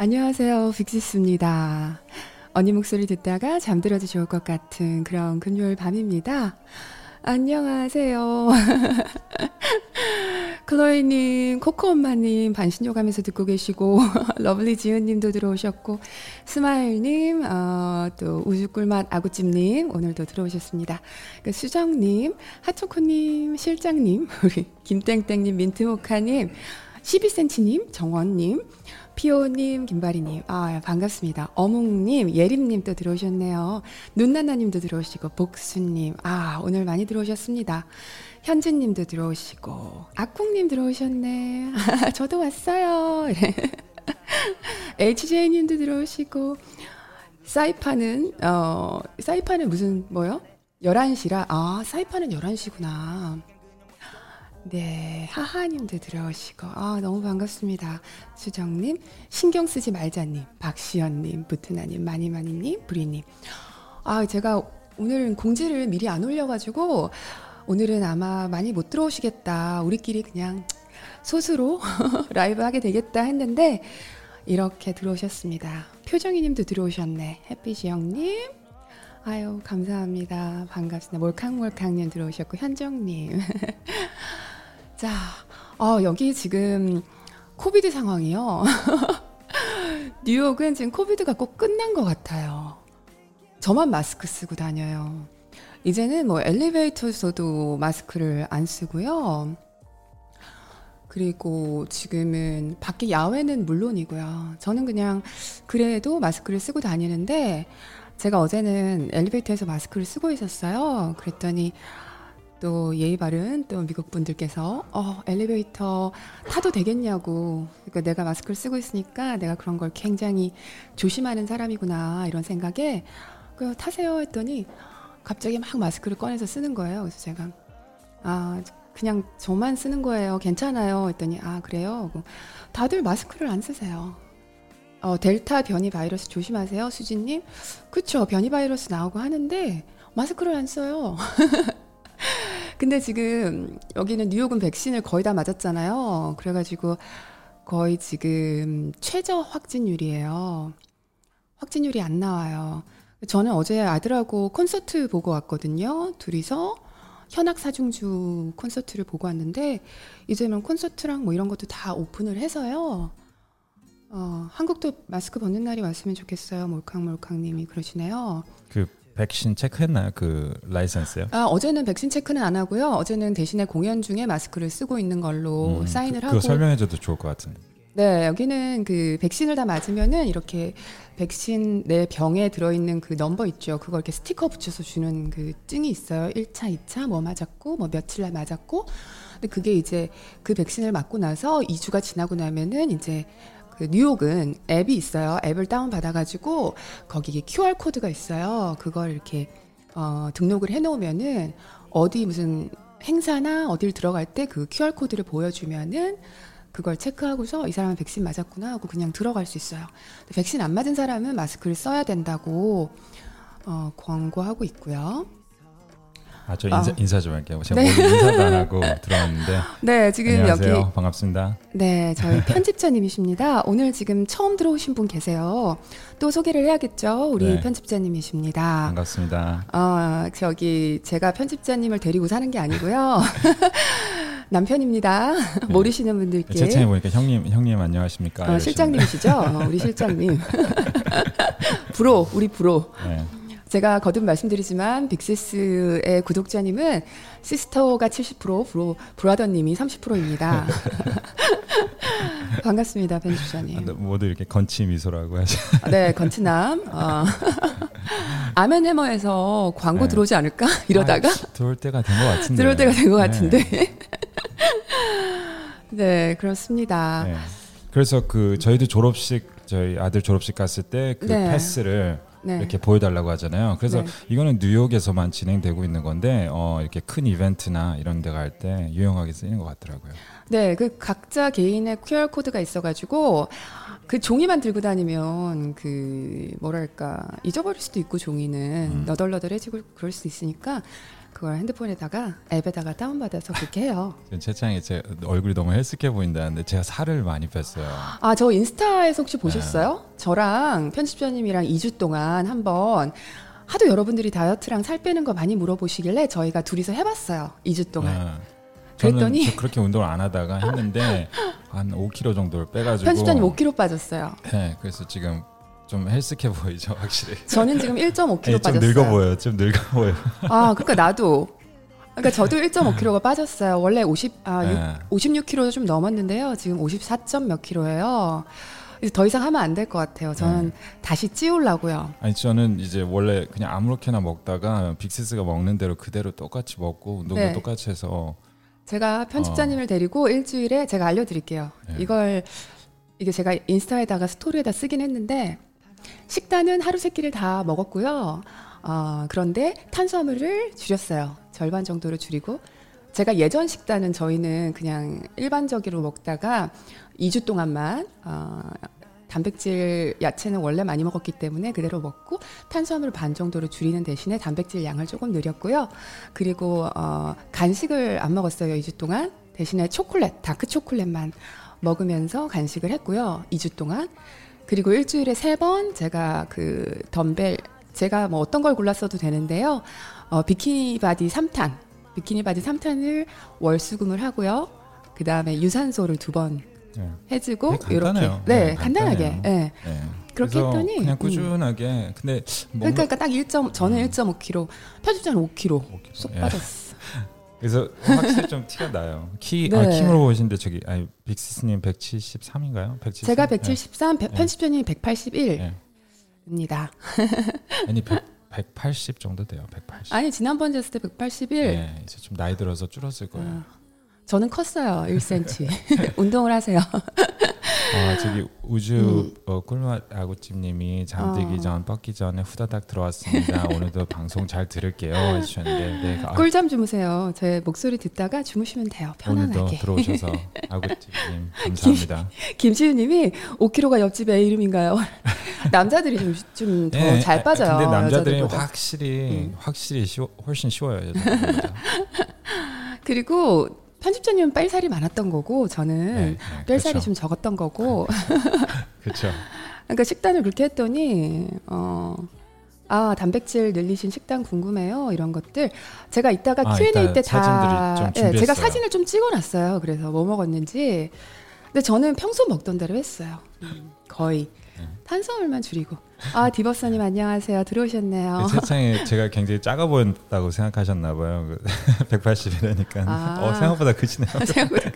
안녕하세요. 빅시스입니다. 언니 목소리 듣다가 잠들어도 좋을 것 같은 그런 금요일 밤입니다. 안녕하세요. 클로이님, 코코 엄마님, 반신욕 하면서 듣고 계시고, 러블리 지은님도 들어오셨고, 스마일님, 어, 또 우주꿀맛 아구찜님, 오늘도 들어오셨습니다. 그 수정님, 하초코님, 실장님, 우리 김땡땡님, 민트모카님, 12cm님, 정원님, 피오님, 김바리님, 아, 반갑습니다. 어묵님, 예림님 또 들어오셨네요. 눈나나님도 들어오시고, 복수님, 아, 오늘 많이 들어오셨습니다. 현진님도 들어오시고, 악콩님 들어오셨네. 저도 왔어요. HJ님도 들어오시고, 사이파는, 어, 사이파는 무슨, 뭐요? 11시라, 아, 사이파는 11시구나. 네, 하하님도 들어오시고, 아, 너무 반갑습니다. 수정님, 신경 쓰지 말자님, 박시연님, 부트나님, 마니마니님, 브리님. 아, 제가 오늘 공지를 미리 안 올려가지고, 오늘은 아마 많이 못 들어오시겠다. 우리끼리 그냥 소수로 라이브 하게 되겠다 했는데, 이렇게 들어오셨습니다. 표정이 님도 들어오셨네. 햇빛이 형님. 아유, 감사합니다. 반갑습니다. 몰캉몰캉 님 들어오셨고, 현정 님. 자, 어, 여기 지금 코비드 상황이요. 뉴욕은 지금 코비드가 꼭 끝난 것 같아요. 저만 마스크 쓰고 다녀요. 이제는 뭐 엘리베이터에서도 마스크를 안 쓰고요. 그리고 지금은 밖에 야외는 물론이고요. 저는 그냥 그래도 마스크를 쓰고 다니는데 제가 어제는 엘리베이터에서 마스크를 쓰고 있었어요. 그랬더니 또 예의 바른 또 미국 분들께서 어, 엘리베이터 타도 되겠냐고 그러니까 내가 마스크를 쓰고 있으니까 내가 그런 걸 굉장히 조심하는 사람이구나 이런 생각에 그 타세요 했더니 갑자기 막 마스크를 꺼내서 쓰는 거예요. 그래서 제가 아 그냥 저만 쓰는 거예요. 괜찮아요. 했더니 아 그래요. 다들 마스크를 안 쓰세요. 어, 델타 변이 바이러스 조심하세요, 수진님. 그쵸, 변이 바이러스 나오고 하는데 마스크를 안 써요. 근데 지금 여기는 뉴욕은 백신을 거의 다 맞았잖아요. 그래가지고 거의 지금 최저 확진율이에요. 확진율이 안 나와요. 저는 어제 아들하고 콘서트 보고 왔거든요. 둘이서 현악 사중주 콘서트를 보고 왔는데 이제는 콘서트랑 뭐 이런 것도 다 오픈을 해서요. 어, 한국도 마스크 벗는 날이 왔으면 좋겠어요. 몰캉몰캉님이 그러시네요. 그 백신 체크했나요? 그 라이선스요? 아 어제는 백신 체크는 안 하고요. 어제는 대신에 공연 중에 마스크를 쓰고 있는 걸로 음, 사인을 그, 하고. 그거 설명해줘도 좋을 것 같은데. 네, 여기는 그 백신을 다 맞으면은 이렇게 백신 내 병에 들어있는 그 넘버 있죠. 그걸 이렇게 스티커 붙여서 주는 그 증이 있어요. 1차, 2차 뭐 맞았고 뭐 며칠 날 맞았고. 근데 그게 이제 그 백신을 맞고 나서 2주가 지나고 나면은 이제 그 뉴욕은 앱이 있어요. 앱을 다운 받아가지고 거기에 QR 코드가 있어요. 그걸 이렇게 어, 등록을 해놓으면은 어디 무슨 행사나 어딜 들어갈 때 그 QR 코드를 보여주면은 그걸 체크하고서 이 사람은 백신 맞았구나 하고 그냥 들어갈 수 있어요. 백신 안 맞은 사람은 마스크를 써야 된다고 어, 광고하고 있고요. 아, 저 인사, 아. 인사 좀 할게요. 제가 네. 인사도 안 하고 들어왔는데. 네, 지금 안녕하세요. 여기. 반갑습니다. 네, 저희 편집자님이십니다. 오늘 지금 처음 들어오신 분 계세요. 또 소개를 해야겠죠. 우리 네. 편집자님이십니다. 반갑습니다. 어, 저기 제가 편집자님을 데리고 사는 게 아니고요. 남편입니다. 네. 모르시는 분들께. 제 채널 보니까 형님, 형님 안녕하십니까? 어, 실장님이시죠? 어, 우리 실장님. 브로, 우리 브로. 네. 제가 거듭 말씀드리지만 빅시스의 구독자님은 시스터가 70% 브로, 브라더님이 30%입니다. 반갑습니다, 편집자님. 아, 모두 이렇게 건치 미소라고 하죠. 네, 건치남. 어. 아멘해머에서 광고 네. 들어오지 않을까? 이러다가. 아, 들어올 때가 된 것 같은데. 들어올 때가 된 것 같은데. 네. 네, 그렇습니다. 네. 그래서 그 저희도 졸업식 저희 아들 졸업식 갔을 때 그 네. 패스를 네. 이렇게 보여달라고 하잖아요. 그래서 네. 이거는 뉴욕에서만 진행되고 있는 건데 어, 이렇게 큰 이벤트나 이런 데 갈 때 유용하게 쓰이는 것 같더라고요. 네, 그 각자 개인의 QR 코드가 있어가지고 그 종이만 들고 다니면 그 뭐랄까 잊어버릴 수도 있고 종이는 음. 너덜너덜해지고 그럴 수 있으니까 그걸 핸드폰에다가 앱에다가 다운받아서 그렇게 해요. 채창이 제 얼굴이 너무 헬스케 보인다는데 제가 살을 많이 뺐어요. 아, 저 인스타에서 혹시 보셨어요? 네. 저랑 편집자님이랑 2주 동안 한번 하도 여러분들이 다이어트랑 살 빼는 거 많이 물어보시길래 저희가 둘이서 해봤어요. 2주 동안. 네. 그랬더니 그렇게 운동을 안 하다가 했는데 한 5kg 정도를 빼가지고 편집자님 5kg 빠졌어요. 네, 그래서 지금 좀 헬스케 보이죠, 확실히. 저는 지금 1.5kg 네, 빠졌어요. 좀 늙어 보여요. 좀 늙어 보여. 아, 그러니까 나도. 그러니까 저도 1.5kg가 빠졌어요. 원래 50, 아, 네. 56kg 좀 넘었는데요. 지금 54. 몇 킬로예요. 더 이상 하면 안 될 것 같아요. 저는 네. 다시 찌우려고요. 아니 저는 이제 원래 그냥 아무렇게나 먹다가 빅시스가 먹는 대로 그대로 똑같이 먹고 운동도 네. 똑같이 해서 제가 편집자님을 어. 데리고 일주일에 제가 알려드릴게요. 네. 이걸 이게 제가 인스타에다가 스토리에다 쓰긴 했는데 식단은 하루 세 끼를 다 먹었고요. 어, 그런데 탄수화물을 줄였어요. 절반 정도로 줄이고 제가 예전 식단은 저희는 그냥 일반적으로 먹다가 2주 동안만 어, 단백질 야채는 원래 많이 먹었기 때문에 그대로 먹고 탄수화물 반 정도로 줄이는 대신에 단백질 양을 조금 늘렸고요. 그리고 어, 간식을 안 먹었어요. 2주 동안 대신에 초콜릿, 다크 초콜릿만 먹으면서 간식을 했고요. 2주 동안. 그리고 일주일에 세 번 제가 그 덤벨 제가 뭐 어떤 걸 골랐어도 되는데요. 어, 비키니 바디 3탄, 비키니 바디 3탄을 월수금을 하고요. 그 다음에 유산소를 두번 네. 해주고 이렇게 네, 네 간단하게 네. 네. 그렇게 했더니 그냥 음. 꾸준하게 음. 근데 그러니까, 그러니까 딱 1점 저는 음. 1.5kg 편집자는 5kg, 5kg. 쏙 예. 빠졌어. 그래서 확실히 좀 티가 나요. 키, 아, 네. 아, 키 물어보시는데 저기 아니 빅시스님 173인가요? 173? 제가 173, 네. 편집자님 181입니다. 아니 100, 180 정도 돼요. 180. 아니 지난번 쟀을 때 181. 네, 이제 좀 나이 들어서 줄었을 거예요. 어. 저는 컸어요. 1cm. 운동을 하세요. 아, 저기 우주 음. 어, 꿀맛 아구찜님이 잠들기 어. 전 뻗기 전에 후다닥 들어왔습니다. 오늘도 방송 잘 들을게요. 해주셨는데 네, 아, 꿀잠 주무세요. 제 목소리 듣다가 주무시면 돼요. 편안하게. 오늘도 들어오셔서 아구찜님 감사합니다. 김, 시우님이 5kg가 옆집 애 이름인가요? 남자들이 좀 좀 더잘 네, 빠져요. 근데 남자들이 확실히 음. 확실히 쉬워, 훨씬 쉬워요. 그리고 편집자님은 뺄살이 많았던 거고 저는 네, 네, 뺄살이 그렇죠. 좀 적었던 거고. 그렇죠. 그러니까 식단을 그렇게 했더니 어. 아 단백질 늘리신 식단 궁금해요 이런 것들 제가 이따가 아, Q&A 때다 네, 제가 사진을 좀 찍어놨어요 그래서 뭐 먹었는지 근데 저는 평소 먹던 대로 했어요 음, 거의 탄수화물만 줄이고. 아 디버스님 안녕하세요. 들어오셨네요. 네, 세상에 제가 굉장히 작아 보인다고 생각하셨나 봐요. 180이라니까. 아. 어 생각보다 크시네요. 생각보다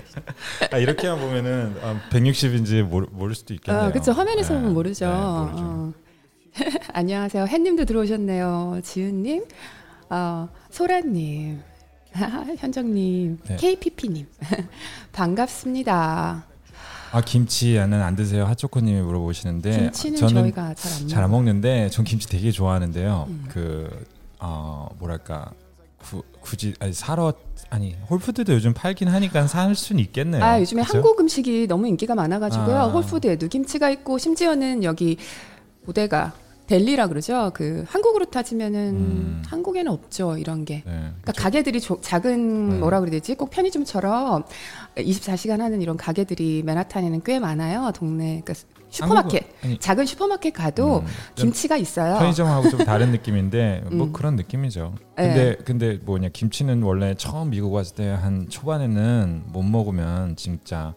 아, 이렇게만 보면은 160인지 모르, 모를 수도 있겠네요. 아, 그렇죠. 화면에서 네. 보면 모르죠. 네, 모르죠. 어. 안녕하세요. 햇님도 들어오셨네요. 지은님, 어, 소라님, 현정님, 네. KPP님 반갑습니다. 아 김치는 안 드세요? 하초코님이 물어보시는데 김치는 저는 저희가 잘안 먹는데 전 김치 되게 좋아하는데요. 음. 그 어, 뭐랄까 구, 굳이 아니 사러 아니 Whole Foods도 요즘 팔긴 하니까 살 수는 있겠네요. 아 요즘에 그쵸? 한국 음식이 너무 인기가 많아가지고요. 아. Whole Foods에도 김치가 있고 심지어는 여기 bodega deli라 그러죠. 그 한국으로 따지면은 음. 한국에는 없죠 이런 게. 네, 그러니까 가게들이 조, 작은 네. 뭐라 그래야 되지? 꼭 편의점처럼 24시간 하는 이런 가게들이 맨하탄에는 꽤 많아요. 동네 그러니까 슈퍼마켓 한국은, 작은 슈퍼마켓 가도 음, 김치가 있어요. 편의점하고 좀 다른 느낌인데 뭐 음. 그런 느낌이죠. 근데 네. 근데 뭐냐 김치는 원래 처음 미국 왔을 때 한 초반에는 못 먹으면 진짜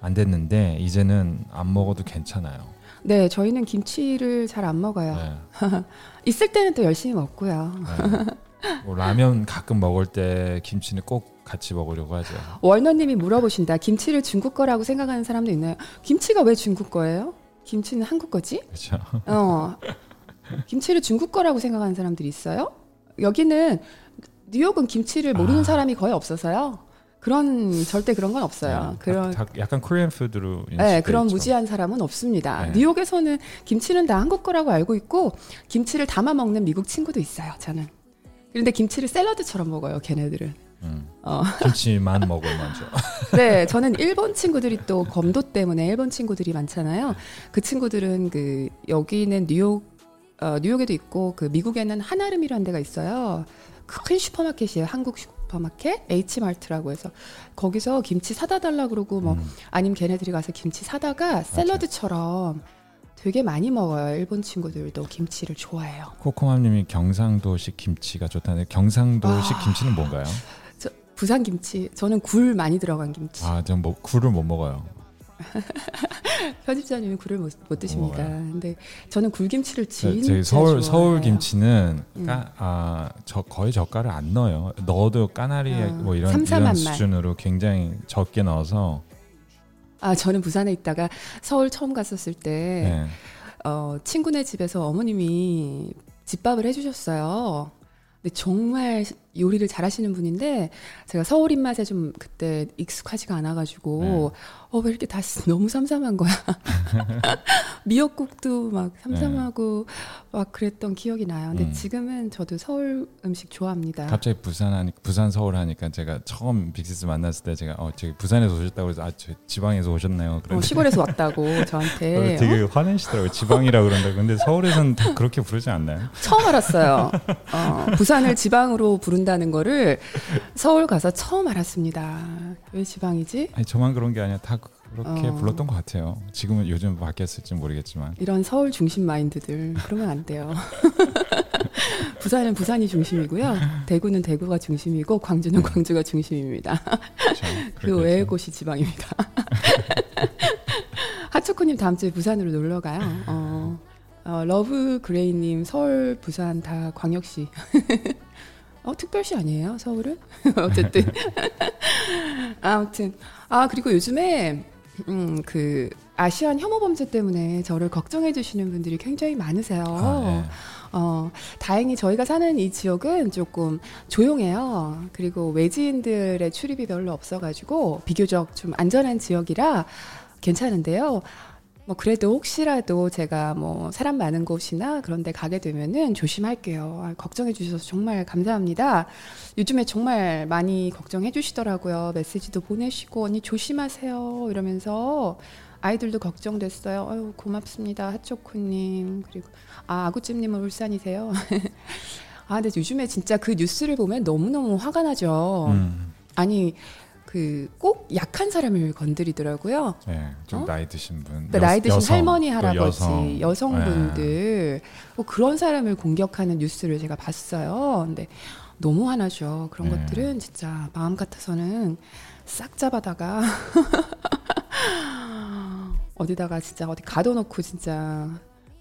안 됐는데 이제는 안 먹어도 괜찮아요. 네, 저희는 김치를 잘 안 먹어요. 네. 있을 때는 또 열심히 먹고요. 네. 뭐 라면 가끔 먹을 때 김치는 꼭 같이 먹으려고 하죠. 월너님이 물어보신다. 김치를 중국 거라고 생각하는 사람도 있나요? 김치가 왜 중국 거예요? 김치는 한국 거지? 그렇죠. 어, 김치를 중국 거라고 생각하는 사람들이 있어요? 여기는 뉴욕은 김치를 모르는 아. 사람이 거의 없어서요. 그런 절대 그런 건 없어요. 네, 그런 다, 약간 코리안 푸드로 네, 그런 있죠. 무지한 사람은 없습니다. 네. 뉴욕에서는 김치는 다 한국 거라고 알고 있고 김치를 담아 먹는 미국 친구도 있어요. 저는. 그런데 김치를 샐러드처럼 먹어요. 걔네들은. 음, 어. 김치만 먹을 먼저. 네, 저는 일본 친구들이 또 검도 때문에 일본 친구들이 많잖아요. 그 친구들은 그 여기는 뉴욕 어, 뉴욕에도 있고 그 미국에는 한아름이라는 데가 있어요. 큰 슈퍼마켓이에요. 한국 슈 퍼마켓 H마트라고 해서 거기서 김치 사다 달라 그러고 뭐 음. 아니면 걔네들이 가서 김치 사다가 샐러드처럼 되게 많이 먹어요. 일본 친구들도 김치를 좋아해요. 코코맘님이 경상도식 김치가 좋다는데 경상도식 아, 김치는 뭔가요? 저 부산 김치. 저는 굴 많이 들어간 김치. 아, 전뭐 굴을 못 먹어요. 편집자님은 굴을 못, 못 드십니다. 오, 근데 저는 굴김치를 진짜 저희 서울 좋아해요. 서울 김치는 음. 까, 아, 저 거의 젓갈을 안 넣어요. 넣어도 까나리 아, 뭐 이런, 이런 수준으로 굉장히 적게 넣어서 아 저는 부산에 있다가 서울 처음 갔었을 때 네. 어, 친구네 집에서 어머님이 집밥을 해주셨어요. 근데 정말 요리를 잘하시는 분인데 제가 서울 입맛에 좀 그때 익숙하지가 않아가지고 네. 어 왜 이렇게 다 너무 삼삼한 거야 미역국도 막 삼삼하고 네. 막 그랬던 기억이 나요. 근데 음. 지금은 저도 서울 음식 좋아합니다. 갑자기 부산 하니 부산 서울 하니까 제가 처음 빅시스 만났을 때 제가 어 저기 부산에서 오셨다고 해서 아 저 지방에서 오셨나요? 어, 시골에서 왔다고 저한테 어, 되게 어? 화내시더라고요. 지방이라 그런다. 근데 서울에서는 다 그렇게 부르지 않나요? 처음 알았어요. 어, 부산을 지방으로 부른다는 거를 서울 가서 처음 알았습니다. 왜 지방이지? 아니 저만 그런 게 아니라 다 그렇게 어. 불렀던 것 같아요. 지금은 요즘 바뀌었을지 모르겠지만 이런 서울 중심 마인드들 그러면 안 돼요. 부산은 부산이 중심이고요. 대구는 대구가 중심이고 광주는 네. 광주가 중심입니다. 그렇죠. 그 외의 곳이 지방입니다. 하초코님 다음 주에 부산으로 놀러 가요. 어, 어, 러브 그레이님 서울 부산 다 광역시. 어 특별시 아니에요 서울은? 어쨌든 아무튼 아 그리고 요즘에 음, 그 아시안 혐오 범죄 때문에 저를 걱정해 주시는 분들이 굉장히 많으세요. 아, 네. 어, 다행히 저희가 사는 이 지역은 조금 조용해요. 그리고 외지인들의 출입이 별로 없어가지고 비교적 좀 안전한 지역이라 괜찮은데요. 뭐 그래도 혹시라도 제가 뭐 사람 많은 곳이나 그런 데 가게 되면은 조심할게요. 아, 걱정해 주셔서 정말 감사합니다. 요즘에 정말 많이 걱정해 주시더라고요. 메시지도 보내시고 언니 조심하세요 이러면서 아이들도 걱정됐어요. 아유 고맙습니다. 하초코님 그리고 아 아구찜님은 울산이세요. 아 근데 요즘에 진짜 그 뉴스를 보면 너무 너무 화가 나죠. 음. 아니 그 꼭 약한 사람을 건드리더라고요. 네, 좀 어? 나이 드신 분, 그러니까 여, 나이 드신 여성, 할머니, 할아버지, 여성. 분들 네. 뭐 그런 사람을 공격하는 뉴스를 제가 봤어요. 근데 너무 화나죠. 그런 네. 것들은 진짜 마음 같아서는 싹 잡아다가 어디다가 진짜 어디 가둬놓고 진짜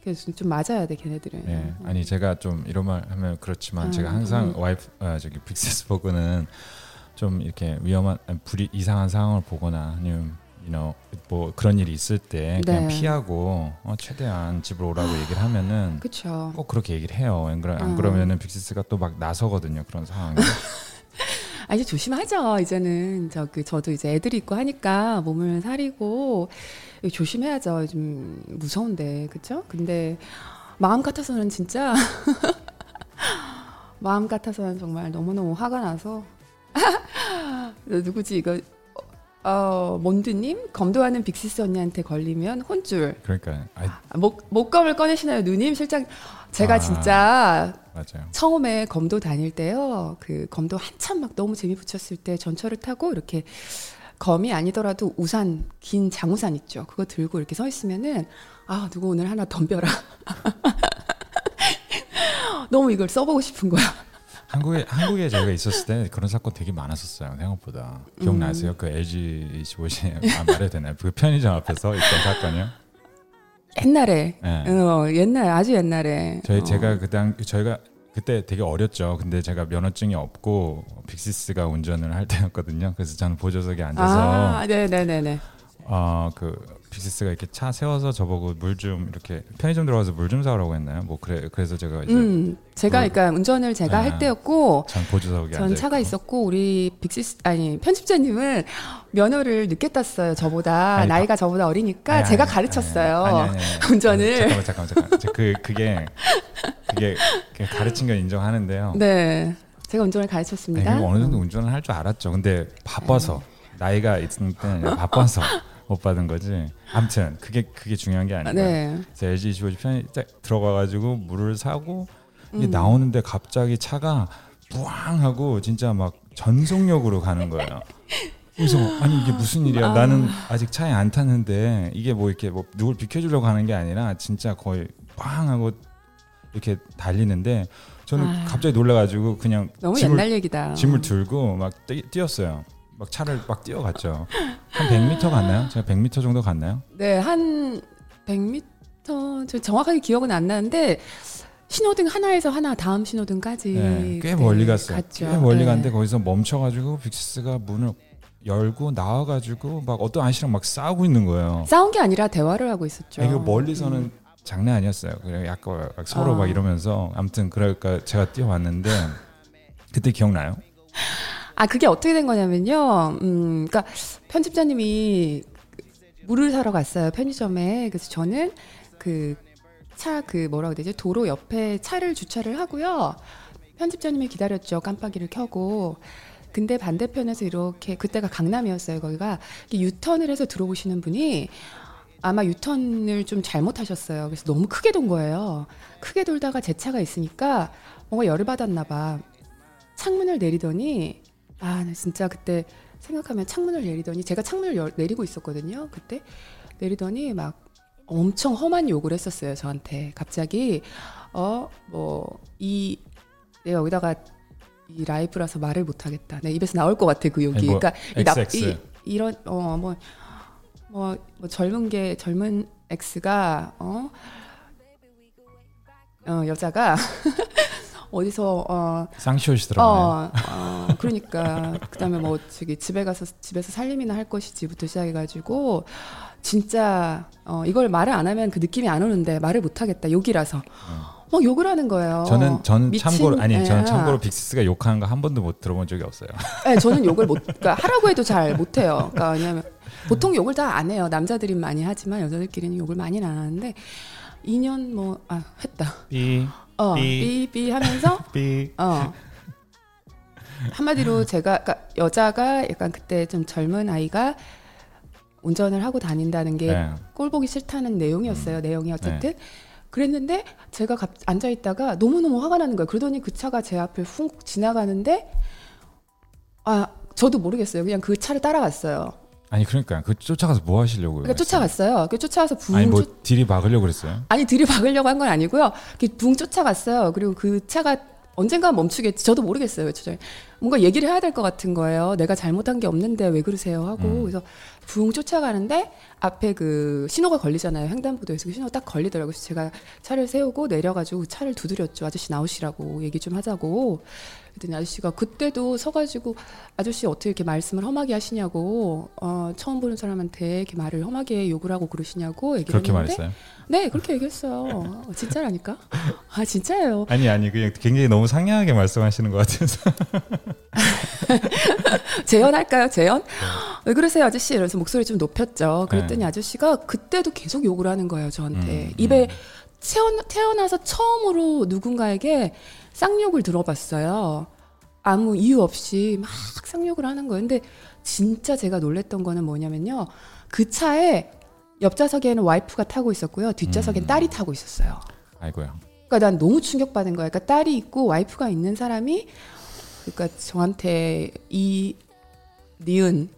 그래서 좀 맞아야 돼 걔네들은. 네, 아니 제가 좀 이런 말 하면 그렇지만 음, 제가 항상 음. 와이프 아, 저기 빅세스버그는 좀 이렇게 위험한 불이 이상한 상황을 보거나 아니면 you know, 뭐 그런 일이 있을 때 그냥 네. 피하고 어, 최대한 집으로 오라고 얘기를 하면은 그쵸. 꼭 그렇게 얘기를 해요. 안, 그러, 안 어. 그러면은 빅시스가 또 막 나서거든요. 그런 상황에. 아 이제 조심하죠. 이제는 저 그 저도 이제 애들이 있고 하니까 몸을 사리고 조심해야죠. 좀 무서운데 그렇죠? 근데 마음 같아서는 진짜 마음 같아서는 정말 너무 너무 화가 나서 누구지 이거 어 몬드님 검도하는 빅시스 언니한테 걸리면 혼줄. 그러니까 목 목검을 꺼내시나요, 누님? 실장 제가 아, 진짜 맞아요. 처음에 검도 다닐 때요, 그 검도 한참 막 너무 재미 붙였을 때 전철을 타고 이렇게 검이 아니더라도 우산 긴 장우산 있죠. 그거 들고 이렇게 서 있으면은 아 누구 오늘 하나 덤벼라. 너무 이걸 써보고 싶은 거야. 한국에 한국에 저희가 있었을 때 그런 사건 되게 많았었어요 생각보다 기억나세요? 음. 그 LG 25시 아, 말해도 되나요? 그 편의점 앞에서 있던 사건이요? 옛날에 네. 어, 옛날 아주 옛날에 저희 어. 제가 그당 저희가 그때 되게 어렸죠. 근데 제가 면허증이 없고 빅시스가 운전을 할 때였거든요. 그래서 저는 보조석에 앉아서 아, 네네네네. 어그 빅시스가 이렇게 차 세워서 저보고 물 좀 이렇게 편의점 들어가서 물 좀 사오라고 했나요? 뭐 그래 그래서 제가 이제 음, 제가 물, 그러니까 운전을 제가 네. 할 때였고 전 보조석에 전 차가 있었고 우리 빅시스 아니 편집자님은 면허를 늦게 땄어요. 저보다 아니, 나이가 저보다 어리니까 아니, 제가 가르쳤어요. 아니, 운전을 잠깐만 잠깐만 잠깐 그 그게 그게 가르친 건 인정하는데요. 네. 제가 운전을 가르쳤습니다. 어느 정도 운전을 할 줄 알았죠. 근데 바빠서 네. 나이가 있으니까 바빠서 못 받은 거지. 아무튼 그게 그게 중요한 게 아니고. 네. 그래서 LG 25지 편이 딱 들어가가지고 물을 사고 이게 음. 나오는데 갑자기 차가 부앙 하고 진짜 막 전속력으로 가는 거예요. 그래서 아니 이게 무슨 일이야? 아. 나는 아직 차에 안 탔는데 이게 뭐 이렇게 뭐 누굴 비켜주려고 하는 게 아니라 진짜 거의 빵 하고 이렇게 달리는데 저는 아. 갑자기 놀라가지고 그냥 너무 짐을, 옛날 얘기다. 짐을 들고 막 뛰, 었어요 막 차를 막 뛰어갔죠. 한 100m 갔나요? 제가 100m 정도 갔나요? 네, 한 100m 저 정확하게 기억은 안 나는데 신호등 하나에서 하나 다음 신호등까지 네, 꽤 멀리 갔어요. 갔죠. 꽤 멀리 네. 갔는데 거기서 멈춰가지고 빅스가 문을 열고 나와가지고 막 어떤 아저씨랑 막 싸우고 있는 거예요. 싸운 게 아니라 대화를 하고 있었죠. 이거 멀리서는 음. 장난 아니었어요. 그냥 약간 서로 아. 막 이러면서 아무튼 그러니까 제가 뛰어왔는데 그때 기억나요? 아 그게 어떻게 된 거냐면요. 음, 그러니까 편집자님이 물을 사러 갔어요 편의점에. 그래서 저는 그 차그 그 뭐라고 되지 도로 옆에 차를 주차를 하고요. 편집자님이 기다렸죠. 깜빡이를 켜고. 근데 반대편에서 이렇게 그때가 강남이었어요. 거기가 유턴을 해서 들어오시는 분이 아마 유턴을 좀 잘못하셨어요. 그래서 너무 크게 돈 거예요. 크게 돌다가 제 차가 있으니까 뭔가 열을 받았나 봐. 창문을 내리더니 아, 진짜 그때 생각하면 창문을 내리더니 제가 창문을 열, 내리고 있었거든요. 그때 내리더니 막 엄청 험한 욕을 했었어요. 저한테 갑자기 어 뭐 이 내가 여기다가 이 라이브라서 말을 못 하겠다. 내 입에서 나올 것 같아 그 욕이. 뭐, 그러니까 이, 나, 이 이런 어뭐 뭐, 뭐 젊은 게 젊은 X가 어, 어 여자가 어디서 어 쌍시옷이 들어가네. 어, 어, 그러니까 그다음에 뭐 저기 집에 가서 집에서 살림이나 할 것이지부터 시작해가지고 진짜 어 이걸 말을 안 하면 그 느낌이 안 오는데 말을 못 하겠다 욕이라서. 어. 막 욕을 하는 거예요. 저는 저는 미친, 참고로 아니 예. 저는 참고로 빅스가 욕하는 거 한 번도 못 들어본 적이 없어요. 네, 저는 욕을 못 그러니까 하라고 해도 잘 못 해요. 그러니까 왜냐하면 보통 욕을 다 안 해요. 남자들이 많이 하지만 여자들끼리는 욕을 많이는 안 하는데 2년 뭐 아 했다. 삐. 어, 삐, 삐 하면서 삐. 어. 한마디로 제가 그러니까 여자가 약간 그때 좀 젊은 아이가 운전을 하고 다닌다는 게 네. 꼴보기 싫다는 내용이었어요. 음. 내용이 어쨌든 네. 그랬는데 제가 갑, 앉아 있다가 너무 너무 화가 나는 거예요. 그러더니 그 차가 제 앞을 훅 지나가는데 아 저도 모르겠어요. 그냥 그 차를 따라갔어요. 아니 그러니까 그 쫓아가서 뭐 하시려고요? 그러니까 쫓아갔어요. 그 쫓아가서 붕 아니 뭐 들이 박으려고 그랬어요? 아니 들이 박으려고 한 건 아니고요. 붕 쫓아갔어요. 그리고 그 차가 언젠가 멈추겠지. 저도 모르겠어요. 저 뭔가 얘기를 해야 될 것 같은 거예요. 내가 잘못한 게 없는데 왜 그러세요? 하고 음. 그래서 붕 쫓아가는데 앞에 그 신호가 걸리잖아요. 횡단보도에서 그 신호가 딱 걸리더라고요. 그래서 제가 차를 세우고 내려가지고 차를 두드렸죠. 아저씨 나오시라고 얘기 좀 하자고. 그랬더니 아저씨가 그때도 서가지고 아저씨 어떻게 이렇게 말씀을 험하게 하시냐고 어, 처음 보는 사람한테 이렇게 말을 험하게 욕을 하고 그러시냐고 얘기를 그렇게 했는데 말했어요? 네 그렇게 얘기했어요. 어, 진짜라니까? 아 진짜예요. 아니 아니 그냥 굉장히 너무 상냥하게 말씀하시는 것 같아서. 재연할까요 재연? 네. 왜 그러세요 아저씨? 이러면서 목소리 좀 높였죠. 그랬더니 네. 아저씨가 그때도 계속 욕을 하는 거예요 저한테. 음, 입에 음. 태어나, 태어나서 처음으로 누군가에게 쌍욕을 들어봤어요. 아무 이유 없이 막 쌍욕을 하는 거예요. 근데 진짜 제가 놀랬던 거는 뭐냐면요. 그 차에 옆좌석에는 와이프가 타고 있었고요. 뒷좌석엔 음. 딸이 타고 있었어요. 아이고야. 그러니까 난 너무 충격받은 거예요. 그러니까 딸이 있고 와이프가 있는 사람이 그러니까 저한테 이 니은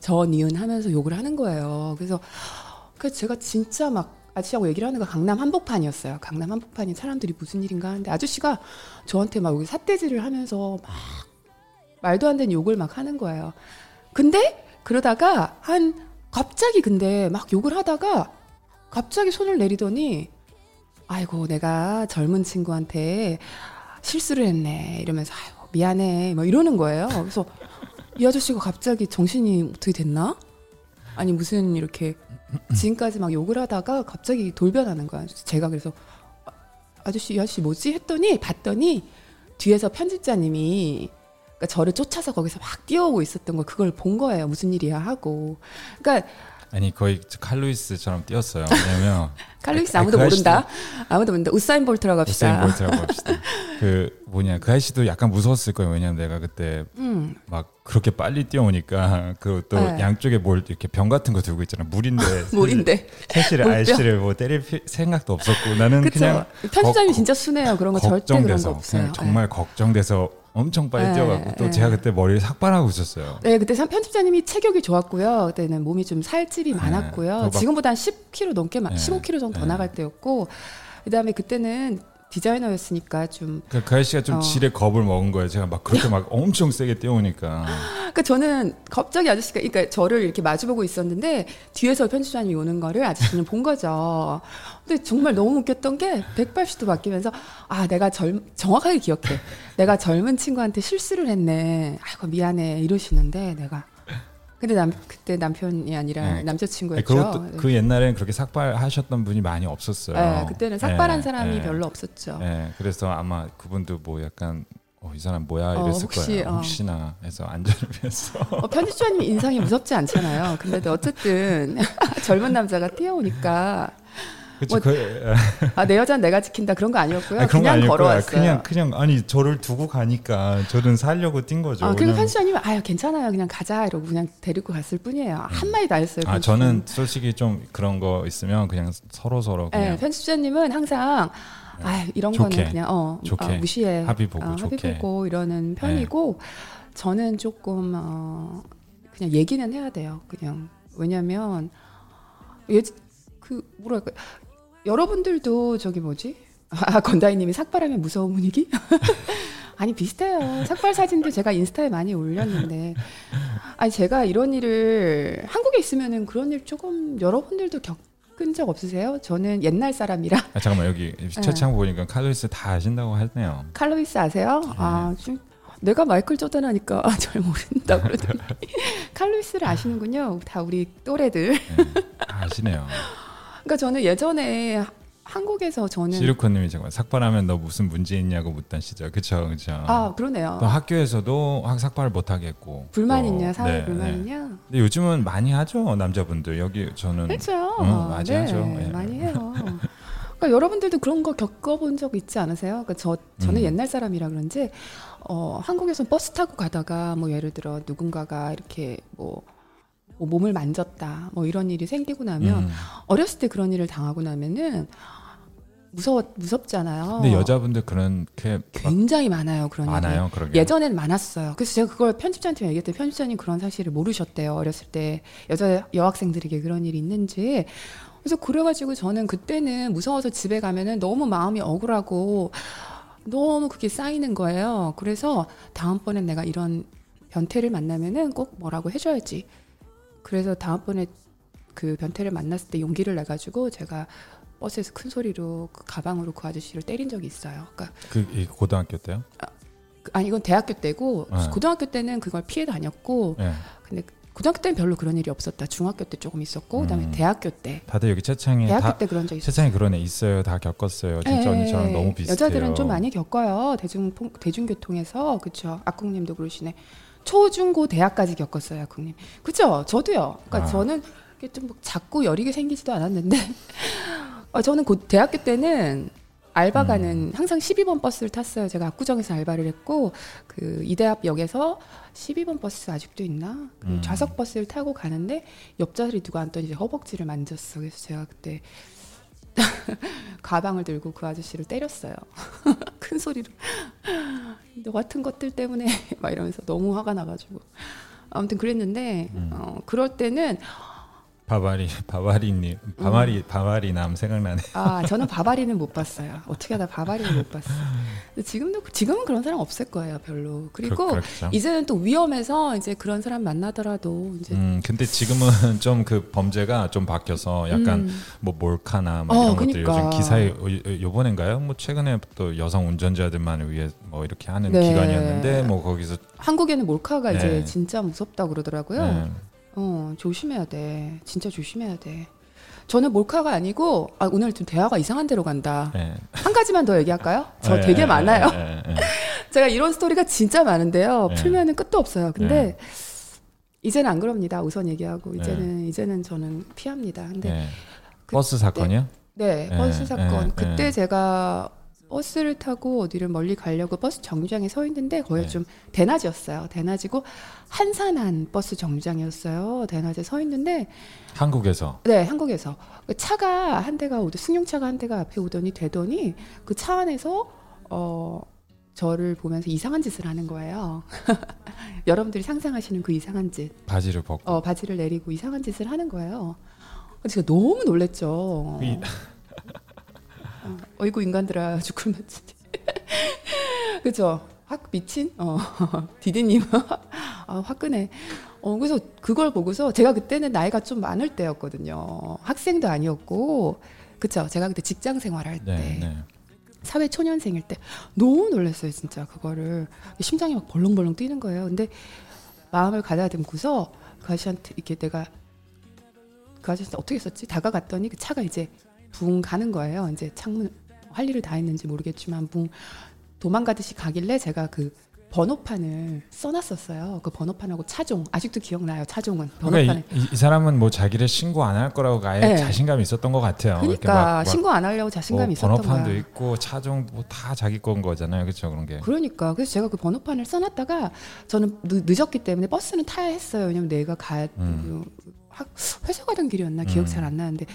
저 니은 하면서 욕을 하는 거예요. 그래서 그 제가 진짜 막 아저씨하고 얘기를 하는 거 강남 한복판이었어요. 강남 한복판이 사람들이 무슨 일인가 하는데 아저씨가 저한테 막 여기 삿대질을 하면서 막 말도 안 되는 욕을 막 하는 거예요. 근데 그러다가 한 갑자기 근데 막 욕을 하다가 갑자기 손을 내리더니 아이고 내가 젊은 친구한테 실수를 했네 이러면서 아이고 미안해 뭐 이러는 거예요. 그래서 이 아저씨가 갑자기 정신이 어떻게 됐나? 아니 무슨 이렇게 지금까지 막 욕을 하다가 갑자기 돌변하는 거야. 제가 그래서 아저씨 이 아저씨 뭐지 했더니 봤더니 뒤에서 편집자님이 그러니까 저를 쫓아서 거기서 막 뛰어오고 있었던 거 그걸 본 거예요. 무슨 일이야 하고. 그러니까 아니 거의 칼루이스처럼 뛰었어요. 왜냐면 칼루이스 아무도 그 모른다. 아무도 모른다. 우사인 볼트라고 합시다. 우사인 볼트라고 합시다. 그 뭐냐 그 아저씨도 약간 무서웠을 거예요. 왜냐면 내가 그때 음. 막 그렇게 빨리 뛰어오니까 그또 네. 양쪽에 뭘 이렇게 병 같은 거 들고 있잖아. 물인데 물인데 사실 아저씨를 뭐 때릴 생각도 없었고 나는 그쵸? 그냥 편집자님 진짜 순해요. 그런 거 절대 그런 거 없어요. 정말 네. 걱정돼서 엄청 빨리 네, 뛰어갔고 또 네. 제가 그때 머리를 삭발하고 있었어요. 네, 그때 편집자님이 체격이 좋았고요. 그때는 몸이 좀 살집이 네, 많았고요. 지금보다 한 10kg 넘게, 네, 15kg 정도 더 나갈 때였고, 그다음에 그때는 디자이너였으니까 좀. 그, 그 아저씨가 좀 어. 질에 겁을 먹은 거예요. 제가 막 그렇게 막 엄청 세게 뛰어오니까. 그러니까 저는 갑자기 아저씨가, 그러니까 저를 이렇게 마주보고 있었는데 뒤에서 편집자님이 오는 거를 아저씨는 본 거죠. 근데 정말 너무 웃겼던 게 180도 바뀌면서 아 내가 젊 정확하게 기억해. 내가 젊은 친구한테 실수를 했네. 아이고 미안해 이러시는데 내가 근데 남 그때 남편이 아니라 네. 남자친구였죠. 네, 그 옛날에는 그렇게 삭발하셨던 분이 많이 없었어요. 네, 그때는 삭발한 네, 사람이 네. 별로 없었죠. 네, 그래서 아마 그분도 뭐 약간 어, 이 사람 뭐야 어, 이랬을 어, 혹시, 거예요. 혹시나 해서 안전을 위해서. 어, 편집자님 인상이 무섭지 않잖아요. 근데 어쨌든 젊은 남자가 뛰어오니까 뭐, 그, 아내 여자는 내가 지킨다 그런 거 아니었고요. 아니, 그냥 걸어왔어요. 그냥 그냥 아니 저를 두고 가니까 저는 살려고 뛴 거죠. 아, 그리고 편집자님은 아유 괜찮아요 그냥 가자 이러고 그냥 데리고 갔을 뿐이에요. 음. 한 마디 다 했어요. 아 저는 솔직히 좀 그런 거 있으면 그냥 서로 서로 그냥. 네, 편집자님은 항상 아 이런 좋게, 거는 그냥 어, 좋게, 어 무시해 합의 보고 어, 좋게 합의 보고 이러는 네. 편이고 네. 저는 조금 어, 그냥 얘기는 해야 돼요. 그냥 왜냐면 그 뭐랄까 여러분들도 저기 뭐지? 아, 건다이님이 삭발하면 무서운 분위기? 아니 비슷해요. 삭발 사진도 제가 인스타에 많이 올렸는데, 아니 제가 이런 일을 한국에 있으면은 그런 일 조금 여러분들도 겪은 적 없으세요? 저는 옛날 사람이라. 아, 잠깐만 여기 채창 네. 보니까 칼로이스 다 아신다고 하네요. 칼로이스 아세요? 네. 아 좀. 내가 마이클 조던 하니까 아, 잘 모른다 그러더니 칼로이스를 아시는군요. 다 우리 또래들. 네, 아시네요. 그러니까 저는 예전에 한국에서 저는 시루코님이 정말 삭발하면 너 무슨 문제 있냐고 묻다시죠, 그렇죠, 그렇죠. 아 그러네요. 또 학교에서도 삭발을 못 하겠고 불만 또, 있냐, 사회 네, 불만 네. 있냐. 근데 요즘은 많이 하죠, 남자분들 여기 저는 그렇죠, 응, 많이 네, 하죠, 네. 많이 해요. 그러니까 여러분들도 그런 거 겪어본 적 있지 않으세요? 그러니까 저 저는 음. 옛날 사람이라 그런지 어, 한국에서 버스 타고 가다가 뭐 예를 들어 누군가가 이렇게 뭐 뭐 몸을 만졌다 뭐 이런 일이 생기고 나면 음. 어렸을 때 그런 일을 당하고 나면은 무서워 무섭잖아요. 근데 여자분들 그런 게 굉장히 많아요 그런 많아요 그런 예전엔 많았어요. 그래서 제가 그걸 편집자한테 얘기했더니 편집자님 그런 사실을 모르셨대요 어렸을 때 여자 여학생들에게 그런 일이 있는지. 그래서 그래가지고 저는 그때는 무서워서 집에 가면은 너무 마음이 억울하고 너무 그게 쌓이는 거예요. 그래서 다음번엔 내가 이런 변태를 만나면은 꼭 뭐라고 해줘야지. 그래서 다음번에 그 변태를 만났을 때 용기를 내 가지고 제가 버스에서 큰 소리로 그 가방으로 그 아저씨를 때린 적이 있어요. 그러니까 그 고등학교 때요? 아, 그, 아니 이건 대학교 때고 네. 고등학교 때는 그걸 피해 다녔고 네. 근데 고등학교 때는 별로 그런 일이 없었다. 중학교 때 조금 있었고 그다음에 음. 대학교 때 다들 여기 채창에 대학교 다, 때 그런 적 있어요. 채창에 그런 애 있어요. 다 겪었어요. 진짜 네, 언니처럼 너무 비슷해요. 여자들은 좀 많이 겪어요. 대중 대중교통에서 그렇죠. 악국님도 그러시네. 초중고 대학까지 겪었어요, 국님. 그죠? 저도요. 그러니까 아. 저는 좀 자꾸 여리게 생기지도 않았는데, 어, 저는 곧 대학교 때는 알바 가는 음. 항상 12번 버스를 탔어요. 제가 압구정에서 알바를 했고 그 이대합역에서 12번 버스 아직도 있나? 그 음. 좌석 버스를 타고 가는데 옆자리 누가 앉더니 이제 허벅지를 만졌어. 그래서 제가 그때 가방을 들고 그 아저씨를 때렸어요. 큰 소리로. 너 같은 것들 때문에 막 이러면서 너무 화가 나가지고. 아무튼 그랬는데, 음. 어, 그럴 때는 바바리 바바리님 바바리 음. 바바리 남 생각나네. 아 저는 바바리는 못 봤어요. 어떻게 하다 바바리를 못 봤어요. 지금도 지금은 그런 사람 없을 거예요, 별로. 그리고 그, 이제는 또 위험해서 이제 그런 사람 만나더라도 이제. 음 근데 지금은 좀 그 범죄가 좀 바뀌어서 약간 음. 뭐 몰카나 뭐 어, 이런 그러니까. 것들 요즘 기사에 어, 요번엔가요? 뭐 최근에 또 여성 운전자들만을 위해 뭐 이렇게 하는 네. 기간이었는데 뭐 거기서 한국에는 몰카가 네. 이제 진짜 무섭다 그러더라고요. 네. 어, 조심해야 돼. 진짜 조심해야 돼. 저는 몰카가 아니고 아, 오늘 좀 대화가 이상한 데로 간다. 네. 한 가지만 더 얘기할까요? 저 네, 되게 네, 많아요. 네, 네, 제가 이런 스토리가 진짜 많은데요. 풀면은 끝도 없어요. 근데 이제는 안 그럽니다. 우선 얘기하고 이제는 이제는 저는 피합니다. 근데 그, 버스 사건이요? 네, 버스 사건. 그때 제가 버스를 타고 어디를 멀리 가려고 버스 정류장에 서 있는데 거의 네. 좀 대낮이었어요. 대낮이고 한산한 버스 정류장이었어요. 대낮에 서 있는데 한국에서 네, 한국에서 그 차가 한 대가 오더 승용차가 한 대가 앞에 오더니 되더니 그 차 안에서 어 저를 보면서 이상한 짓을 하는 거예요. 여러분들이 상상하시는 그 이상한 짓. 바지를 벗고. 어, 바지를 내리고 이상한 짓을 하는 거예요. 제가 너무 놀랬죠. 이... 어, 어이구 인간들아 죽을 맛지. 그죠? 확 미친? 어, 디디님. 아, 화끈해. 어, 그래서 그걸 보고서 제가 그때는 나이가 좀 많을 때였거든요. 학생도 아니었고, 그쵸? 제가 그때 직장 생활할 때. 네, 네. 사회 초년생일 때 너무 놀랐어요, 진짜 그거를. 심장이 막 벌렁벌렁 뛰는 거예요. 근데 마음을 가다듬고서 그 아저씨한테 이렇게 내가 그 아저씨 어떻게 했었지? 다가갔더니 그 차가 이제 붕 가는 거예요. 이제 창문 할 일을 다 했는지 모르겠지만 붕 도망가듯이 가길래 제가 그 번호판을 써놨었어요. 그 번호판하고 차종 아직도 기억나요. 차종은 번호판에. 그러니까 이, 이, 사람은 뭐 자기를 신고 안 할 거라고 아예 네. 자신감이 있었던 것 같아요. 그러니까 막, 막 신고 안 하려고 자신감이 뭐 있었던 거야. 번호판도 있고 차종 뭐 다 자기 건 거잖아요. 그렇죠 그런 게. 그러니까 그래서 제가 그 번호판을 써놨다가 저는 늦, 었기 때문에 버스는 타야 했어요. 왜냐면 내가 가 음. 학, 회사 가던 길이었나 기억 음. 잘안 나는데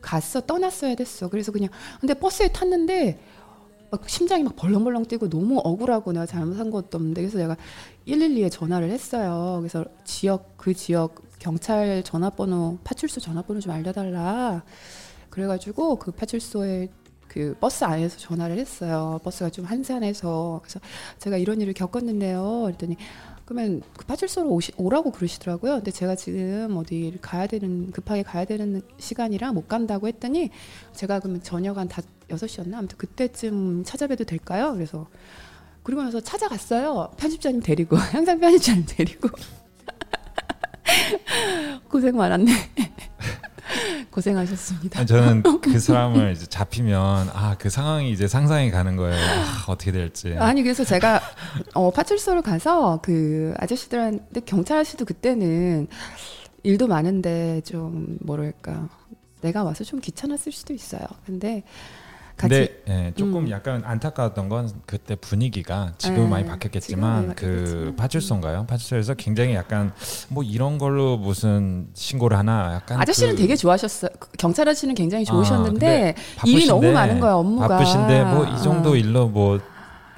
갔어 떠났어야 됐어. 그래서 그냥 근데 버스에 탔는데 막 심장이 막 벌렁벌렁 뛰고 너무 억울하고 내가 잘못한 것도 없는데 그래서 내가 112에 전화를 했어요. 그래서 지역 그 지역 경찰 전화번호 파출소 전화번호 좀 알려달라. 그래가지고 그 파출소에 그 버스 안에서 전화를 했어요. 버스가 좀 한산해서 그래서 제가 이런 일을 겪었는데요. 그랬더니 그러면 그 파출소로 오시, 오라고 그러시더라고요. 근데 제가 지금 어디 가야 되는 급하게 가야 되는 시간이라 못 간다고 했더니 제가 그러면 저녁 한 다, 6시였나? 아무튼 그때쯤 찾아뵈도 될까요? 그래서 그리고 나서 찾아갔어요. 편집자님 데리고 항상 편집자님 데리고 고생 많았네. 고생하셨습니다. 저는 그 사람을 이제 잡히면 아 그 상황이 이제 상상이 가는 거예요. 아, 어떻게 될지. 아니 그래서 제가 어, 파출소를 가서 그 아저씨들한테 경찰 아저씨도 그때는 일도 많은데 좀 뭐랄까 내가 와서 좀 귀찮았을 수도 있어요. 근데 근데 예, 조금 음. 약간 안타까웠던 건 그때 분위기가 지금 네, 많이 바뀌었겠지만 그 파출소인가요? 파출소에서 굉장히 약간 뭐 이런 걸로 무슨 신고를 하나 약간 아저씨는 그... 되게 좋아하셨어요. 그 경찰 아저씨는 굉장히 좋으셨는데 아, 일이 너무 많은 거야 업무가 바쁘신데 뭐 이 정도 어. 일로 뭐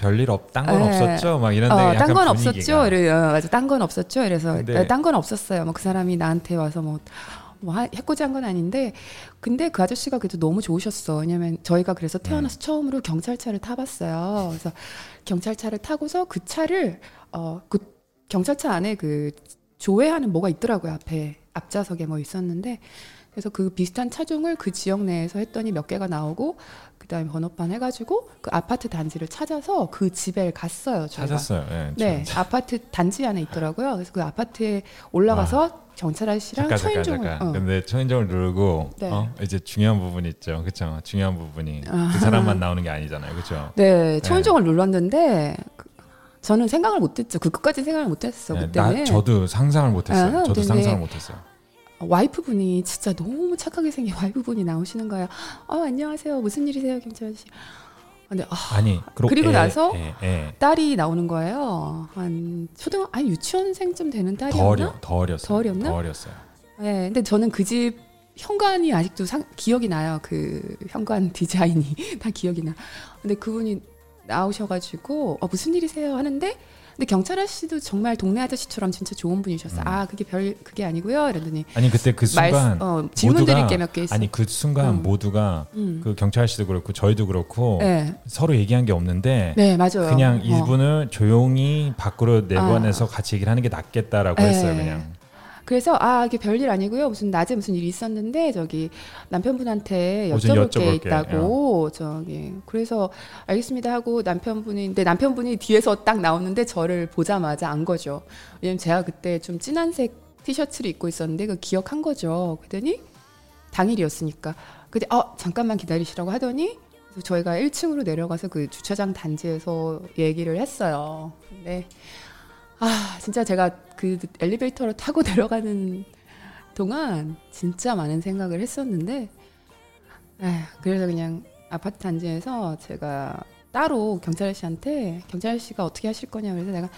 별일 없, 딴건 네. 없었죠? 막 이런데 어, 딴건 없었죠. 이래, 어, 맞아, 딴 건 없었죠. 그래서 네, 딴건 없었어요. 뭐 그 사람이 나한테 와서 뭐 뭐 해코지 한건 아닌데 근데 그 아저씨가 그래도 너무 좋으셨어. 왜냐면 저희가 그래서 태어나서 음. 처음으로 경찰차를 타봤어요. 그래서 경찰차를 타고서 그 차를 어 그 경찰차 안에 그 조회하는 뭐가 있더라고요. 앞에 앞좌석에 뭐 있었는데 그래서 그 비슷한 차종을 그 지역 내에서 했더니 몇 개가 나오고 그다음에 번호판 해가지고 그 아파트 단지를 찾아서 그 집에 갔어요. 저희가. 찾았어요. 네, 네 아파트 단지 안에 있더라고요. 그래서 그 아파트에 올라가서 아. 경찰 아저씨랑 잠깐, 초인종을. 잠깐, 어. 근데 초인종을 누르고 네. 어? 이제 중요한 부분 있죠, 그렇죠? 중요한 부분이 아. 그 사람만 나오는 게 아니잖아요, 그렇죠? 네, 초인종을 네. 눌렀는데 그, 저는 생각을 못했죠. 그 끝까지 생각을 못했어. 네, 그때는. 저도 상상을 못했어요. 아, 저도 상상을 못했어요. 와이프분이 진짜 너무 착하게 생긴 와이프분이 나오시는 거예요. 어, 안녕하세요. 무슨 일이세요, 경찰 아저씨? 근데 아, 니 그리고 애, 나서 애, 애. 딸이 나오는 거예요. 한 초등 아니 유치원생쯤 되는 딸이었나? 더 어려 더 어렸어요. 더 어렸나? 더 어렸어요. 네, 근데 저는 그 집 현관이 아직도 상, 기억이 나요. 그 현관 디자인이 다 기억이 나. 근데 그분이 나오셔가지고 어, 무슨 일이세요 하는데 근데 경찰 아저씨도 정말 동네 아저씨처럼 진짜 좋은 분이셨어요. 음. 아 그게 별 그게 아니고요. 이러더니 아니 그때 그 순간 말, 어, 질문 드릴 게몇개 있어요. 아니 그 순간 음. 모두가 음. 그 경찰 아저씨도 그렇고 저희도 그렇고 네. 서로 얘기한 게 없는데 네 맞아요. 그냥 어. 이분을 조용히 밖으로 내보내서 아. 같이 얘기를 하는 게 낫겠다라고 네. 했어요. 그냥. 그래서 아 이게 별일 아니고요. 무슨 낮에 무슨 일이 있었는데 저기 남편분한테 여쭤볼 게 있다고 야. 저기 그래서 알겠습니다 하고 남편분이 근데 남편분이 뒤에서 딱 나오는데 저를 보자마자 안 거죠. 왜냐면 제가 그때 좀 진한색 티셔츠를 입고 있었는데 그 기억한 거죠. 그랬더니 당일이었으니까 근데 어 잠깐만 기다리시라고 하더니 저희가 1층으로 내려가서 그 주차장 단지에서 얘기를 했어요. 근데 아, 진짜 제가 그 엘리베이터를 타고 내려가는 동안 진짜 많은 생각을 했었는데, 에휴, 그래서 그냥 아파트 단지에서 제가 따로 경찰 아저씨한테 경찰 아저씨가 어떻게 하실 거냐 그래서 내가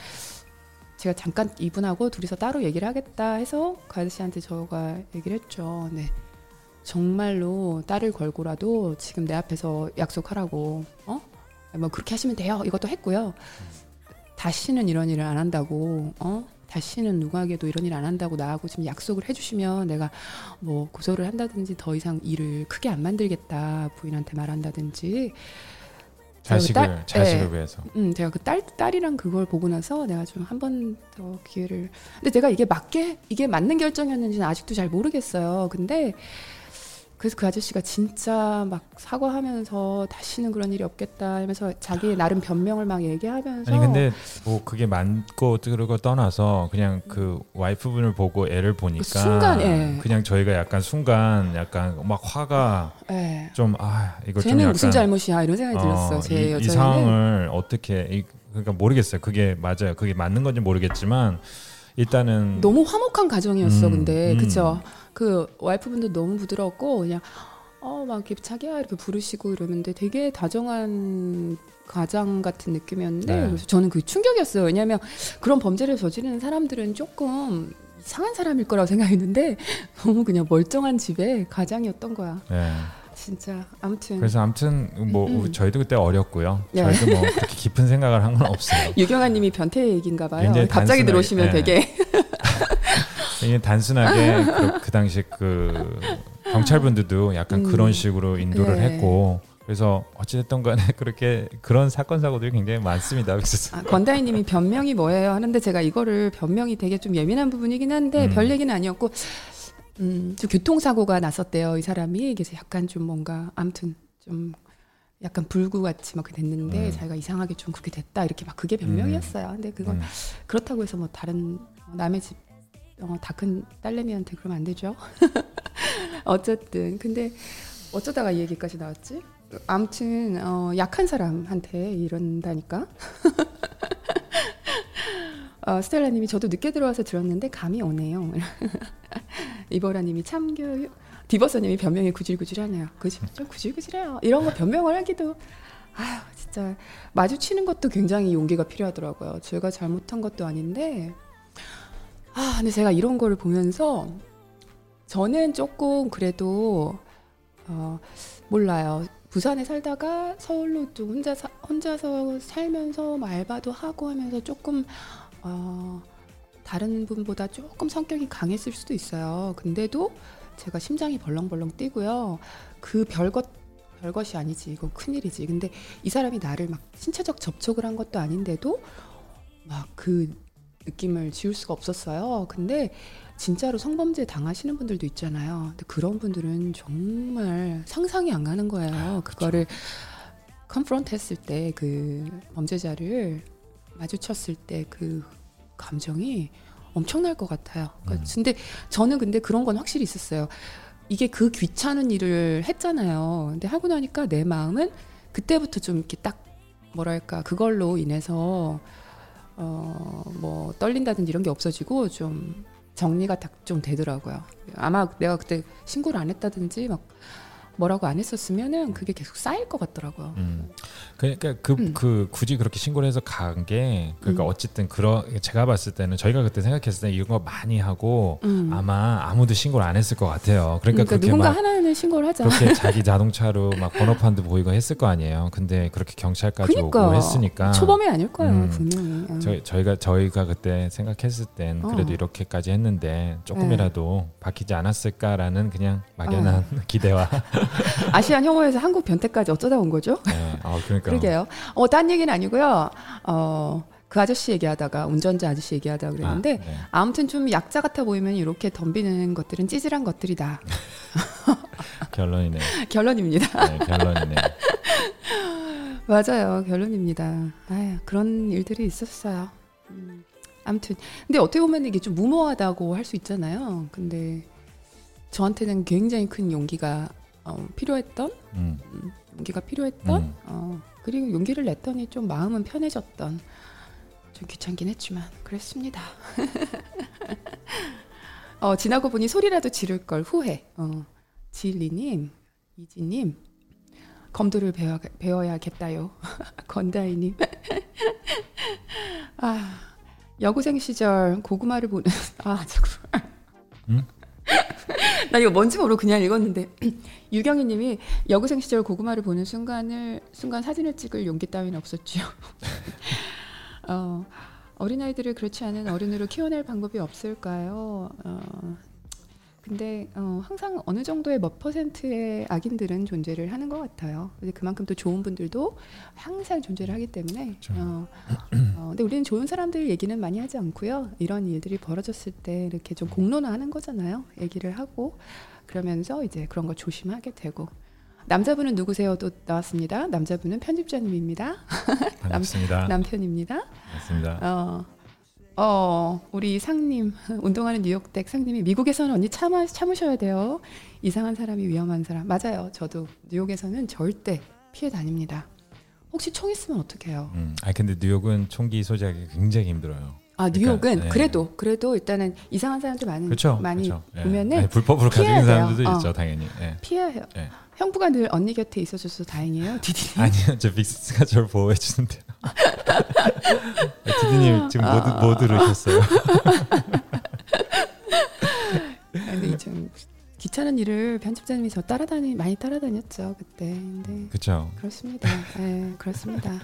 제가 잠깐 이분하고 둘이서 따로 얘기를 하겠다 해서 그 아저씨한테 저가 얘기를 했죠. 네. 정말로 딸을 걸고라도 지금 내 앞에서 약속하라고, 어? 뭐 그렇게 하시면 돼요. 이것도 했고요. 다시는 이런 일을 안 한다고 어 다시는 누구에게도 이런 일 안 한다고 나하고 지금 약속을 해주시면 내가 뭐 고소를 한다든지 더 이상 일을 크게 안 만들겠다 부인한테 말한다든지 자식을 딸, 자식을 네. 위해서. 음, 제가 그 딸 딸이랑 그걸 보고 나서 내가 좀 한 번 더 기회를. 근데 제가 이게 맞게 이게 맞는 결정이었는지는 아직도 잘 모르겠어요. 근데 그래서 그 아저씨가 진짜 막 사과하면서 다시는 그런 일이 없겠다 하면서 자기의 나름 변명을 막 얘기하면서 아니 근데 뭐 그게 맞고 그러고 떠나서 그냥 그 와이프분을 보고 애를 보니까 그 순간 예. 그냥 저희가 약간 순간 약간 막 화가 예. 좀아 이거 쟤는 좀 약간 무슨 잘못이야 이런 생각이 어, 들었어 제 이, 이 상황을 어떻게 이, 그러니까 모르겠어요 그게 맞아요 그게 맞는 건지 모르겠지만 일단은 너무 화목한 가정이었어 음, 근데 음. 그쵸 그 와이프분도 너무 부드럽고 그냥 어막 이렇게 자기야 이렇게 부르시고 이러는데 되게 다정한 가장 같은 느낌이었는데 네. 그래서 저는 그 충격이었어요. 왜냐하면 그런 범죄를 저지르는 사람들은 조금 이상한 사람일 거라고 생각했는데 너무 그냥 멀쩡한 집에 가장이었던 거야. 네. 진짜 아무튼 그래서 아무튼 뭐 음. 저희도 그때 어렸고요. 네. 저희도 뭐 그렇게 깊은 생각을 한 건 없어요. 유경아님이 변태 얘기인가 봐요. 갑자기 들어오시면 네. 되게 이게 단순하게 그, 그, 당시 그 경찰분들도 약간 음. 그런 식으로 인도를 네. 했고 그래서 어찌됐든 간에 그렇게 그런 사건 사고들이 굉장히 많습니다. 아, 건다이님이 변명이 뭐예요 하는데 제가 이거를 변명이 되게 좀 예민한 부분이긴 한데 음. 별 얘기는 아니었고 음, 좀 교통사고가 났었대요 이 사람이 그래서 약간 좀 뭔가 아무튼 좀 약간 불구같이 막 됐는데 음. 자기가 이상하게 좀 그렇게 됐다 이렇게 막 그게 변명이었어요. 근데 그건 음. 그렇다고 해서 뭐 다른 남의 집 어, 다 큰 딸내미한테 그러면 안 되죠. 어쨌든 근데 어쩌다가 이 얘기까지 나왔지? 아무튼 어, 약한 사람한테 이런다니까. 어, 스텔라님이 저도 늦게 들어와서 들었는데 감이 오네요. 이보라님이 참교육. 디버서님이 변명이 구질구질하네요. 그죠? 좀 구질구질해요. 이런 거 변명을 하기도 아유 진짜 마주치는 것도 굉장히 용기가 필요하더라고요. 제가 잘못한 것도 아닌데 아, 근데 제가 이런 거를 보면서 저는 조금 그래도 어, 몰라요. 부산에 살다가 서울로 좀 혼자 사, 혼자서 살면서 뭐 알바도 하고 하면서 조금 어, 다른 분보다 조금 성격이 강했을 수도 있어요. 근데도 제가 심장이 벌렁벌렁 뛰고요. 그 별것 별것이 아니지. 이거 큰일이지. 근데 이 사람이 나를 막 신체적 접촉을 한 것도 아닌데도 막 그 느낌을 지울 수가 없었어요. 근데 진짜로 성범죄 당하시는 분들도 있잖아요. 근데 그런 분들은 정말 상상이 안 가는 거예요. 아, 그거를 컨프런트 했을 때 그 범죄자를 마주쳤을 때 그 감정이 엄청날 것 같아요. 그러니까 음. 근데 저는 근데 그런 건 확실히 있었어요. 이게 그 귀찮은 일을 했잖아요. 근데 하고 나니까 내 마음은 그때부터 좀 이렇게 딱 뭐랄까 그걸로 인해서 어, 뭐 떨린다든지 이런 게 없어지고 좀 정리가 딱 좀 되더라고요. 아마 내가 그때 신고를 안 했다든지 막 뭐라고 안 했었으면은 그게 계속 쌓일 것 같더라고요. 음. 그러니까 그, 음. 그 굳이 그렇게 신고를 해서 간 게 그러니까 음. 어쨌든 그런 제가 봤을 때는 저희가 그때 생각했을 때 이런 거 많이 하고 음. 아마 아무도 신고를 안 했을 것 같아요. 그러니까, 그러니까 누군가 하나는 신고를 하자. 그렇게 자기 자동차로 막 번호판도 보이고 했을 거 아니에요. 근데 그렇게 경찰까지 그러니까. 오고 했으니까 초범이 아닐 거예요 음. 분명히. 어. 저희 저희가 저희가 그때 생각했을 땐 어. 그래도 이렇게까지 했는데 조금이라도 네. 바뀌지 않았을까라는 그냥 막연한 어. 기대와 아시안 혐오에서 한국 변태까지 어쩌다 온 거죠? 네. 아, 그러니까. 그러게요. 어, 딴 얘기는 아니고요. 어, 그 아저씨 얘기하다가 운전자 아저씨 얘기하다 그랬는데 아, 네. 아무튼 좀 약자 같아 보이면 이렇게 덤비는 것들은 찌질한 것들이다. 결론이네. 결론입니다. 네, 결론이네. 맞아요, 결론입니다. 아유, 그런 일들이 있었어요. 음, 아무튼 근데 어떻게 보면 이게 좀 무모하다고 할 수 있잖아요. 근데 저한테는 굉장히 큰 용기가 어, 필요했던 음. 음. 용기가 필요했던 음. 어, 그리고 용기를 냈더니 좀 마음은 편해졌던 좀 귀찮긴 했지만 그랬습니다. 어, 지나고 보니 소리라도 지를 걸 후회. 어, 지일리님, 이지님, 검도를 배워, 배워야겠다요. 건다이님. 아, 여고생 시절 고구마를 보는 아, 잠깐. 음? 나 이거 뭔지 모르고 그냥 읽었는데 유경희 님이 여고생 시절 고구마를 보는 순간을 순간 사진을 찍을 용기 따위는 없었죠. 어, 어린아이들을 그렇지 않은 어른으로 키워낼 방법이 없을까요? 어, 근데 어, 항상 어느 정도의 몇 퍼센트의 악인들은 존재를 하는 것 같아요. 근데 그만큼 또 좋은 분들도 항상 존재를 하기 때문에. 그렇죠. 어, 어, 근데 우리는 좋은 사람들 얘기는 많이 하지 않고요. 이런 일들이 벌어졌을 때 이렇게 좀 공론화하는 거잖아요. 얘기를 하고 그러면서 이제 그런 거 조심하게 되고. 남자분은 누구세요? 또 나왔습니다. 남자분은 편집자님입니다. 반갑습니다. 남, 남편입니다. 반갑습니다. 어, 어, 우리 상님, 운동하는 뉴욕댁 상님이 미국에서는 언니 참아, 참으셔야 돼요. 이상한 사람이 위험한 사람. 맞아요. 저도 뉴욕에서는 절대 피해 다닙니다. 혹시 총 있으면 어떡해요? 음, 아 근데 뉴욕은 총기 소지하기 굉장히 힘들어요. 아 뉴욕은 그러니까, 네. 그래도 그래도 일단은 이상한 사람들 많은 그쵸, 많이. 예. 보면은 아니, 불법으로 가지는 사람들도 어. 있죠 당연히. 예. 피해야 해요. 예. 형부가 늘 언니 곁에 있어줘서 다행이에요. 아니요, 저 빅스가 저를 보호해 주는데요. 디디님 지금 뭐, 아... 뭐 들으셨어요? 아니 좀 귀찮은 일을 편집자님이 저 따라다니 많이 따라다녔죠 그때. 근데 그렇죠. 그렇습니다. 네, 그렇습니다.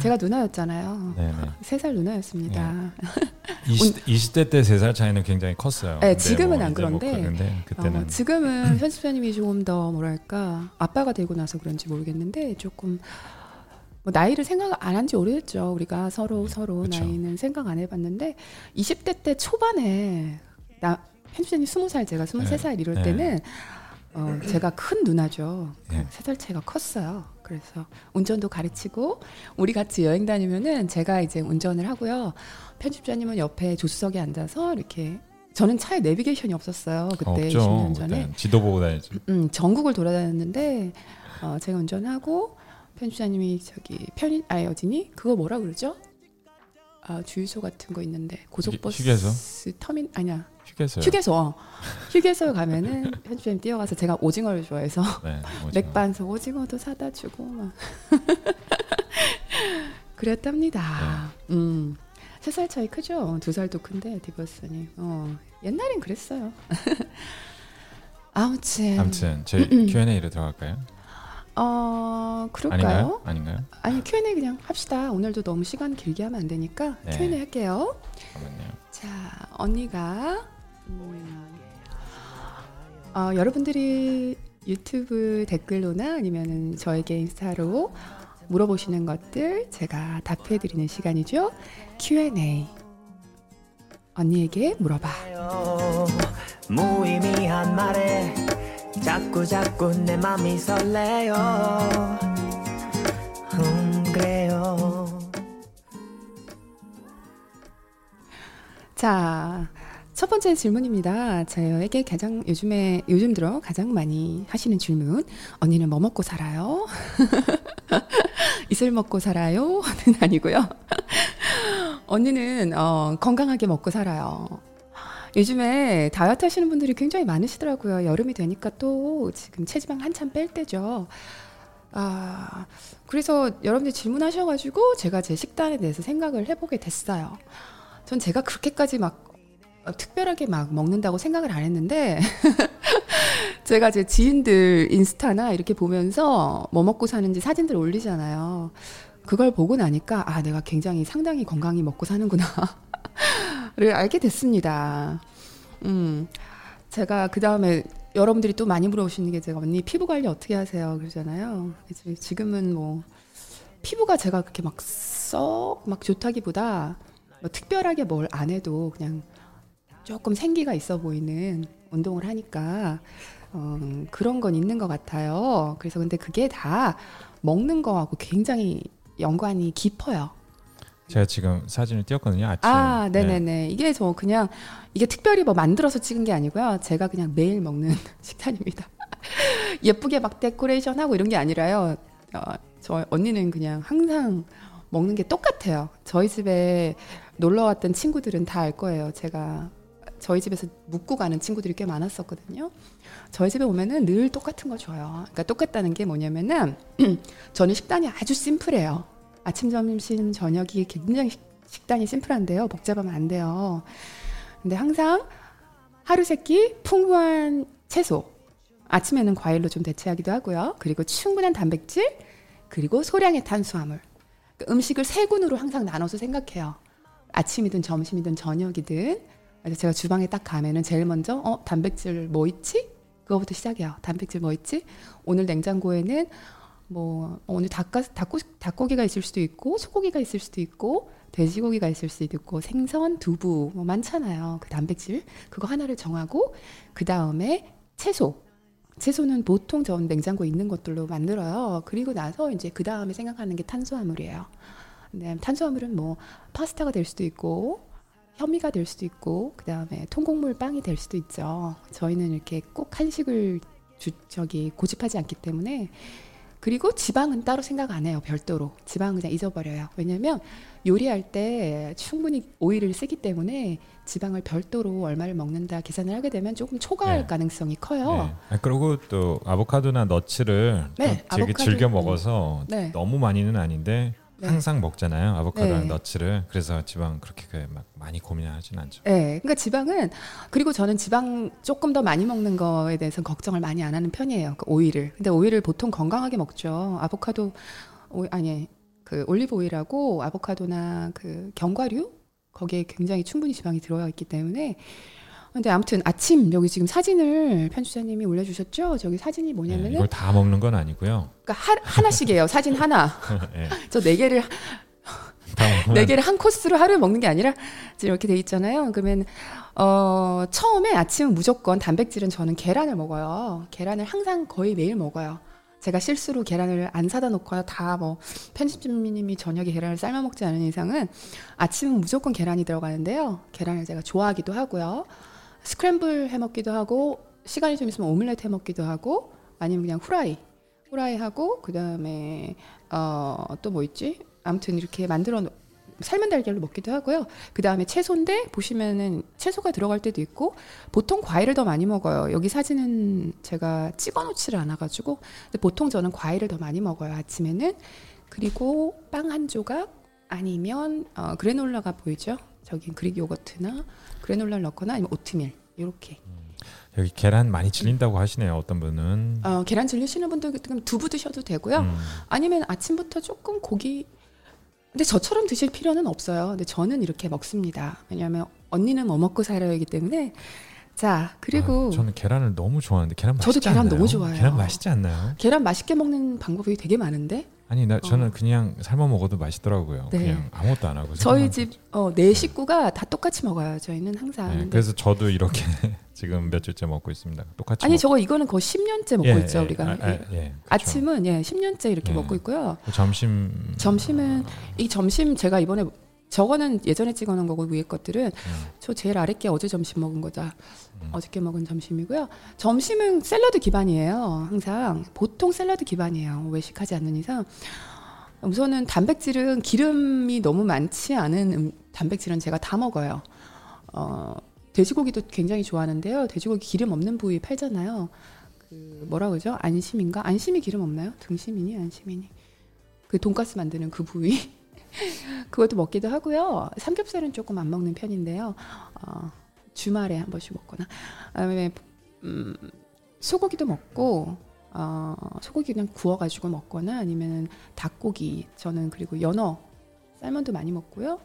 제가 누나였잖아요. 세살 누나였습니다. 네. 20, 20대 때 세 살 차이는 굉장히 컸어요. 네, 지금은 뭐 안 그런데 뭐 그때는 어, 지금은 편집자님이 조금 더 뭐랄까 아빠가 되고 나서 그런지 모르겠는데 조금 뭐 나이를 생각 안 한 지 오래됐죠. 우리가 서로 서로 그쵸. 나이는 생각 안 해봤는데 20대 때 초반에 나 편집자님 스무 살 제가 스물세 살 네. 이럴 네. 때는 어, 제가 큰 누나죠. 네. 세살 차이가 컸어요. 그래서 운전도 가르치고 우리 같이 여행 다니면은 제가 이제 운전을 하고요. 편집자님은 옆에 조수석에 앉아서 이렇게 저는 차에 내비게이션이 없었어요. 그때 없죠. 20년 전에 지도 보고 다니죠. 음, 전국을 돌아다녔는데 어, 제가 운전하고 편집자님이 저기 편의 아니 어디니 그거 뭐라 그러죠? 아, 주유소 같은 거 있는데 고속버스 휴게소? 터민 아니야 휴게소. 휴게소. 휴게소 가면은 편집자님 뛰어가서 제가 오징어를 좋아해서 네, 오징어. 맥반석 오징어도 사다 주고 막 그랬답니다. 네. 음. 세 살 차이 크죠? 두 살도 큰데 디버스니. 어. 옛날엔 그랬어요. 아무튼. 아무튼 저희 Q&A로 들어갈까요? 어 그럴까요? 아닌가요? 아닌가요? 아니 Q&A 그냥 합시다. 오늘도 너무 시간 길게 하면 안 되니까 네. Q&A 할게요. 잠깐만요. 자 언니가 음, 어, 여러분들이 유튜브 댓글로나 아니면 저에게 인스타로 물어보시는 것들 제가 답해드리는 시간이죠. Q&A. 언니에게 물어봐. 무의미한 말에 자꾸 자꾸 내 맘이 설레요. 음, 그래요. 자, 첫 번째 질문입니다. 저에게 가장 요즘에 요즘 들어 가장 많이 하시는 질문. 언니는 뭐 먹고 살아요? 이슬 먹고 살아요? 는 아니고요. 언니는 어, 건강하게 먹고 살아요. 요즘에 다이어트 하시는 분들이 굉장히 많으시더라고요. 여름이 되니까 또 지금 체지방 한참 뺄 때죠. 아, 그래서 여러분들 질문하셔가지고 제가 제 식단에 대해서 생각을 해보게 됐어요. 전 제가 그렇게까지 막 어, 특별하게 막 먹는다고 생각을 안 했는데 제가 제 지인들 인스타나 이렇게 보면서 뭐 먹고 사는지 사진들 올리잖아요. 그걸 보고 나니까 아 내가 굉장히 상당히 건강히 먹고 사는구나 를 알게 됐습니다. 음 제가 그 다음에 여러분들이 또 많이 물어보시는 게 제가 언니 피부 관리 어떻게 하세요 그러잖아요. 지금은 뭐 피부가 제가 그렇게 막 썩막 좋다기보다 뭐 특별하게 뭘 안 해도 그냥 조금 생기가 있어 보이는 운동을 하니까 어, 그런 건 있는 것 같아요. 그래서 근데 그게 다 먹는 거하고 굉장히 연관이 깊어요. 제가 지금 사진을 띄웠거든요. 아침. 아, 네네네. 네. 이게 저 그냥 이게 특별히 뭐 만들어서 찍은 게 아니고요. 제가 그냥 매일 먹는 식단입니다. 예쁘게 막 데코레이션 하고 이런 게 아니라요. 어, 저 언니는 그냥 항상 먹는 게 똑같아요. 저희 집에 놀러 왔던 친구들은 다 알 거예요. 제가 저희 집에서 묵고 가는 친구들이 꽤 많았었거든요. 저희 집에 오면은 늘 똑같은 거 줘요. 그러니까 똑같다는 게 뭐냐면은 저는 식단이 아주 심플해요. 아침, 점심, 저녁이 굉장히 식단이 심플한데요. 복잡하면 안 돼요. 근데 항상 하루 세끼 풍부한 채소. 아침에는 과일로 좀 대체하기도 하고요. 그리고 충분한 단백질, 그리고 소량의 탄수화물. 그러니까 음식을 세 군으로 항상 나눠서 생각해요. 아침이든 점심이든 저녁이든. 그래서 제가 주방에 딱 가면은 제일 먼저 어 단백질 뭐 있지? 그거부터 시작해요. 단백질 뭐 있지? 오늘 냉장고에는 뭐 오늘 닭가 닭고 닭고기가 있을 수도 있고 소고기가 있을 수도 있고 돼지고기가 있을 수도 있고 생선, 두부 뭐 많잖아요. 그 단백질 그거 하나를 정하고 그 다음에 채소. 채소는 보통 전 냉장고에 있는 것들로 만들어요. 그리고 나서 이제 그 다음에 생각하는 게 탄수화물이에요. 네, 탄수화물은 뭐 파스타가 될 수도 있고 현미가 될 수도 있고 그 다음에 통곡물 빵이 될 수도 있죠. 저희는 이렇게 꼭 한식을 주, 저기 고집하지 않기 때문에 그리고 지방은 따로 생각 안 해요. 별도로 지방은 그냥 잊어버려요. 왜냐하면 요리할 때 충분히 오일을 쓰기 때문에 지방을 별도로 얼마를 먹는다 계산을 하게 되면 조금 초과할 네. 가능성이 커요. 네. 그리고 또 아보카도나 너츠를 네, 되게 아보카도, 즐겨 먹어서 네. 너무 많이는 아닌데 네. 항상 먹잖아요 아보카도랑 네. 너츠를 그래서 지방 그렇게 막 많이 고민하지는 않죠. 네, 그러니까 지방은 그리고 저는 지방 조금 더 많이 먹는 거에 대해서 걱정을 많이 안 하는 편이에요. 그 오일을. 근데 오일을 보통 건강하게 먹죠. 아보카도 오, 아니 그 올리브 오일하고 아보카도나 그 견과류 거기에 굉장히 충분히 지방이 들어가 있기 때문에 근데 아무튼 아침 여기 지금 사진을 편집자님이 올려주셨죠. 저기 사진이 뭐냐면은 네, 이걸 다 먹는 건 아니고요. 그러니까 하, 하나씩이에요. 사진 하나. 네. 저네 개를 네 개를 한 코스로 하루에 먹는 게 아니라 이렇게 돼 있잖아요. 그러면 어 처음에 아침은 무조건 단백질은 저는 계란을 먹어요. 계란을 항상 거의 매일 먹어요. 제가 실수로 계란을 안 사다 놓거나 다 뭐 편집주님이 저녁에 계란을 삶아 먹지 않은 이상은 아침은 무조건 계란이 들어가는데요. 계란을 제가 좋아하기도 하고요. 스크램블 해 먹기도 하고 시간이 좀 있으면 오믈렛 해 먹기도 하고 아니면 그냥 후라이 후라이 하고 그다음에 어 또 뭐 있지? 아무튼 이렇게 만들어 삶은 달걀로 먹기도 하고요. 그 다음에 채소인데 보시면은 채소가 들어갈 때도 있고 보통 과일을 더 많이 먹어요. 여기 사진은 제가 찍어놓지를 않아가지고 보통 저는 과일을 더 많이 먹어요. 아침에는 그리고 빵 한 조각 아니면 어, 그래놀라가 보이죠? 저기 그릭 요거트나 그래놀라를 넣거나 아니면 오트밀 이렇게. 음, 여기 계란 많이 질린다고 하시네요. 어떤 분은. 어, 계란 질리시는 분들은 두부 드셔도 되고요. 음. 아니면 아침부터 조금 고기. 근데 저처럼 드실 필요는 없어요. 근데 저는 이렇게 먹습니다. 왜냐하면 언니는 뭐 먹고 살아야기 때문에. 자 그리고 아, 저는 계란을 너무 좋아하는데 계란 저도 계란 않나요? 너무 좋아해요. 계란 맛있지 않나요? 계란 맛있게 먹는 방법이 되게 많은데. 아니 나 저는 어. 그냥 삶아 먹어도 맛있더라고요. 네. 그냥 아무것도 안 하고. 저희 집네 어, 식구가 다 똑같이 먹어요. 저희는 항상. 네, 그래서 저도 이렇게 지금 몇 주째 먹고 있습니다. 똑같이. 아니 먹... 저거 이거는 거의 10년째 먹고 예, 있죠 예, 우리가. 아, 아, 예, 아침은 예 10년째 이렇게 예. 먹고 있고요. 점심. 점심은 이 점심 제가 이번에 저거는 예전에 찍어놓은 거고 위에 것들은 음. 저 제일 아래 게 어제 점심 먹은 거다. 음. 어저께 먹은 점심이고요. 점심은 샐러드 기반이에요. 항상 보통 샐러드 기반이에요. 외식하지 않는 이상. 우선은 단백질은 기름이 너무 많지 않은 음, 단백질은 제가 다 먹어요. 어, 돼지고기도 굉장히 좋아하는데요. 돼지고기 기름 없는 부위 팔잖아요. 그 뭐라 그러죠? 안심인가? 안심이 기름 없나요? 등심이니 안심이니? 그 돈가스 만드는 그 부위. 그것도 먹기도 하고요. 삼겹살은 조금 안 먹는 편인데요. 어, 주말에 한 번씩 먹거나. 그다음에 음, 소고기도 먹고 어, 소고기 그냥 구워가지고 먹거나 아니면 닭고기 저는 그리고 연어 쌀만도 많이 먹고요.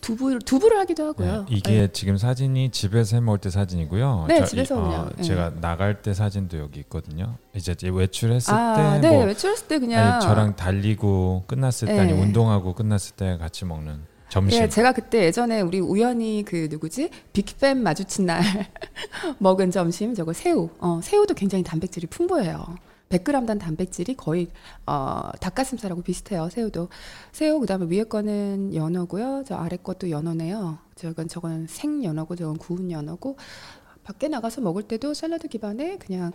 두부 두부를 하기도 하고요. 네, 이게 네. 지금 사진이 집에서 해 먹을 때 사진이고요. 네, 저, 집에서 그냥 어, 네. 제가 나갈 때 사진도 여기 있거든요. 이제 외출했을 아, 때, 네, 뭐, 외출했을 때 그냥 아니, 저랑 달리고 끝났을 때, 아니 네. 운동하고 끝났을 때 같이 먹는 점심. 네, 제가 그때 예전에 우리 우연히 그 누구지 빅팬 마주친 날 먹은 점심 저거 새우. 어, 새우도 굉장히 단백질이 풍부해요. 100g당 단백질이 거의 어, 닭가슴살하고 비슷해요. 새우도 새우 그다음에 위에 거는 연어고요. 저 아래 것도 연어네요. 저건 저건 생 연어고 저건 구운 연어고 밖에 나가서 먹을 때도 샐러드 기반에 그냥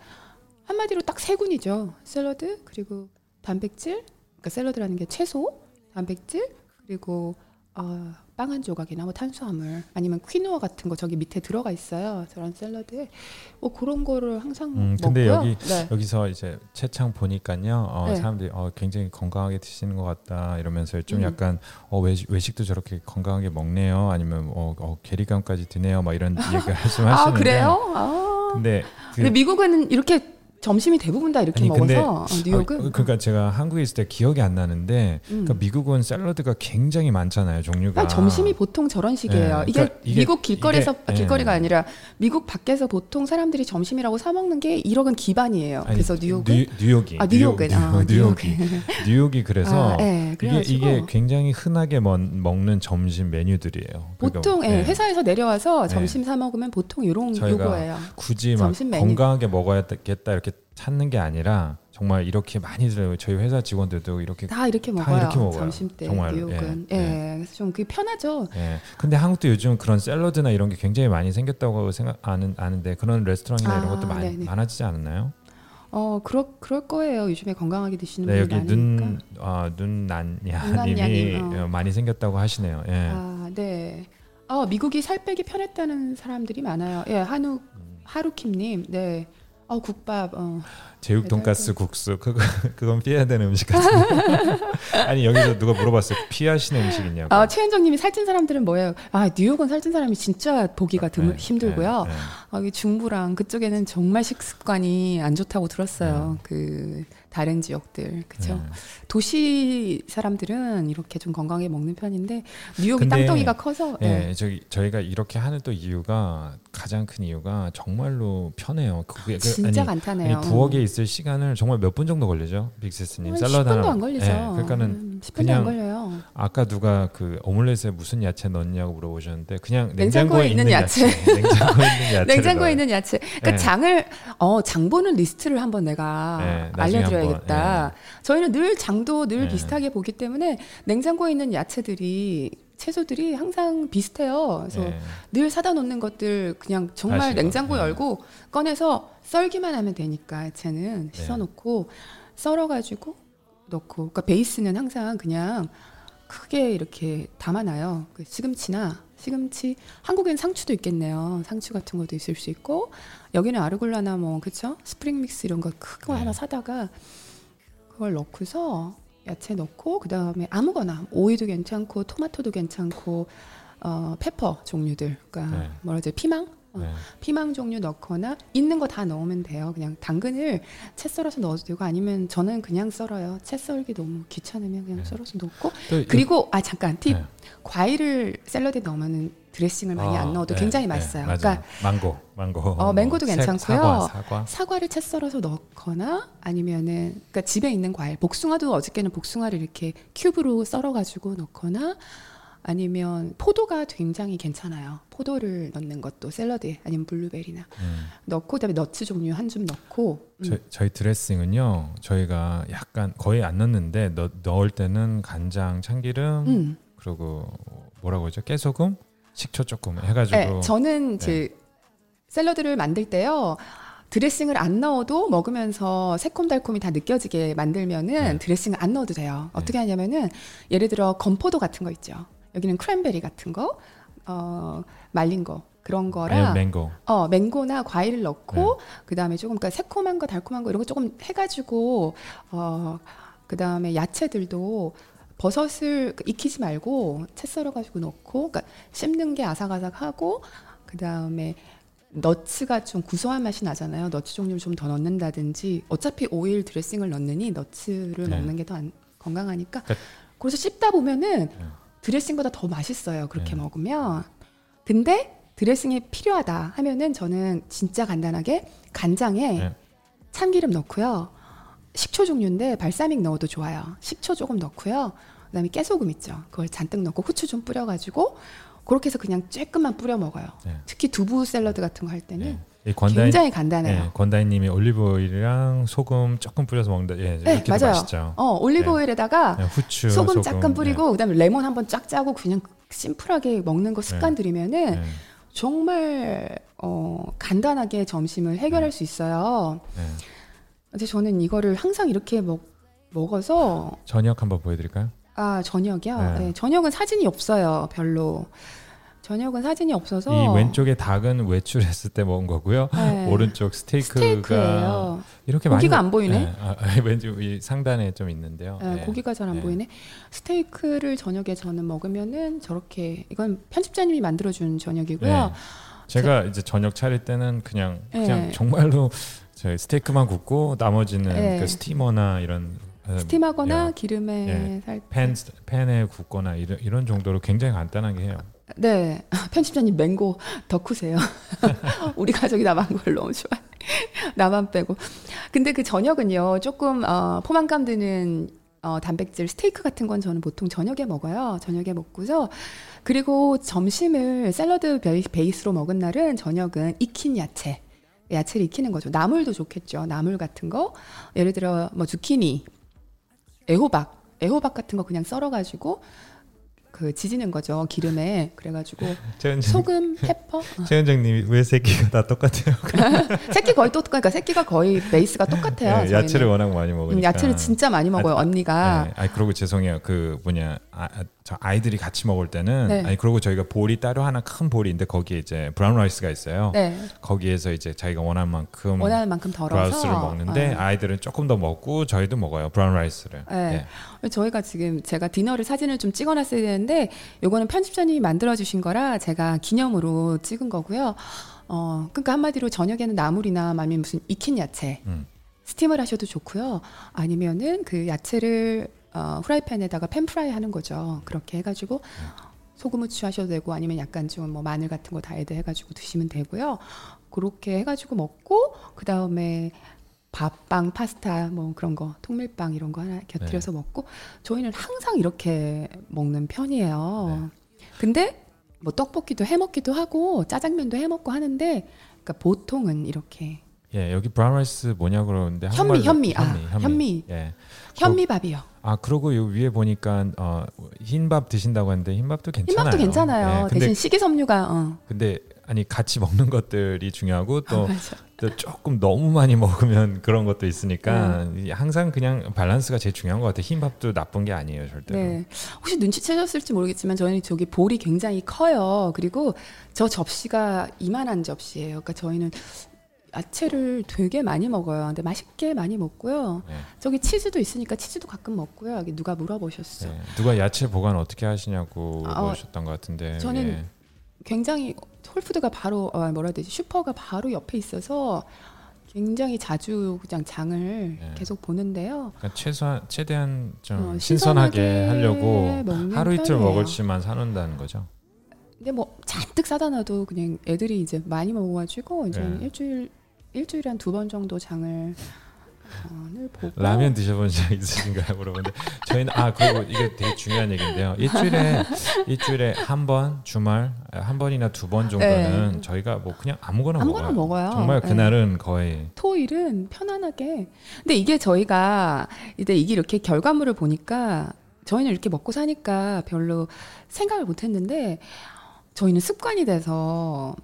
한마디로 딱 세 군이죠. 샐러드 그리고 단백질. 그러니까 샐러드라는 게 채소, 단백질 그리고 어, 빵한 조각이나 뭐 탄수화물 아니면 퀴노아 같은 거 저기 밑에 들어가 있어요. 저런 샐러드에 뭐 그런 거를 항상 음, 먹고요. 근데 여기 네. 여기서 이제 채창 보니까요. 어, 네. 사람들이 어, 굉장히 건강하게 드시는 것 같다 이러면서 좀 음. 약간 어, 외식, 외식도 저렇게 건강하게 먹네요. 아니면 어, 어 계리감까지 드네요. 막 이런 얘기 말씀하시는데. 아 그래요? 아. 근데 그, 근데 미국은 이렇게 점심이 대부분 다 이렇게 아니, 먹어서 근데, 어, 뉴욕은? 아, 그러니까 제가 한국에 있을 때 기억이 안 나는데 음. 그러니까 미국은 샐러드가 굉장히 많잖아요 종류가. 아니, 점심이 보통 저런 식이에요. 네. 이게, 그러니까 이게, 미국 길거리에서 이게, 아, 길거리가 네. 아니라 미국 밖에서 보통 사람들이 점심이라고 사 먹는 게 이거는 기본이에요. 아니, 그래서 뉴욕은? 뉴, 욕이. 아 뉴욕은. 아, 뉴욕이. 뉴욕이. 그래서 아, 네. 이게 이게 굉장히 흔하게 먹는 점심 메뉴들이에요. 보통 그러니까, 예, 회사에서 내려와서 점심 사 먹으면 보통 이런 요거예요. 굳이 막 건강하게 먹어야겠다 이렇게 찾는 게 아니라 정말 이렇게 많이 들어요. 저희 회사 직원들도 이렇게 다 이렇게 먹어요. 이렇게 먹어요. 점심 때 정말 뉴욕은 예, 예. 그래서 좀 그게 편하죠. 예. 근데 한국도 요즘 그런 샐러드나 이런 게 굉장히 많이 생겼다고 생각 아는 아는데 그런 레스토랑이나 아, 이런 것도 많이 네네. 많아지지 않았나요? 어, 그럴 그럴 거예요. 요즘에 건강하게 드시는 네, 분이 여기 눈, 아, 눈난야님이 어. 많이 생겼다고 하시네요. 예. 아, 네. 어, 미국이 살 빼기 편했다는 사람들이 많아요. 예, 한우 음. 하루킴님, 네. 어 국밥. 어. 제육 돈가스 국수 그거 그건 피해야 되는 음식 같은데. 아니 여기서 누가 물어봤어요. 피하시는 음식이냐고. 아 최현정님이 살찐 사람들은 뭐예요? 아 뉴욕은 살찐 사람이 진짜 보기가 드물, 네, 힘들고요. 네, 네. 아, 중부랑 그쪽에는 정말 식습관이 안 좋다고 들었어요. 네. 그 다른 지역들 그렇죠. 네. 도시 사람들은 이렇게 좀 건강하게 먹는 편인데 뉴욕이 땅덩이가 커서. 네, 네. 저기 저희가 이렇게 하는 또 이유가 가장 큰 이유가 정말로 편해요. 그게 그, 진짜 아니, 간단해요. 아니, 부엌에 있을 시간을 정말 몇 분 정도 걸리죠, 빅세스님? 샐러드 10분도 하나. 안 걸리죠. 네, 그러니까는 음, 그냥 걸려요. 아까 누가 그 오믈렛에 무슨 야채 넣냐고 물어보셨는데 그냥 냉장고에, 냉장고에 있는 야채, 야채. 냉장고에 있는 야채, 냉장고에 있는 야채. 그러니까 네. 장을 어 장 보는 리스트를 한번 내가 네, 알려드려야겠다. 한번, 네. 저희는 늘 장도 늘 네. 비슷하게 보기 때문에 냉장고에 있는 야채들이 채소들이 항상 비슷해요. 그래서 네. 늘 사다 놓는 것들 그냥 정말 아시고. 냉장고 네. 열고 꺼내서 썰기만 하면 되니까 야채는 네. 씻어놓고 썰어가지고 넣고. 그러니까 베이스는 항상 그냥 크게 이렇게 담아놔요. 그 시금치나 시금치 한국엔 상추도 있겠네요. 상추 같은 것도 있을 수 있고 여기는 arugula나 뭐 그쵸 spring mix 이런 거 크거 네. 하나 사다가 그걸 넣고서 야채 넣고 그 다음에 아무거나 오이도 괜찮고 토마토도 괜찮고 어 pepper 종류들. 그러니까 네. 뭐라 하지? 피망? 어, 네. 피망 종류 넣거나 있는 거 다 넣으면 돼요. 그냥 당근을 채 썰어서 넣어도 되고 아니면 저는 그냥 썰어요. 채 썰기 너무 귀찮으면 그냥 네. 썰어서 넣고 그리고 아 잠깐 팁 네. 과일을 샐러드에 넣으면은 드레싱을 많이 어, 안 넣어도 네, 굉장히 네, 맛있어요. 그러니까 망고, 망고. 어, 망고도 괜찮고요. 사과, 사과. 를채 썰어서 넣거나 아니면은 그러니까 집에 있는 과일, 복숭아도 어저께는 복숭아를 이렇게 큐브로 썰어 가지고 넣거나 아니면 포도가 굉장히 괜찮아요. 포도를 넣는 것도 샐러드에 아니면 블루베리나 음. 넣고 그다음에 너츠 종류 한 줌 넣고 음. 저, 희 드레싱은요 저희가 약간 거의 안 넣는데 넣, 넣을 때는 간장, 참기름 음. 그리고 뭐라고 하죠 깨소금, 식초 조금 해가지고 네, 저는 이제 네. 샐러드를 만들 때요. 드레싱을 안 넣어도 먹으면서 새콤달콤이 다 느껴지게 만들면은 네. 드레싱을 안 넣어도 돼요. 어떻게 네. 하냐면은 예를 들어 건포도 같은 거 있죠. 여기는 크랜베리 같은 거, 어, 말린 거 그런 거랑 맹고. 어, 맹고나 과일을 넣고 네. 그다음에 조금 그러니까 새콤한 거, 달콤한 거 이런 거 조금 해 가지고 어, 그다음에 야채들도 버섯을 익히지 말고 채 썰어 가지고 넣고 그러니까 씹는 게 아삭아삭하고 그다음에 너츠가 좀 구수한 맛이 나잖아요. 너츠 종류를 좀 더 넣는다든지 어차피 오일 드레싱을 넣느니 너츠를 네. 먹는 게 더 건강하니까 그러니까 그래서 씹다 보면은 네. 드레싱보다 더 맛있어요. 그렇게 네. 먹으면. 근데 드레싱이 필요하다 하면은 저는 진짜 간단하게 간장에 네. 참기름 넣고요. 식초 종류인데 발사믹 넣어도 좋아요. 식초 조금 넣고요. 그다음에 깨소금 있죠. 그걸 잔뜩 넣고 후추 좀 뿌려가지고 그렇게 해서 그냥 쬐끔만 뿌려 먹어요. 네. 특히 두부 샐러드 같은 거 할 때는 네. 권다인, 굉장히 간단해요. 네, 권다인님이 올리브 오일이랑 소금 조금 뿌려서 먹는다. 예, 네, 맞아요. 맛있죠. 어, 올리브 오일에다가 네. 후추, 소금, 소금 조금 뿌리고 네. 그다음에 레몬 한번 쫙 짜고 그냥 심플하게 먹는 거 습관 들이면은 정말 어, 간단하게 점심을 해결할 수 있어요. 근데 저는 이거를 항상 이렇게 먹, 먹어서 저녁 한번 보여드릴까요? 아 저녁이요. 네. 네. 저녁은 사진이 없어요. 별로. 저녁은 사진이 없어서 이 왼쪽에 닭은 외출했을 때 먹은 거고요. 네. 오른쪽 스테이크가 스테이크예요. 이렇게 고기가 많이... 안 보이네. 네. 아, 왼쪽 이 상단에 좀 있는데요. 네, 고기가 잘안 네. 보이네. 스테이크를 저녁에 저는 먹으면은 저렇게 이건 편집자님이 만들어준 저녁이고요. 네. 제가 제... 이제 저녁 차릴 때는 그냥 그냥 정말로 저희 스테이크만 굽고 나머지는 그 스티머나 이런 스팀하거나 기름에 예, 살팬 팬에 굽거나 이런 이런 정도로 굉장히 간단하게 해요. 네. 편집자님 맹고 덕후세요. 우리 가족이 나만 걸 너무 좋아해. 나만 빼고. 근데 그 저녁은요, 조금, 어, 포만감 드는 어, 단백질 스테이크 같은 건 저는 보통 저녁에 먹어요. 저녁에 먹고서. 그리고 점심을 샐러드 베이스로 먹은 날은 저녁은 익힌 야채. 야채를 익히는 거죠. 나물도 좋겠죠. 나물 같은 거. 예를 들어, 뭐, 주키니, 애호박. 애호박 같은 거 그냥 썰어 가지고 그 지지는 거죠 기름에 그래가지고 소금, 페퍼. 최현정님이 왜 새끼가 다 똑같아요? 새끼 거의 똑같으니까 새끼가 거의 베이스가 똑같아요. 네, 야채를 워낙 많이 먹으니까. 음, 야채를 진짜 많이 먹어요 아, 언니가. 네, 아 그러고 죄송해요 그 뭐냐 아, 저 아이들이 같이 먹을 때는 네. 아니 그리고 저희가 볼이 따로 하나 큰 볼이 있는데 거기에 이제 brown rice가 있어요. 네. 거기에서 이제 자기가 원하는 만큼 원하는 만큼 덜어서 brown rice를 먹는데 네. 아이들은 조금 더 먹고 저희도 먹어요 brown rice를. 네. 네. 저희가 지금 제가 dinner를 사진을 좀 찍어놨어야 되는데 요거는 편집자님이 만들어주신 거라 제가 기념으로 찍은 거고요. 어 그러니까 한마디로 저녁에는 나물이나 아니면 무슨 익힌 야채. 음. 스팀을 하셔도 좋고요. 아니면은 그 야채를 어, 후라이팬에다가 pan fry 하는 거죠. 그렇게 해가지고 소금 후추 하셔도 되고 아니면 약간 좀 뭐 마늘 같은 거 다 add 해가지고 드시면 되고요. 그렇게 해가지고 먹고 그 다음에 밥빵, 파스타 뭐 그런 거, 통밀빵 이런 거 하나 곁들여서 네. 먹고 저희는 항상 이렇게 먹는 편이에요. 네. 근데 뭐 떡볶이도 해 먹기도 하고 짜장면도 해 먹고 하는데 그러니까 보통은 이렇게 예, 여기 brown rice 뭐냐 그러는데 현미, 현미, 아, 현미, 현미. 예. 현미밥이요. 아 그러고 요 위에 보니까 어, 흰밥 드신다고 하는데 흰밥도 괜찮아요. 흰밥도 괜찮아요. 예, 대신 식이섬유가. 어. 근데 아니 같이 먹는 것들이 중요하고 또, 아, 또 조금 너무 많이 먹으면 그런 것도 있으니까 음. 항상 그냥 밸런스가 제일 중요한 것 같아요. 흰밥도 나쁜 게 아니에요, 절대로. 네. 혹시 눈치채셨을지 모르겠지만 저희는 저기 볼이 굉장히 커요. 그리고 저 접시가 이만한 접시예요. 그러니까 저희는 야채를 되게 많이 먹어요. 근데 맛있게 많이 먹고요. 네. 저기 치즈도 있으니까 치즈도 가끔 먹고요. 여기 누가 물어보셨어. 네. 누가 야채 보관 어떻게 하시냐고 아, 물어보셨던 것 같은데. 저는 예. 굉장히 Whole Foods가 바로 어, 뭐라 해야 되지 슈퍼가 바로 옆에 있어서 굉장히 자주 그냥 장을 네. 계속 보는데요. 그러니까 최소한 최대한 좀 어, 신선하게, 하려고 하루 이틀. 먹을지만 사놓는다는 거죠. 근데 뭐 잔뜩 사다 놔도 그냥 애들이 이제 많이 먹어가지고 이제 네. 일주일 일주일에 한 두 번 정도 장을 라면 드셔본 적 있으신가요? 물어보는데 저희는 아 그리고 이게 되게 중요한 얘기인데요. 일주일에 일주일에 한 번 주말 한 번이나 두 번 정도는 네. 저희가 뭐 그냥 아무거나, 아무거나 먹어요. 먹어요. 정말 네. 그날은 네. 거의 토일은 편안하게. 근데 이게 저희가 이제 이게 이렇게 결과물을 보니까 저희는 이렇게 먹고 사니까 별로 생각을 못했는데 저희는 습관이 돼서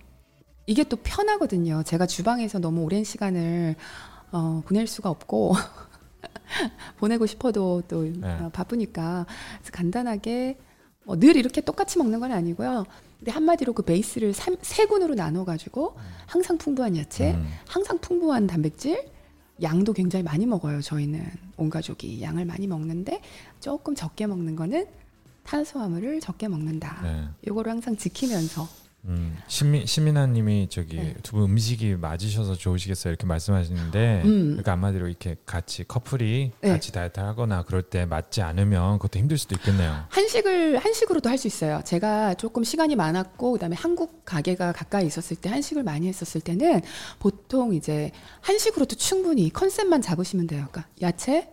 이게 또 편하거든요. 제가 주방에서 너무 오랜 시간을 어, 보낼 수가 없고 보내고 싶어도 또 네. 어, 바쁘니까 간단하게 뭐 늘 이렇게 똑같이 먹는 건 아니고요. 근데 한마디로 그 베이스를 삼, 세 군으로 나눠가지고 항상 풍부한 야채, 음. 항상 풍부한 단백질, 양도 굉장히 많이 먹어요. 저희는 온 가족이 양을 많이 먹는데 조금 적게 먹는 거는 탄수화물을 적게 먹는다. 네. 이거를 항상 지키면서 음, 시민 시민아님이 저기 네. 두분 음식이 맞으셔서 좋으시겠어요 이렇게 말씀하시는데 음. 그러니까 한마디로 이렇게 같이 커플이 네. 같이 다이어트 하거나 그럴 때 맞지 않으면 그것도 힘들 수도 있겠네요. 한식을 한식으로도 할 수 있어요. 제가 조금 시간이 많았고 그다음에 한국 가게가 가까이 있었을 때 한식을 많이 했었을 때는 보통 이제 한식으로도 충분히 컨셉만 잡으시면 돼요. 그러니까 야채,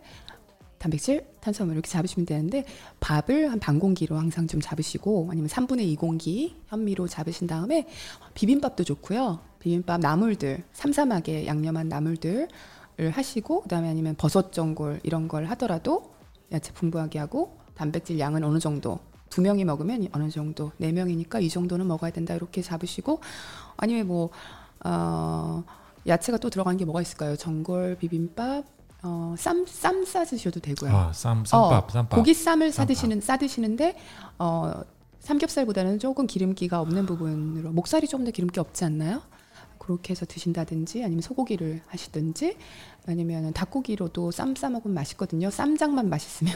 단백질, 탄수화물 이렇게 잡으시면 되는데 밥을 한 반 공기로 항상 좀 잡으시고 아니면 3분의 2 공기 현미로 잡으신 다음에 비빔밥도 좋고요. 비빔밥 나물들 삼삼하게 양념한 나물들을 하시고 그다음에 아니면 버섯 전골 이런 걸 하더라도 야채 풍부하게 하고 단백질 양은 어느 정도 두 명이 먹으면 어느 정도 네 명이니까 이 정도는 먹어야 된다 이렇게 잡으시고 아니면 뭐 어, 야채가 또 들어간 게 뭐가 있을까요? 전골 비빔밥 어, 쌈, 쌈 싸드셔도 되고요. 아, 쌈, 쌈밥, 어, 쌈밥. 고기 쌈을 싸드시는, 싸드시는데, 어, 삼겹살보다는 조금 기름기가 없는 부분으로, 목살이 조금 더 기름기 없지 않나요? 그렇게 해서 드신다든지, 아니면 소고기를 하시든지, 아니면 닭고기로도 쌈 싸먹으면 맛있거든요. 쌈장만 맛있으면.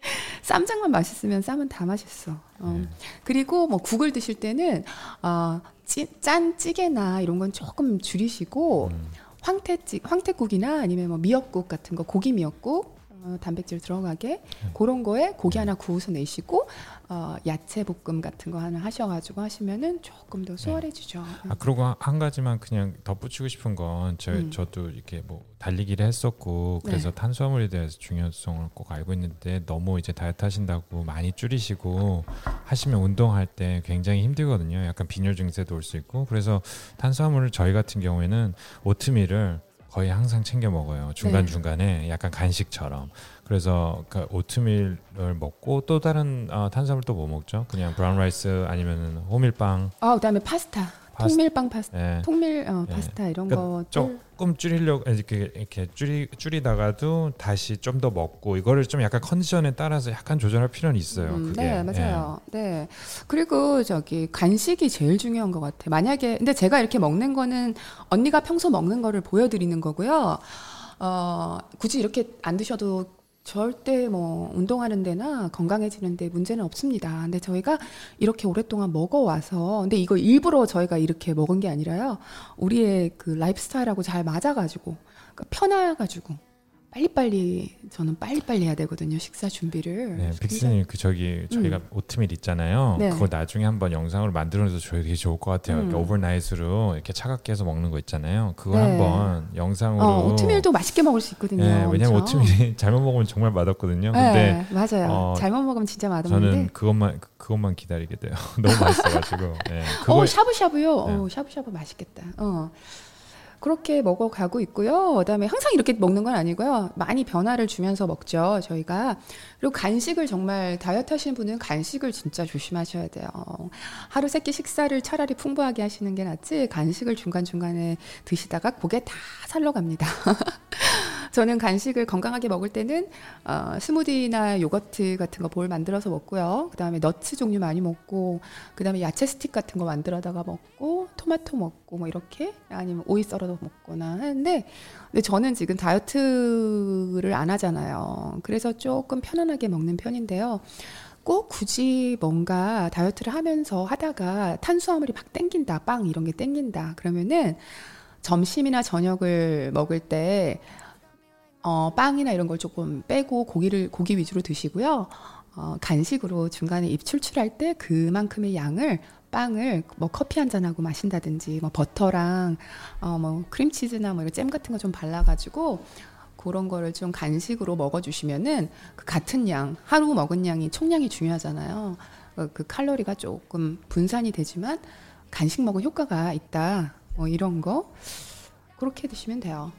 쌈장만 맛있으면 쌈은 다 맛있어. 어. 네. 그리고 뭐 국을 드실 때는, 어, 찌, 짠 찌개나 이런 건 조금 줄이시고, 음. 황태찌 황태국이나 아니면 뭐 미역국 같은 거 고기 미역국 어, 단백질 들어가게 네. 그런 거에 고기 하나 구워서 내시고 어, 야채 볶음 같은 거 하나 하셔가지고 하시면은 조금 더 수월해지죠. 네. 아 그리고 한 가지만 그냥 덧붙이고 싶은 건저 음. 저도 이렇게 뭐 달리기를 했었고 그래서 네. 탄수화물에 대해서 중요성을 꼭 알고 있는데 너무 이제 다이어트 하신다고 많이 줄이시고 하시면 운동할 때 굉장히 힘들거든요. 약간 빈혈 증세도 올 수 있고 그래서 탄수화물을 저희 같은 경우에는 오트밀을 거의 항상 챙겨 먹어요. 중간 중간에 네. 약간 간식처럼. 그래서 그 오트밀을 먹고 또 다른 어, 탄수화물 또 뭐 먹죠? 그냥 brown rice 아니면 호밀빵. 아 그다음에 파스타. 파스... 통밀빵 파스타, 네. 통밀 어, 네. 파스타 네. 이런 그러니까 거 조금 줄이려고 이렇게 이렇게 줄이 줄이다가도 다시 좀 더 먹고 이거를 좀 약간 컨디션에 따라서 약간 조절할 필요는 있어요. 음, 네, 맞아요. 네. 네. 그리고 저기 간식이 제일 중요한 것 같아. 만약에 근데 제가 이렇게 먹는 거는 언니가 평소 먹는 거를 보여드리는 거고요. 어, 굳이 이렇게 안 드셔도 절대 뭐 운동하는 데나 건강해지는 데 문제는 없습니다. 근데 저희가 이렇게 오랫동안 먹어와서 근데 이거 일부러 저희가 이렇게 먹은 게 아니라요. 우리의 그 라이프스타일하고 잘 맞아가지고 그러니까 편해가지고 빨리빨리 저는 빨리빨리 해야 되거든요 식사 준비를. 네, 빅스님 그 저기 저희가 음. 오트밀 있잖아요. 네. 그거 나중에 한번 영상으로 만들어서 줘야 되게 좋을 것 같아요. 음. 오버나잇으로 이렇게 차갑게 해서 먹는 거 있잖아요. 그거 네. 한번 영상으로. 어, 오트밀도 맛있게 먹을 수 있거든요. 네, 왜냐면? 오트밀이 잘못 먹으면 정말 맛없거든요. 네, 근데 맞아요. 어, 잘못 먹으면 진짜 맛없는데. 저는 그것만 그것만 기다리게 돼요. 너무 맛있어가지고. 네, 그거... 어 샤브샤브요. 네. 어 샤브샤브 맛있겠다. 어. 그렇게 먹어가고 있고요. 그다음에 항상 이렇게 먹는 건 아니고요. 많이 변화를 주면서 먹죠. 저희가 그리고 간식을 정말 다이어트 하시는 분은 간식을 진짜 조심하셔야 돼요. 하루 세 끼 식사를 차라리 풍부하게 하시는 게 낫지 간식을 중간 중간에 드시다가 고개 다 살러 갑니다. 저는 간식을 건강하게 먹을 때는 어, 스무디나 요거트 같은 거 볼 만들어서 먹고요. 그다음에 너츠 종류 많이 먹고 그다음에 야채 스틱 같은 거 만들어다가 먹고 토마토 먹고 뭐 이렇게 아니면 오이 썰어 서 먹거나 하는데 근데 저는 지금 다이어트를 안 하잖아요. 그래서 조금 편안하게 먹는 편인데요. 꼭 굳이 뭔가 다이어트를 하면서 하다가 탄수화물이 막 땡긴다, 빵 이런 게 땡긴다. 그러면은 점심이나 저녁을 먹을 때 어, 빵이나 이런 걸 조금 빼고 고기를 고기 위주로 드시고요. 어, 간식으로 중간에 입 출출할 때 그만큼의 양을 빵을 뭐 커피 한 잔하고 마신다든지 뭐 버터랑 어, 뭐 크림치즈나 뭐 이런 잼 같은 거 좀 발라가지고 그런 거를 좀 간식으로 먹어주시면은 그 같은 양 하루 먹은 양이 총량이 중요하잖아요. 그, 그 칼로리가 조금 분산이 되지만 간식 먹은 효과가 있다. 뭐 이런 거 그렇게 드시면 돼요.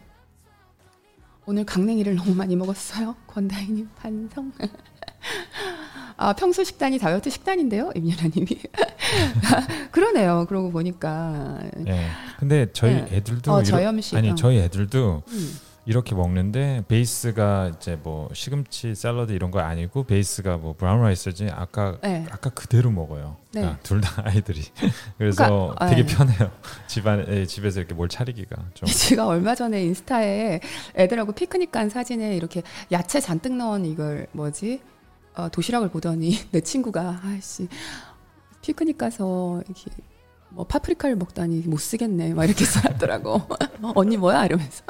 오늘 강냉이를 너무 많이 먹었어요. 권다희님 반성. 아, 평소 식단이 다이어트 식단인데요, 임연아님이. 그러네요. 그러고 보니까. 네. 근데 저희 네. 애들도 어, 저염식. 아니 어. 저희 애들도 음. 이렇게 먹는데 베이스가 이제 뭐 시금치 샐러드 이런 거 아니고 베이스가 뭐 brown rice지 아까 네. 아까 그대로 먹어요. 네. 그러니까 둘다 아이들이 그래서 그러니까, 되게 네. 편해요. 집안 집에서 이렇게 뭘 차리기가 좀. 제가 얼마 전에 인스타에 애들하고 피크닉 간 사진에 이렇게 야채 잔뜩 넣은 이걸 뭐지 어, 도시락을 보더니 내 친구가 아씨 피크닉 가서 이렇게 뭐 파프리카를 먹다니 못 쓰겠네. 막 이렇게 써놨더라고 언니 뭐야? 이러면서.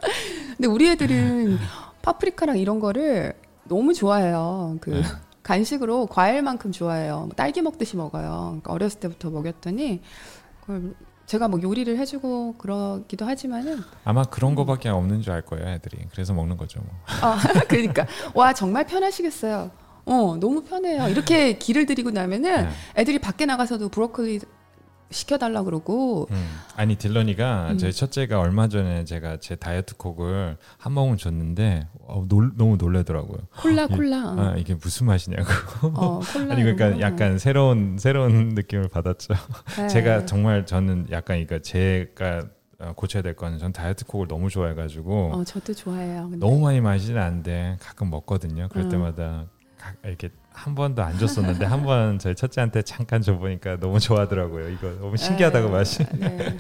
근데 우리 애들은 파프리카랑 이런 거를 너무 좋아해요. 그 네. 간식으로 과일만큼 좋아해요. 뭐 딸기 먹듯이 먹어요. 그러니까 어렸을 때부터 먹였더니 그걸 제가 뭐 요리를 해주고 그러기도 하지만은 아마 그런 거밖에 없는 줄 알 거예요 애들이. 그래서 먹는 거죠 뭐. 아 그러니까. 와 정말 편하시겠어요 어 너무 편해요 이렇게 길을 들이고 나면은 네. 애들이 밖에 나가서도 브로콜리 시켜달라 그러고. 음. 아니 딜런이가 음. 제 첫째가 얼마 전에 제가 제 다이어트 콕을 한 모금 줬는데 어, 놀, 너무 놀래더라고요. 콜라 콜라. 아, 이게 무슨 맛이냐고. 어, 아니 그러니까 약간 새로운 새로운 느낌을 받았죠. 네. 제가 정말 저는 약간 그러니까 제가 어, 고쳐야 될 거는 전 다이어트 콕을 너무 좋아해가지고. 어, 저도 좋아해요. 근데. 너무 많이 마시지는 않는데 가끔 먹거든요. 그럴 음. 때마다 이렇게 한 번도 안 줬었는데 한 번 저희 첫째한테 잠깐 줘보니까 너무 좋아하더라고요. 이거 너무 신기하다고 네, 맛이. 네.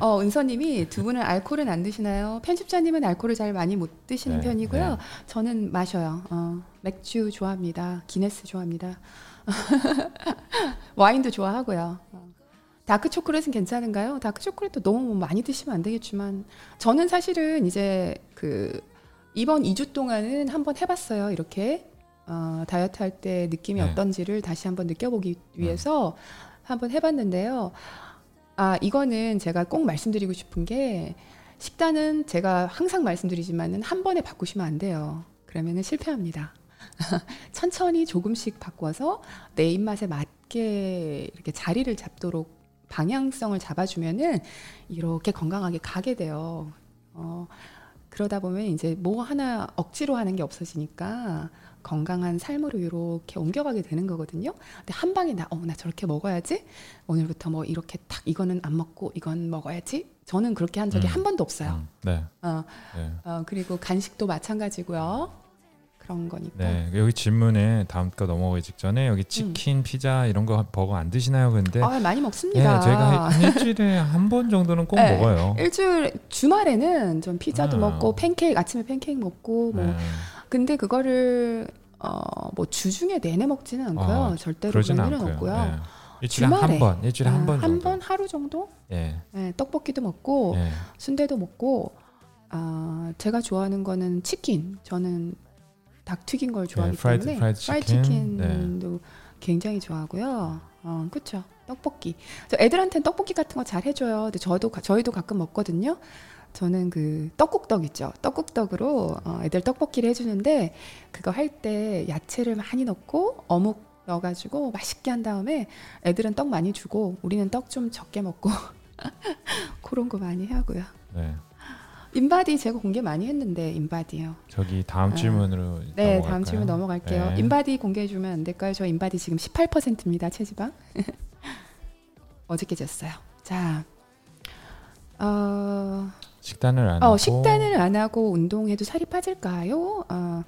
어 은서님이 두 분은 알코올은 안 드시나요? 편집자님은 알코올을 잘 많이 못 드시는 네, 편이고요. 네. 저는 마셔요. 어, 맥주 좋아합니다. 기네스 좋아합니다. 와인도 좋아하고요. 어. 다크 초콜릿은 괜찮은가요? 다크 초콜릿도 너무 많이 드시면 안 되겠지만 저는 사실은 이제 그 이번 2주 동안은 한번 해봤어요. 이렇게 어, 다이어트 할 때 느낌이 네. 어떤지를 다시 한번 느껴보기 위해서 네. 한번 해봤는데요. 아, 이거는 제가 꼭 말씀드리고 싶은 게 식단은 제가 항상 말씀드리지만은 한 번에 바꾸시면 안 돼요. 그러면은 실패합니다. 천천히 조금씩 바꿔서 내 입맛에 맞게 이렇게 자리를 잡도록 방향성을 잡아주면은 이렇게 건강하게 가게 돼요. 어, 그러다 보면 이제 뭐 하나 억지로 하는 게 없어지니까 건강한 삶으로 이렇게 옮겨가게 되는 거거든요. 근데 한 방에 나, 어, 나 저렇게 먹어야지. 오늘부터 뭐 이렇게 딱 이거는 안 먹고 이건 먹어야지. 저는 그렇게 한 적이 음. 한 번도 없어요. 음. 네. 어, 네. 어, 그리고 간식도 마찬가지고요. 그런 거니까. 네, 여기 질문에 다음 거 넘어가기 직전에 여기 음. 치킨, 음. 피자 이런 거 버거 안 드시나요? 근데 아, 많이 먹습니다. 네, 제가 일주일에 한 번 정도는 꼭 네, 먹어요. 일주일 주말에는 좀 피자도 아. 먹고 팬케이크 아침에 팬케이크 먹고 뭐 네. 근데 그거를 어, 뭐 주중에 내내 먹지는 않고요. 어, 절대로 그런 일은 않고요. 없고요. 네. 일주일에 한 번, 일주일에 한 번, 한 번 하루 정도. 예. 네, 떡볶이도 먹고 예. 순대도 먹고. 아, 제가 좋아하는 거는 치킨. 저는 닭 튀긴 걸 좋아하기 네, 프라이드, 때문에 프라이드, 프라이드 치킨. 치킨도 네. 굉장히 좋아하고요. 어, 그렇죠. 떡볶이. 저 애들한테는 떡볶이 같은 거 잘 해줘요. 근데 저도 저희도 가끔 먹거든요. 저는 그 떡국떡 있죠. 떡국떡으로 어, 애들 떡볶이를 해주는데 그거 할 때 야채를 많이 넣고 어묵 넣어가지고 맛있게 한 다음에 애들은 떡 많이 주고 우리는 떡 좀 적게 먹고 그런 거 많이 하고요. 네. 인바디 제가 공개 많이 했는데 인바디요. 저기 다음 아. 질문으로 네 넘어갈까요? 다음 질문 넘어갈게요. 네. 인바디 공개해 주면 안 될까요? 저 인바디 지금 18%입니다 체지방. 어저께 쟀어요. 자, 어, 식단을 안 어, 하고 식단을 안 하고 운동해도 살이 빠질까요? 어,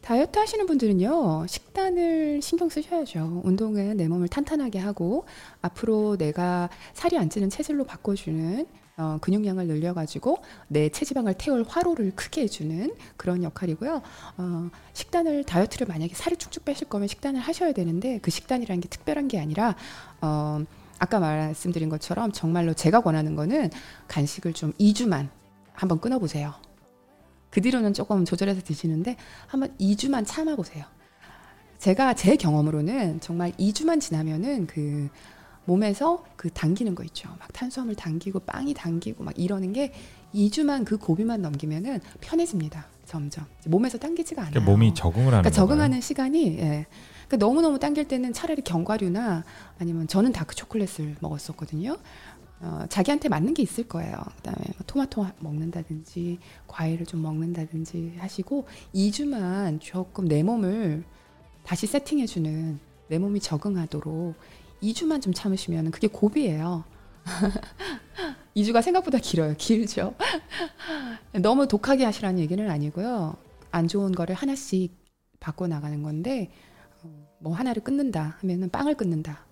다이어트 하시는 분들은요, 식단을 신경 쓰셔야죠. 운동은 내 몸을 탄탄하게 하고, 앞으로 내가 살이 안 찌는 체질로 바꿔주는, 어, 근육량을 늘려가지고, 내 체지방을 태울 화로를 크게 해주는 그런 역할이고요. 어, 식단을, 다이어트를 만약에 살을 쭉쭉 빼실 거면 식단을 하셔야 되는데, 그 식단이라는 게 특별한 게 아니라, 어, 아까 말씀드린 것처럼 정말로 제가 권하는 거는 간식을 좀 2주만 한번 끊어보세요. 그 뒤로는 조금 조절해서 드시는데 한번 2주만 참아보세요. 제가 제 경험으로는 정말 2주만 지나면은 그 몸에서 그 당기는 거 있죠. 막 탄수화물 당기고 빵이 당기고 막 이러는 게 2주만 그 고비만 넘기면은 편해집니다. 점점 몸에서 당기지가 않아요. 그러니까 몸이 적응을 하는 그러니까 적응하는 시간이 예. 그러니까 너무너무 당길 때는 차라리 견과류나 아니면 저는 다크 초콜릿을 먹었었거든요. 어, 자기한테 맞는 게 있을 거예요. 그다음에 뭐 토마토 먹는다든지 과일을 좀 먹는다든지 하시고 2주만 조금 내 몸을 다시 세팅해 주는 내 몸이 적응하도록 2주만 좀 참으시면 그게 고비예요. 2주가 생각보다 길어요. 길죠. 너무 독하게 하시라는 얘기는 아니고요. 안 좋은 거를 하나씩 바꿔 나가는 건데 뭐 하나를 끊는다 하면은 빵을 끊는다.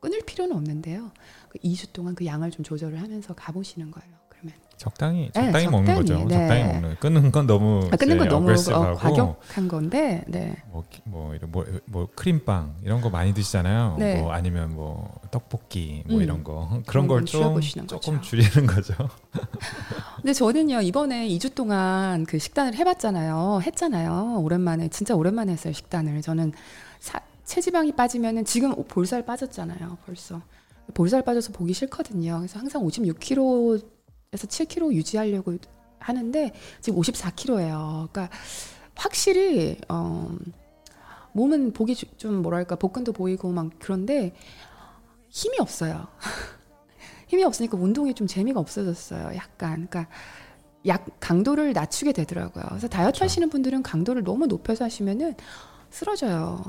끊을 필요는 없는데요. 그 2주 동안 그 양을 좀 조절을 하면서 가보시는 거예요. 그러면 적당히 적당히 네, 먹는 적당히, 거죠. 네. 적당히 먹는 끊는 건 너무 아, 끊는 건 너무 어, 과격한 건데, 네. 뭐, 뭐 이런 뭐, 뭐 크림빵 이런 거 많이 드시잖아요. 네. 뭐 아니면 뭐 떡볶이 뭐 음. 이런 거 그런 걸 좀 조금 줄이는 거죠. 근데 저는요 이번에 2주 동안 그 식단을 해봤잖아요. 했잖아요. 오랜만에 진짜 오랜만에 했어요 식단을. 저는 사, 체지방이 빠지면은 지금 볼살 빠졌잖아요. 벌써 볼살 빠져서 보기 싫거든요. 그래서 항상 56kg에서 7kg 유지하려고 하는데 지금 54kg예요. 그러니까 확실히 어, 몸은 보기 좀 뭐랄까 복근도 보이고 막 그런데 힘이 없어요. 힘이 없으니까 운동이 좀 재미가 없어졌어요. 약간 그러니까 약 강도를 낮추게 되더라고요. 그래서 다이어트 그렇죠. 하시는 분들은 강도를 너무 높여서 하시면은 쓰러져요.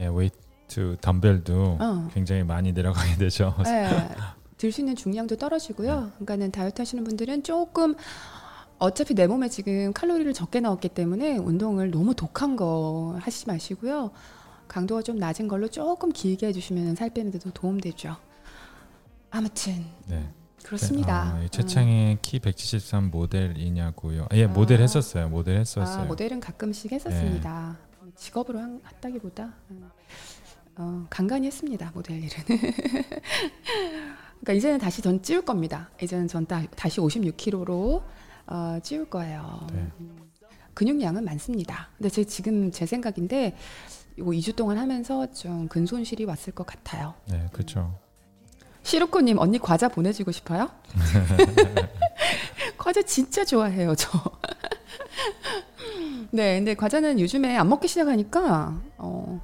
예, 웨이트 덤벨도 어. 굉장히 많이 내려가게 되죠. 네. 들수 있는 중량도 떨어지고요. 그러니까는 다이어트 하시는 분들은 조금 어차피 내 몸에 지금 칼로리를 적게 넣었기 때문에 운동을 너무 독한 거 하시지 마시고요. 강도가 좀 낮은 걸로 조금 길게 해주시면 살 빼는 데도 도움되죠. 아무튼 네. 그렇습니다. 네, 아, 채창이 음. 키173 모델이냐고요. 예, 모델 아. 했었어요. 모델 했었어요. 아, 모델은 가끔씩 했었습니다. 네. 직업으로 한, 했다기보다 음. 어, 간간히 했습니다. 모델 일은. 그러니까 이제는 다시 전 찌울 겁니다. 이제는 전 다, 다시 56kg로 어, 찌울 거예요. 네. 근육량은 많습니다. 근데 제 지금 제 생각인데 이거 2주 동안 하면서 좀 근손실이 왔을 것 같아요. 네, 그렇죠. 시루코님 언니 과자 보내주고 싶어요? 과자 진짜 좋아해요 저. 네, 근데 과자는 요즘에 안 먹기 시작하니까 어,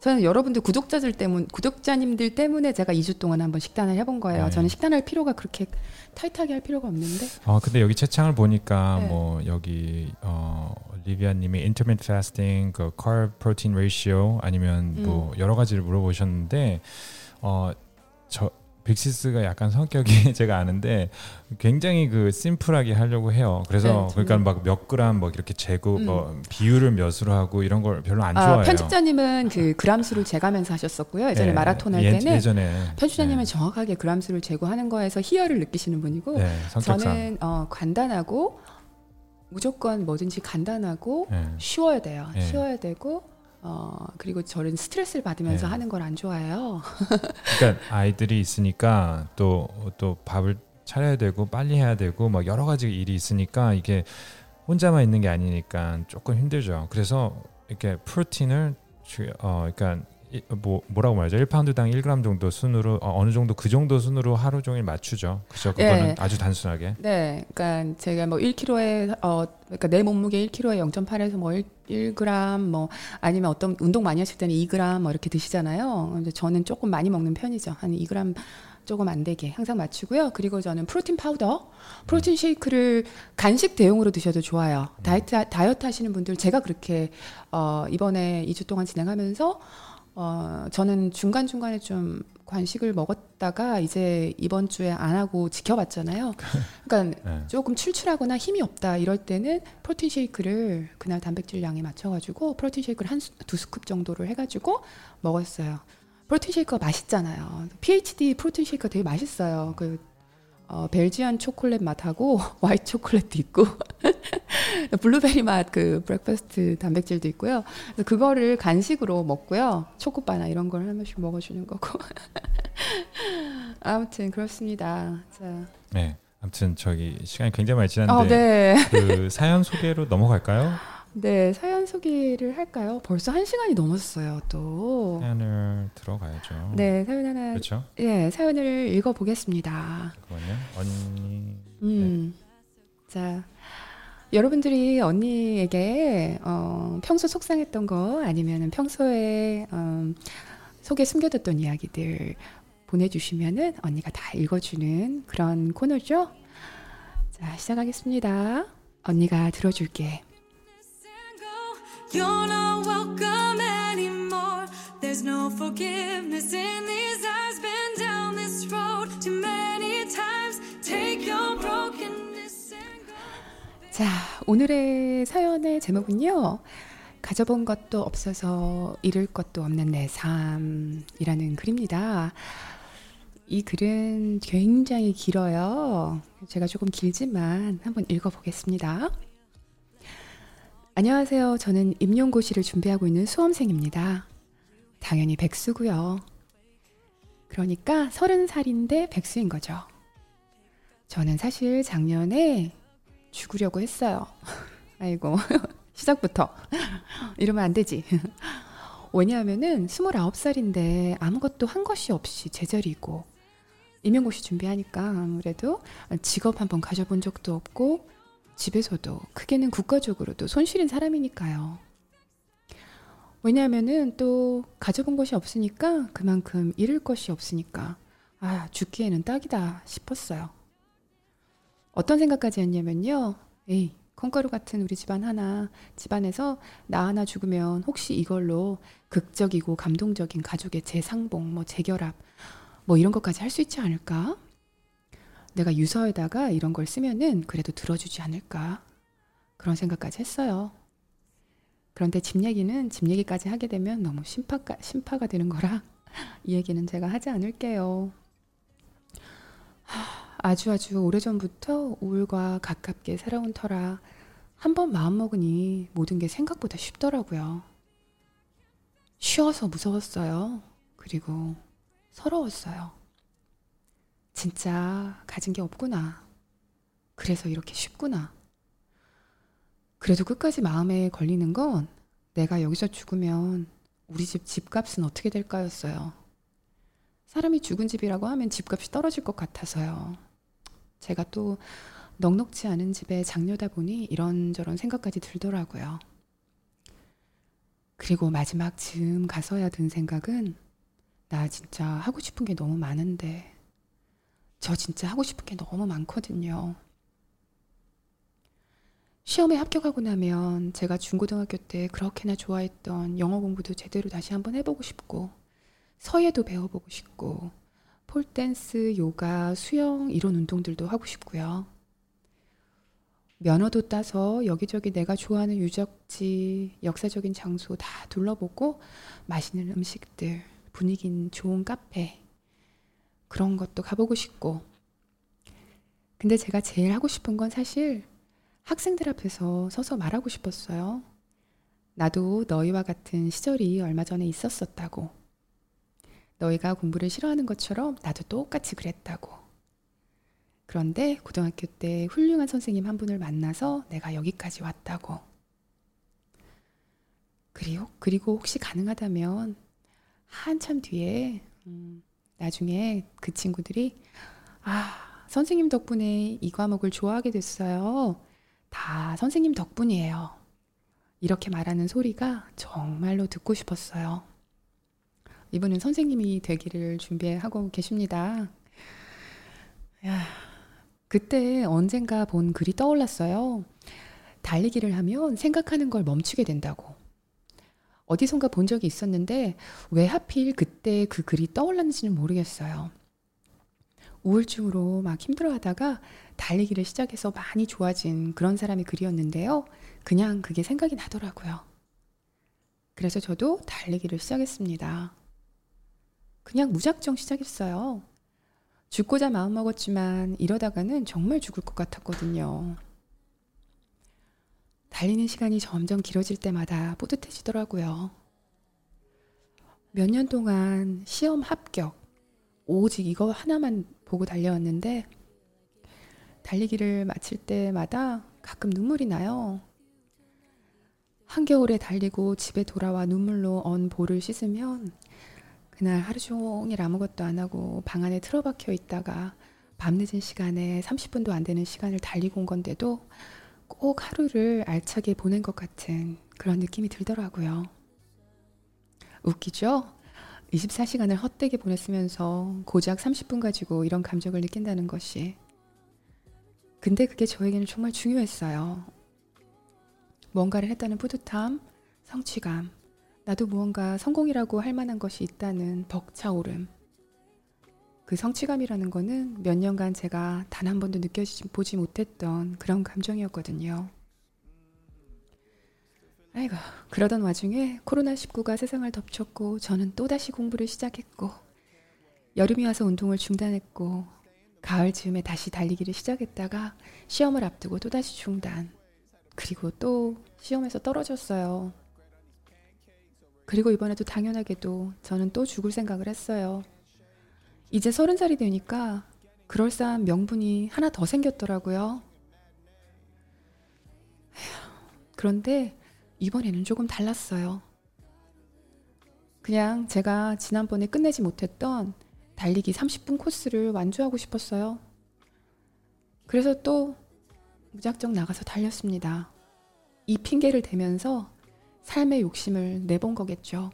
저는 여러분들 구독자들 때문 구독자님들 때문에 제가 2주 동안 한번 식단을 해본 거예요. 네. 저는 식단할 필요가 그렇게 타이트하게 할 필요가 없는데. 어 근데 여기 채창을 보니까 네. 뭐 여기 어 리비아님이 intermittent fasting, 그 carb protein ratio 아니면 음. 뭐 여러 가지를 물어보셨는데 어 저 빅시스가 약간 성격이 제가 아는데 굉장히 그 심플하게 하려고 해요. 그래서 네, 그러니까 막 몇 그램 뭐 이렇게 재고 음. 뭐 비율을 몇으로 하고 이런 걸 별로 안 아, 좋아해요. 편집자님은 그 그램 수를 재가면서 하셨었고요. 예전에 네, 마라톤 할 예, 때는 예전에 편집자님은 네. 정확하게 그램 수를 재고 하는 거에서 희열을 느끼시는 분이고 네, 저는 어, 간단하고 무조건 뭐든지 간단하고 네. 쉬워야 돼요. 네. 쉬워야 되고 어 그리고 저는 스트레스를 받으면서 네. 하는 걸 안 좋아해요. 그러니까 아이들이 있으니까 또또 또 밥을 차려야 되고 빨리 해야 되고 막 여러 가지 일이 있으니까 이게 혼자만 있는 게 아니니까 조금 힘들죠. 그래서 이렇게 프로틴을 어 그러니까 뭐 뭐라고 말하죠? 1파운드당 1g 정도 순으로 어, 느 정도 그 정도 순으로 하루 종일 맞추죠. 그죠? 그거는 네. 아주 단순하게. 네. 그러니까 제가 뭐 1kg에 어 그러니까 내 몸무게 1kg에 0.8에서 뭐 1, 1g 뭐 아니면 어떤 운동 많이 하실 때는 2g 뭐 이렇게 드시잖아요. 근데 저는 조금 많이 먹는 편이죠. 한 2g 조금 안 되게 항상 맞추고요. 그리고 저는 protein powder, protein shake를 간식 대용으로 드셔도 좋아요. 다이어트 다이어트 하시는 분들 제가 그렇게 어 이번에 2주 동안 진행하면서 어, 저는 중간중간에 좀 간식을 먹었다가 이제 이번 주에 안 하고 지켜봤잖아요. 그러니까 네. 조금 출출하거나 힘이 없다 이럴 때는 protein shake를 그날 단백질량에 맞춰가지고 protein shake를 한 두 스쿱 정도를 해가지고 먹었어요. protein shake가 맛있잖아요. PhD 프로틴 쉐이크가 되게 맛있어요. 그 어, Belgian 초콜릿 맛하고 화이트 초콜릿도 있고 블루베리 맛 그 breakfast 단백질도 있고요. 그래서 그거를 간식으로 먹고요. 초코바나 이런 걸한 번씩 먹어주는 거고. 아무튼 그렇습니다. 자. 네. 아무튼 저기 시간이 굉장히 많이 지났는데 어, 네. 그 사연 소개로 넘어갈까요? 네, 사연 소개를 할까요? 벌써 한 시간이 넘었어요, 또. 사연을 들어가야죠. 네, 사연 하나. 그렇죠. 예, 사연을 읽어보겠습니다. 그거요? 언니. 음. 네. 자, 여러분들이 언니에게 어, 평소 속상했던 거 아니면 평소에 어, 속에 숨겨뒀던 이야기들 보내주시면은 언니가 다 읽어주는 그런 코너죠. 자, 시작하겠습니다. 언니가 들어줄게. You're not welcome anymore. There's no forgiveness in these eyes. Been down this road too many times. Take your brokenness and go. 자, 오늘의 사연의 제목은요. 가져본 것도 없어서 잃을 것도 없는 내 삶이라는 글입니다. 이 글은 굉장히 길어요. 제가 조금 길지만 한번 읽어보겠습니다. 안녕하세요. 저는 임용고시를 준비하고 있는 수험생입니다. 당연히 백수고요. 그러니까 서른 살인데 백수인 거죠. 저는 사실 작년에 죽으려고 했어요. 아이고, 시작부터. 이러면 안 되지. 왜냐하면은 29살인데 아무것도 한 것이 없이 제자리고, 임용고시 준비하니까 아무래도 직업 한번 가져본 적도 없고, 집에서도 크게는 국가적으로도 손실인 사람이니까요. 왜냐하면은 또 가져본 것이 없으니까 그만큼 잃을 것이 없으니까 아 죽기에는 딱이다 싶었어요. 어떤 생각까지 했냐면요. 에이 콩가루 같은 우리 집안 하나 집안에서 나 하나 죽으면 혹시 이걸로 극적이고 감동적인 가족의 재상봉 뭐 재결합 뭐 이런 것까지 할 수 있지 않을까? 내가 유서에다가 이런 걸 쓰면은 그래도 들어주지 않을까? 그런 생각까지 했어요. 그런데 집 얘기는 집 얘기까지 하게 되면 너무 심파가, 심파가 되는 거라 이 얘기는 제가 하지 않을게요. 아주 아주 오래전부터 우울과 가깝게 살아온 터라 한 번 마음먹으니 모든 게 생각보다 쉽더라고요. 쉬워서 무서웠어요. 그리고 서러웠어요. 진짜 가진 게 없구나. 그래서 이렇게 쉽구나. 그래도 끝까지 마음에 걸리는 건 내가 여기서 죽으면 우리 집 집값은 어떻게 될까였어요. 사람이 죽은 집이라고 하면 집값이 떨어질 것 같아서요. 제가 또 넉넉지 않은 집에 장녀다 보니 이런저런 생각까지 들더라고요. 그리고 마지막 즈음 가서야 든 생각은 나 진짜 하고 싶은 게 너무 많은데 저 진짜 하고 싶은 게 너무 많거든요. 시험에 합격하고 나면 제가 중고등학교 때 그렇게나 좋아했던 영어 공부도 제대로 다시 한번 해보고 싶고 서예도 배워보고 싶고 폴댄스, 요가, 수영 이런 운동들도 하고 싶고요. 면허도 따서 여기저기 내가 좋아하는 유적지, 역사적인 장소 다 둘러보고 맛있는 음식들, 분위기 좋은 카페 그런 것도 가보고 싶고 근데 제가 제일 하고 싶은 건 사실 학생들 앞에서 서서 말하고 싶었어요. 나도 너희와 같은 시절이 얼마 전에 있었었다고. 너희가 공부를 싫어하는 것처럼 나도 똑같이 그랬다고. 그런데 고등학교 때 훌륭한 선생님 한 분을 만나서 내가 여기까지 왔다고. 그리고, 그리고 혹시 가능하다면 한참 뒤에, 음, 나중에 그 친구들이, 아, 선생님 덕분에 이 과목을 좋아하게 됐어요. 다 선생님 덕분이에요. 이렇게 말하는 소리가 정말로 듣고 싶었어요. 이분은 선생님이 되기를 준비하고 계십니다. 야, 그때 언젠가 본 글이 떠올랐어요. 달리기를 하면 생각하는 걸 멈추게 된다고. 어디선가 본 적이 있었는데 왜 하필 그때 그 글이 떠올랐는지는 모르겠어요. 우울증으로 막 힘들어 하다가 달리기를 시작해서 많이 좋아진 그런 사람의 글이었는데요. 그냥 그게 생각이 나더라고요. 그래서 저도 달리기를 시작했습니다. 그냥 무작정 시작했어요. 죽고자 마음먹었지만 이러다가는 정말 죽을 것 같았거든요. 달리는 시간이 점점 길어질 때마다 뿌듯해지더라고요. 몇 년 동안 시험 합격, 오직 이거 하나만 보고 달려왔는데, 달리기를 마칠 때마다 가끔 눈물이 나요. 한겨울에 달리고 집에 돌아와 눈물로 언 볼을 씻으면 그날 하루 종일 아무것도 안 하고 방 안에 틀어박혀 있다가 밤늦은 시간에 30분도 안 되는 시간을 달리고 온 건데도 꼭 하루를 알차게 보낸 것 같은 그런 느낌이 들더라고요. 웃기죠? 24시간을 헛되게 보냈으면서 고작 30분 가지고 이런 감정을 느낀다는 것이. 근데 그게 저에게는 정말 중요했어요. 뭔가를 했다는 뿌듯함, 성취감, 나도 무언가 성공이라고 할 만한 것이 있다는 벅차오름. 그 성취감이라는 거는 몇 년간 제가 단 한 번도 느껴보지 못했던 그런 감정이었거든요. 아이고, 그러던 와중에 코로나19가 세상을 덮쳤고 저는 또다시 공부를 시작했고 여름이 와서 운동을 중단했고 가을 즈음에 다시 달리기를 시작했다가 시험을 앞두고 또다시 중단. 그리고 또 시험에서 떨어졌어요. 그리고 이번에도 당연하게도 저는 또 죽을 생각을 했어요. 이제 서른 살이 되니까 그럴싸한 명분이 하나 더 생겼더라고요. 그런데 이번에는 조금 달랐어요. 그냥 제가 지난번에 끝내지 못했던 달리기 30분 코스를 완주하고 싶었어요. 그래서 또 무작정 나가서 달렸습니다. 이 핑계를 대면서 삶의 욕심을 내본 거겠죠.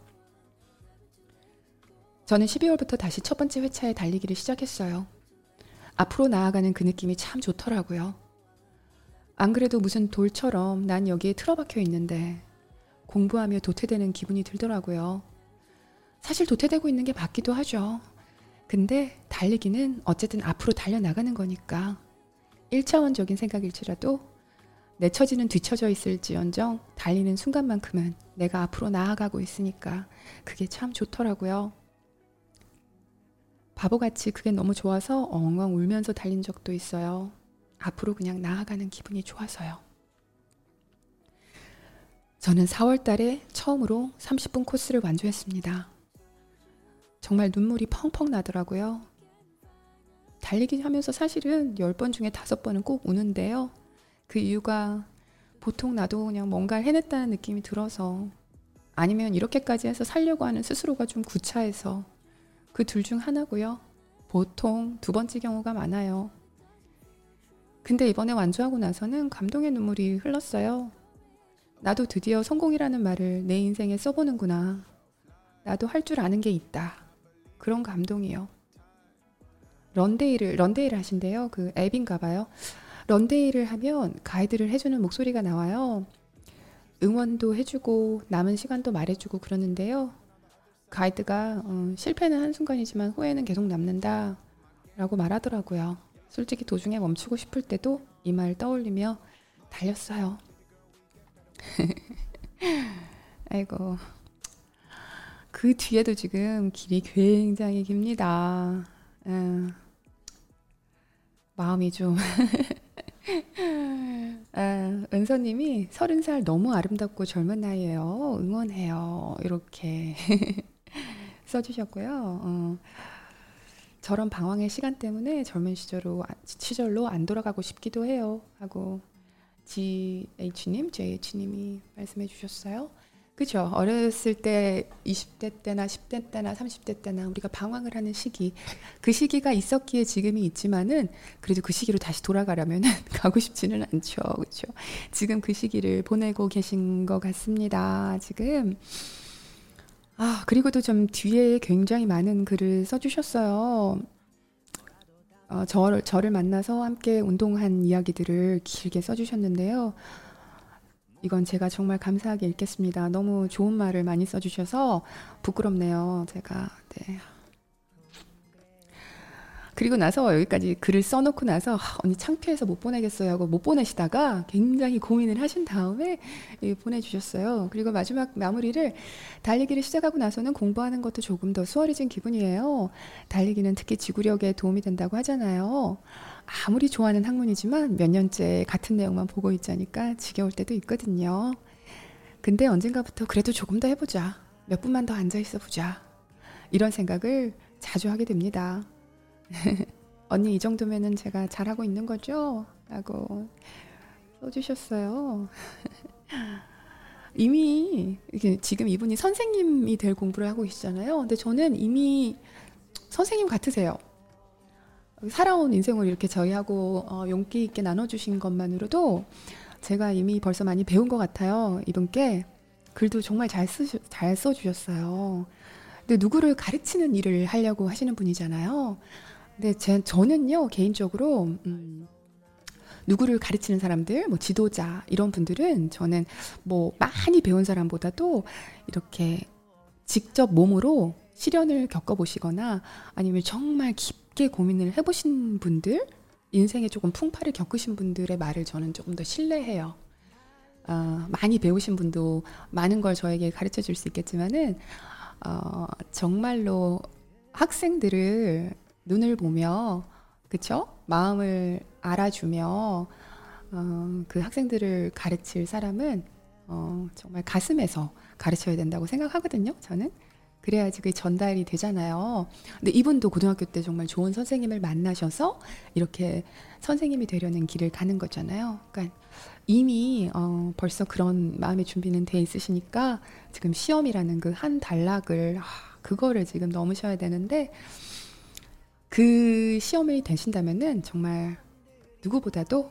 저는 12월부터 다시 첫 번째 회차에 달리기를 시작했어요. 앞으로 나아가는 그 느낌이 참 좋더라고요. 안 그래도 무슨 돌처럼 난 여기에 틀어박혀 있는데 공부하며 도태되는 기분이 들더라고요. 사실 도태되고 있는 게 맞기도 하죠. 근데 달리기는 어쨌든 앞으로 달려나가는 거니까 1차원적인 생각일지라도 내 처지는 뒤처져 있을지언정 달리는 순간만큼은 내가 앞으로 나아가고 있으니까 그게 참 좋더라고요. 바보같이 그게 너무 좋아서 엉엉 울면서 달린 적도 있어요. 앞으로 그냥 나아가는 기분이 좋아서요. 저는 4월 달에 처음으로 30분 코스를 완주했습니다. 정말 눈물이 펑펑 나더라고요. 달리기 하면서 사실은 10번 중에 5번은 꼭 우는데요. 그 이유가 보통 나도 그냥 뭔가를 해냈다는 느낌이 들어서 아니면 이렇게까지 해서 살려고 하는 스스로가 좀 구차해서 그 둘 중 하나고요. 보통 두 번째 경우가 많아요. 근데 이번에 완주하고 나서는 감동의 눈물이 흘렀어요. 나도 드디어 성공이라는 말을 내 인생에 써보는구나. 나도 할 줄 아는 게 있다. 그런 감동이요. 런데이를 런데이를 하신대요. 그 앱인가 봐요. 런데이를 하면 가이드를 해주는 목소리가 나와요. 응원도 해주고 남은 시간도 말해주고 그러는데요. 가이드가 어, 실패는 한순간이지만 후회는 계속 남는다 라고 말하더라고요. 솔직히 도중에 멈추고 싶을 때도 이 말 떠올리며 달렸어요. 아이고 그 뒤에도 지금 길이 굉장히 깁니다. 음, 마음이 좀. 아, 은서님이 서른 살 너무 아름답고 젊은 나이에요. 응원해요. 이렇게 써주셨고요. 어, 저런 방황의 시간 때문에 젊은 시절로 시절로 안 돌아가고 싶기도 해요. 하고 GH님, JH님이 말씀해 주셨어요. 그죠. 어렸을 때 20대 때나 10대 때나 30대 때나 우리가 방황을 하는 시기, 그 시기가 있었기에 지금이 있지만은 그래도 그 시기로 다시 돌아가려면 가고 싶지는 않죠. 그렇죠. 지금 그 시기를 보내고 계신 것 같습니다. 지금. 아, 그리고도 좀 뒤에 굉장히 많은 글을 써주셨어요. 어, 저를, 저를 만나서 함께 운동한 이야기들을 길게 써주셨는데요. 이건 제가 정말 감사하게 읽겠습니다. 너무 좋은 말을 많이 써주셔서 부끄럽네요. 제가 네. 그리고 나서 여기까지 글을 써놓고 나서 언니 창피해서 못 보내겠어요 하고 못 보내시다가 굉장히 고민을 하신 다음에 보내주셨어요. 그리고 마지막 마무리를 달리기를 시작하고 나서는 공부하는 것도 조금 더 수월해진 기분이에요. 달리기는 특히 지구력에 도움이 된다고 하잖아요. 아무리 좋아하는 학문이지만 몇 년째 같은 내용만 보고 있자니까 지겨울 때도 있거든요. 근데 언젠가부터 그래도 조금 더 해보자. 몇 분만 더 앉아 있어 보자. 이런 생각을 자주 하게 됩니다. 언니 이 정도면은 제가 잘하고 있는 거죠? 라고 써주셨어요. 이미 지금 이분이 선생님이 될 공부를 하고 계시잖아요. 근데 저는 이미 선생님 같으세요. 살아온 인생을 이렇게 저희하고 어, 용기 있게 나눠주신 것만으로도 제가 이미 벌써 많이 배운 것 같아요. 이분께 글도 정말 잘, 쓰, 잘 써주셨어요. 근데 누구를 가르치는 일을 하려고 하시는 분이잖아요. 근데 제, 저는요, 개인적으로, 음, 누구를 가르치는 사람들, 뭐 지도자, 이런 분들은 저는 뭐 많이 배운 사람보다도 이렇게 직접 몸으로 시련을 겪어보시거나 아니면 정말 깊게 고민을 해보신 분들, 인생에 조금 풍파를 겪으신 분들의 말을 저는 조금 더 신뢰해요. 어, 많이 배우신 분도 많은 걸 저에게 가르쳐 줄 수 있겠지만은, 어, 정말로 학생들을 눈을 보며, 그쵸? 마음을 알아주며, 어, 그 학생들을 가르칠 사람은, 어, 정말 가슴에서 가르쳐야 된다고 생각하거든요, 저는. 그래야지 그게 전달이 되잖아요. 근데 이분도 고등학교 때 정말 좋은 선생님을 만나셔서 이렇게 선생님이 되려는 길을 가는 거잖아요. 그러니까 이미 어, 벌써 그런 마음의 준비는 돼 있으시니까 지금 시험이라는 그 한 단락을 아, 그거를 지금 넘으셔야 되는데 그 시험이 되신다면은 정말 누구보다도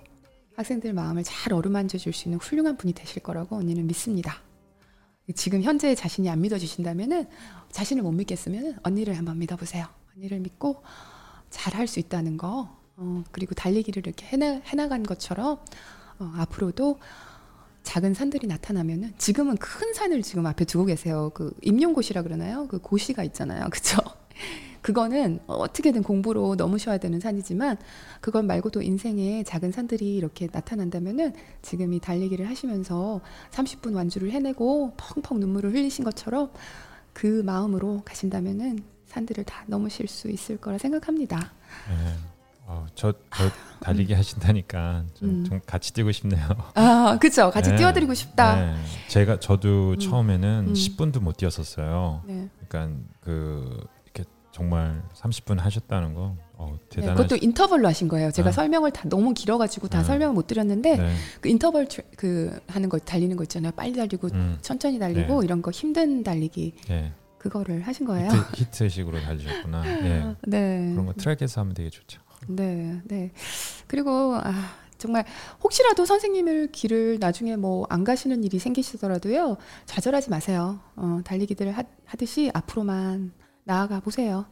학생들 마음을 잘 어루만져 줄 수 있는 훌륭한 분이 되실 거라고 언니는 믿습니다. 지금 현재 자신이 안 믿어지신다면은 자신을 못 믿겠으면 언니를 한번 믿어보세요. 언니를 믿고 잘 할 수 있다는 거, 어, 그리고 달리기를 이렇게 해나, 해나간 것처럼 어, 앞으로도 작은 산들이 나타나면은 지금은 큰 산을 지금 앞에 두고 계세요. 그 임용고시라 그러나요? 그 고시가 있잖아요. 그쵸? 그거는 어떻게든 공부로 넘으셔야 되는 산이지만 그건 말고도 인생에 작은 산들이 이렇게 나타난다면은 지금 이 달리기를 하시면서 30분 완주를 해내고 펑펑 눈물을 흘리신 것처럼 그 마음으로 가신다면은 산들을 다 넘으실 수 있을 거라 생각합니다. 네. 어, 저, 저 달리기 음. 하신다니까 좀, 음. 좀, 같이 뛰고 싶네요. 아, 그렇죠. 같이 네. 뛰어드리고 싶다. 네. 제가 저도 음. 처음에는 10분도 음. 못 뛰었었어요. 네. 그러니까 그 정말 30분 하셨다는 거 어, 대단하 네, 그것도 인터벌로 하신 거예요. 제가 아. 설명을 다 너무 길어가지고 다 네. 설명을 못 드렸는데 네. 그 인터벌 그 하는 거 달리는 거 있잖아요. 빨리 달리고 음. 천천히 달리고 네. 이런 거 힘든 달리기. 네. 그거를 하신 거예요. 히트, 식으로 달리셨구나. 네. 네. 그런 거 트랙에서 하면 되게 좋죠. 네, 네. 그리고 아, 정말 혹시라도 선생님을 길을 나중에 뭐 안 가시는 일이 생기시더라도요 좌절하지 마세요. 어, 달리기들 하, 하듯이 앞으로만 나아가 보세요.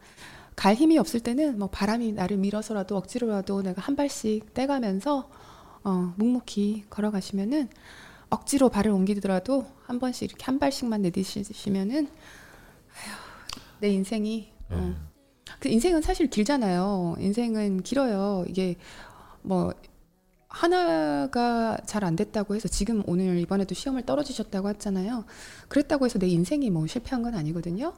갈 힘이 없을 때는 뭐 바람이 나를 밀어서라도 억지로라도 내가 한 발씩 떼가면서 어, 묵묵히 걸어가시면은 억지로 발을 옮기더라도 한 번씩 이렇게 한 발씩만 내디시면은 아휴, 내 인생이 어, 네. 그 인생은 사실 길잖아요. 인생은 길어요. 이게 뭐 하나가 잘 안 됐다고 해서 지금 오늘 이번에도 시험을 떨어지셨다고 했잖아요. 그랬다고 해서 내 인생이 뭐 실패한 건 아니거든요.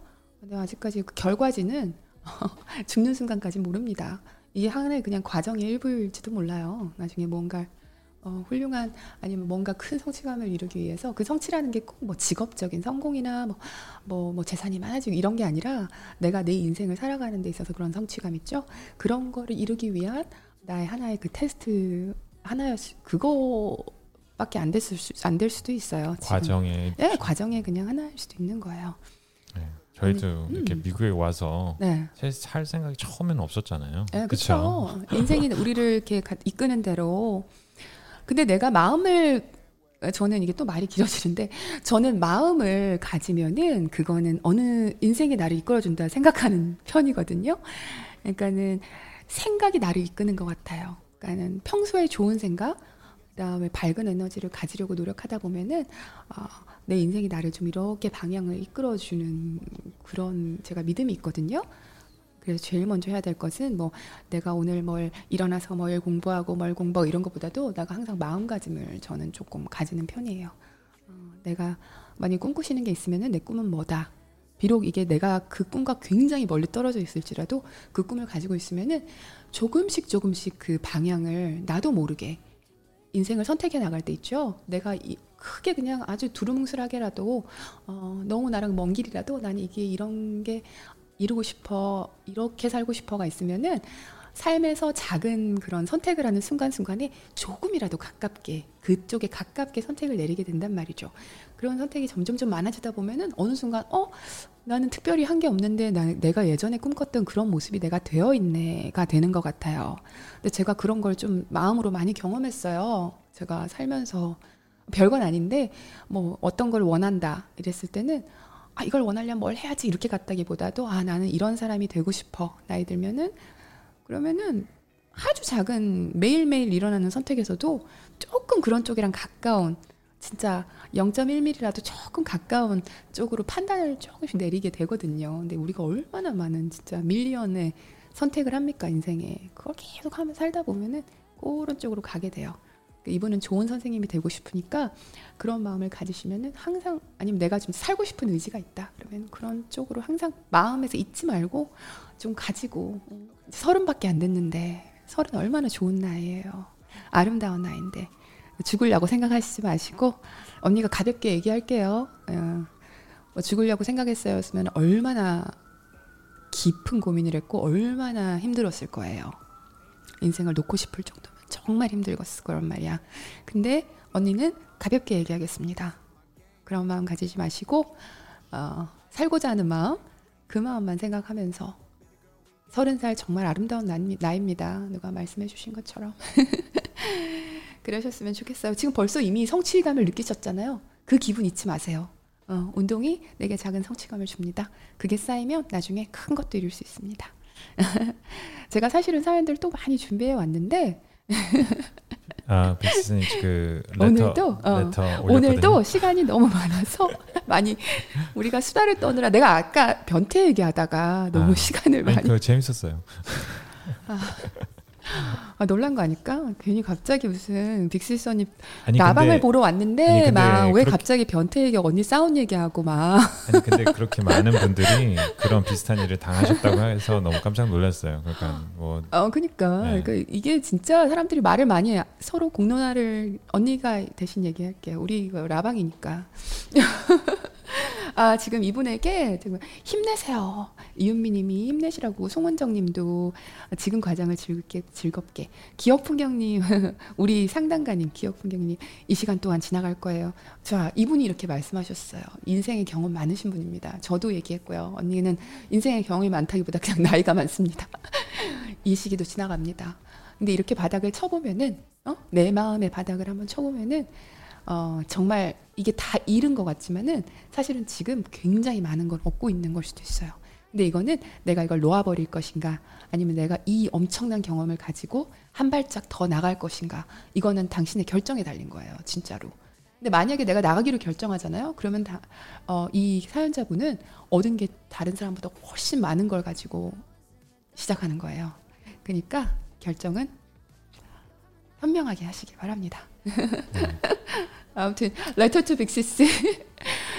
근데 아직까지 그 결과지는 죽는 순간까지 모릅니다. 이게 하나의 그냥 과정의 일부일지도 몰라요. 나중에 뭔가 어, 훌륭한 아니면 뭔가 큰 성취감을 이루기 위해서 그 성취라는 게 꼭 뭐 직업적인 성공이나 뭐, 뭐, 뭐 재산이 많아지고 이런 게 아니라 내가 내 인생을 살아가는 데 있어서 그런 성취감 있죠. 그런 거를 이루기 위한 나의 하나의 그 테스트 하나였 그거밖에 안 됐을 수, 안 될 수도 있어요. 과정에 네, 과정에 그냥 하나일 수도 있는 거예요. 네. 저희도 음, 이렇게 음. 미국에 와서 네. 살 생각이 처음에는 없었잖아요. 네, 그렇죠. 인생이 우리를 이렇게 이끄는 대로 근데 내가 마음을 저는 이게 또 말이 길어지는데 저는 마음을 가지면은 그거는 어느 인생이 나를 이끌어준다 생각하는 편이거든요. 그러니까는 생각이 나를 이끄는 것 같아요. 그러니까는 평소에 좋은 생각, 그다음에 밝은 에너지를 가지려고 노력하다 보면은 어, 내 인생이 나를 좀 이렇게 방향을 이끌어 주는 그런 제가 믿음이 있거든요. 그래서 제일 먼저 해야 될 것은 뭐 내가 오늘 뭘 일어나서 뭘 공부하고 뭘 공부 이런 것보다도 내가 항상 마음가짐을 저는 조금 가지는 편이에요. 어, 내가 만약 꿈꾸시는 게 있으면은 내 꿈은 뭐다. 비록 이게 내가 그 꿈과 굉장히 멀리 떨어져 있을지라도 그 꿈을 가지고 있으면은 조금씩 조금씩 그 방향을 나도 모르게 인생을 선택해 나갈 때 있죠. 내가 이, 크게 그냥 아주 두루뭉술하게라도 어, 너무 나랑 먼 길이라도 나는 이게 이런 게 이루고 싶어, 이렇게 살고 싶어가 있으면은 삶에서 작은 그런 선택을 하는 순간순간에 조금이라도 가깝게, 그쪽에 가깝게 선택을 내리게 된단 말이죠. 그런 선택이 점점점 많아지다 보면은 어느 순간, 어, 나는 특별히 한 게 없는데 나, 내가 예전에 꿈꿨던 그런 모습이 내가 되어 있네가 되는 것 같아요. 근데 제가 그런 걸 좀 마음으로 많이 경험했어요. 제가 살면서 별건 아닌데 뭐 어떤 걸 원한다 이랬을 때는 아, 이걸 원하려면 뭘 해야지 이렇게 갔다기보다도 아, 나는 이런 사람이 되고 싶어. 나이 들면은 그러면은 아주 작은 매일매일 일어나는 선택에서도 조금 그런 쪽이랑 가까운 진짜 0.1mm라도 조금 가까운 쪽으로 판단을 조금씩 내리게 되거든요. 근데 우리가 얼마나 많은 진짜 밀리언의 선택을 합니까 인생에 그걸 계속 하면 살다 보면은 그런 쪽으로 가게 돼요. 이분은 좋은 선생님이 되고 싶으니까 그런 마음을 가지시면은 항상 아니면 내가 좀 살고 싶은 의지가 있다 그러면 그런 쪽으로 항상 마음에서 잊지 말고 좀 가지고 서른밖에 안 됐는데 서른 얼마나 좋은 나이예요 아름다운 나이인데 죽으려고 생각하시지 마시고 언니가 가볍게 얘기할게요 어, 뭐 죽으려고 생각했어요였으면 얼마나 깊은 고민을 했고 얼마나 힘들었을 거예요 인생을 놓고 싶을 정도 정말 힘들었을 거란 말이야. 근데 언니는 가볍게 얘기하겠습니다. 그런 마음 가지지 마시고 어, 살고자 하는 마음 그 마음만 생각하면서 서른 살 정말 아름다운 나이입니다. 누가 말씀해 주신 것처럼 그러셨으면 좋겠어요. 지금 벌써 이미 성취감을 느끼셨잖아요. 그 기분 잊지 마세요. 어, 운동이 내게 작은 성취감을 줍니다. 그게 쌓이면 나중에 큰 것도 이룰 수 있습니다. 제가 사실은 사연들 또 많이 준비해 왔는데 아, 빅스는 그 레터, 오늘도 어, 레터 오늘도 시간이 너무 많아서 많이 우리가 수다를 떠느라 내가 아까 변태 얘기하다가 너무 아, 시간을 많이. 그거 재밌었어요. 아, 아, 놀란 거 아닐까? 괜히 갑자기 무슨 빅시선이 나방을 근데, 보러 왔는데 막 왜 갑자기 변태 얘기 언니 싸운 얘기하고 막 아니 근데 그렇게 많은 분들이 그런 비슷한 일을 당하셨다고 해서 너무 깜짝 놀랐어요. 그러니까 뭐 어, 그러니까, 네. 그러니까 이게 진짜 사람들이 말을 많이 해. 서로 공론화를 언니가 대신 얘기할게요. 우리 라방이니까. 아, 지금 이분에게 지금 힘내세요. 이윤미 님이 힘내시라고 송원정 님도 지금 과정을 즐겁게, 즐겁게. 기억풍경님, 우리 상담가님, 기억풍경님, 이 시간 동안 지나갈 거예요. 자, 이분이 이렇게 말씀하셨어요. 인생의 경험 많으신 분입니다. 저도 얘기했고요. 언니는 인생의 경험이 많다기보다 그냥 나이가 많습니다. 이 시기도 지나갑니다. 근데 이렇게 바닥을 쳐보면은, 어? 내 마음의 바닥을 한번 쳐보면은, 어, 정말 이게 다 잃은 것 같지만은 사실은 지금 굉장히 많은 걸 얻고 있는 걸 수도 있어요. 근데 이거는 내가 이걸 놓아버릴 것인가 아니면 내가 이 엄청난 경험을 가지고 한 발짝 더 나갈 것인가 이거는 당신의 결정에 달린 거예요. 진짜로. 근데 만약에 내가 나가기로 결정하잖아요. 그러면 다, 어, 이 사연자분은 얻은 게 다른 사람보다 훨씬 많은 걸 가지고 시작하는 거예요. 그러니까 결정은 현명하게 하시기 바랍니다. 네. 아무튼 Letter to Big Sis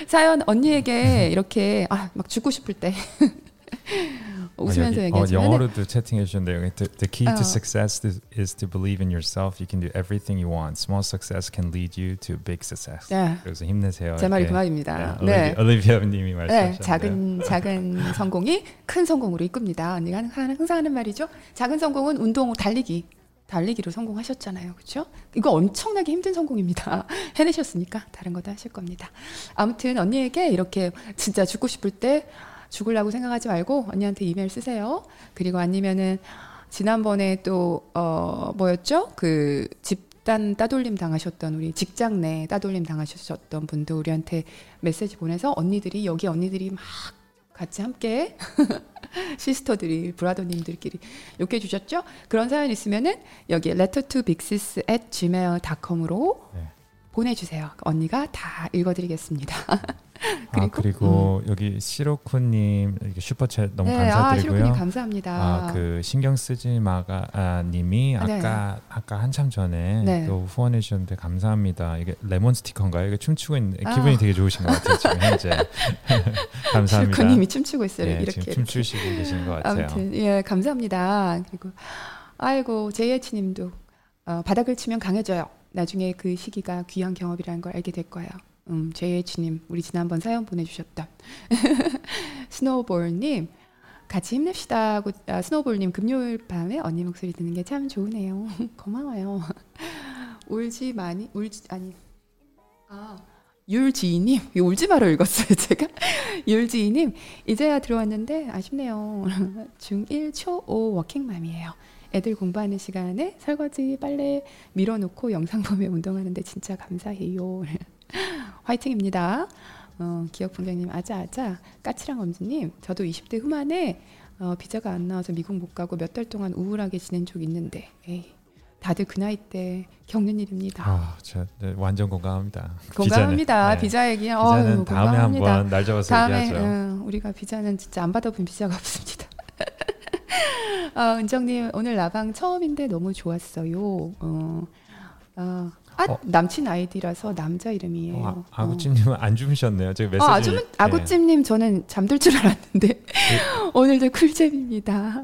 사연 언니에게 이렇게 아, 막 죽고 싶을 때 웃으면서 얘기하지만 어, 영어로도 채팅해 주셨는데 the, the key to success is, is to believe in yourself. You can do everything you want. Small success can lead you to big success. 네. 그래서 힘내세요. 제 말이 그 말입니다. 네. 올리비아님이 말씀하셨는데 네, 작은 작은 성공이 큰 성공으로 이끕니다. 언니가 항상 하는 말이죠. 작은 성공은 운동 달리기. 달리기로 성공하셨잖아요. 그렇죠? 이거 엄청나게 힘든 성공입니다. 해내셨으니까 다른 것도 하실 겁니다. 아무튼 언니에게 이렇게 진짜 죽고 싶을 때 죽으려고 생각하지 말고 언니한테 이메일 쓰세요. 그리고 아니면은 지난번에 또 어 뭐였죠? 그 집단 따돌림 당하셨던 우리 직장 내 따돌림 당하셨던 분도 우리한테 메시지 보내서 언니들이 여기 언니들이 막 같이 함께 시스터들이 브라더님들끼리 욕해 주셨죠? 그런 사연 있으면은 여기 letter to big sis at gmail.com으로 네. 보내주세요. 언니가 다 읽어드리겠습니다. 그리고, 아, 그리고 음. 여기 시로쿠님 슈퍼챗 너무 네, 아, 감사드리고요. 아, 감사합니다. 아, 그 신경 쓰지 마가님이 아, 네. 아까 네. 아까 한참 전에 네. 또 후원해 주셨는데 감사합니다. 이게 레몬 스티커인가요? 이게 춤추고 있는 아. 기분이 되게 좋으신 것 같아요 지금 현재. 감사합니다. 시로쿠님이 춤추고 있어요. 네, 이렇게 춤추시고 계신 것 같아요. 아무튼 예 감사합니다. 그리고 아이고 제이에치님도 어, 바닥을 치면 강해져요. 나중에 그 시기가 귀한 경험이라는 걸 알게 될 거예요. 음, JH님, 우리 지난번 사연 보내주셨던 스노우볼님, 같이 힘냅시다 하고, 아, 스노우볼님, 금요일 밤에 언니 목소리 듣는 게 참 좋으네요. 고마워요. 울지 많이, 울지, 아니, 아, 율지희님, 울지 마로 읽었어요, 제가. 율지희님, 이제야 들어왔는데 아쉽네요. 중1, 초5 워킹맘이에요. 애들 공부하는 시간에 설거지, 빨래 밀어놓고 영상 보며 운동하는데 진짜 감사해요. 화이팅입니다. 어, 기억 분장님 아자아자 까칠한 엄지님 저도 20대 후반에 어, 비자가 안 나와서 미국 못 가고 몇 달 동안 우울하게 지낸 적 있는데 에이, 다들 그 나이 때 겪는 일입니다. 아, 저 네, 완전 공감합니다. 공감합니다. 네. 비자 얘기. 비자는 어, 다음에 한번 날 잡아서 다음에, 얘기하죠. 응, 우리가 비자는 진짜 안 받아본 비자가 없습니다. 어, 은정님 오늘 나방 처음인데 너무 좋았어요. 어, 어, 아, 어. 남친 아이디라서 남자 이름이에요. 어, 아, 아구찜님은 안 주무셨네요. 제가 메시지. 어, 아주, 네. 아구찜님 저는 잠들 줄 알았는데 네. 오늘도 쿨잼입니다.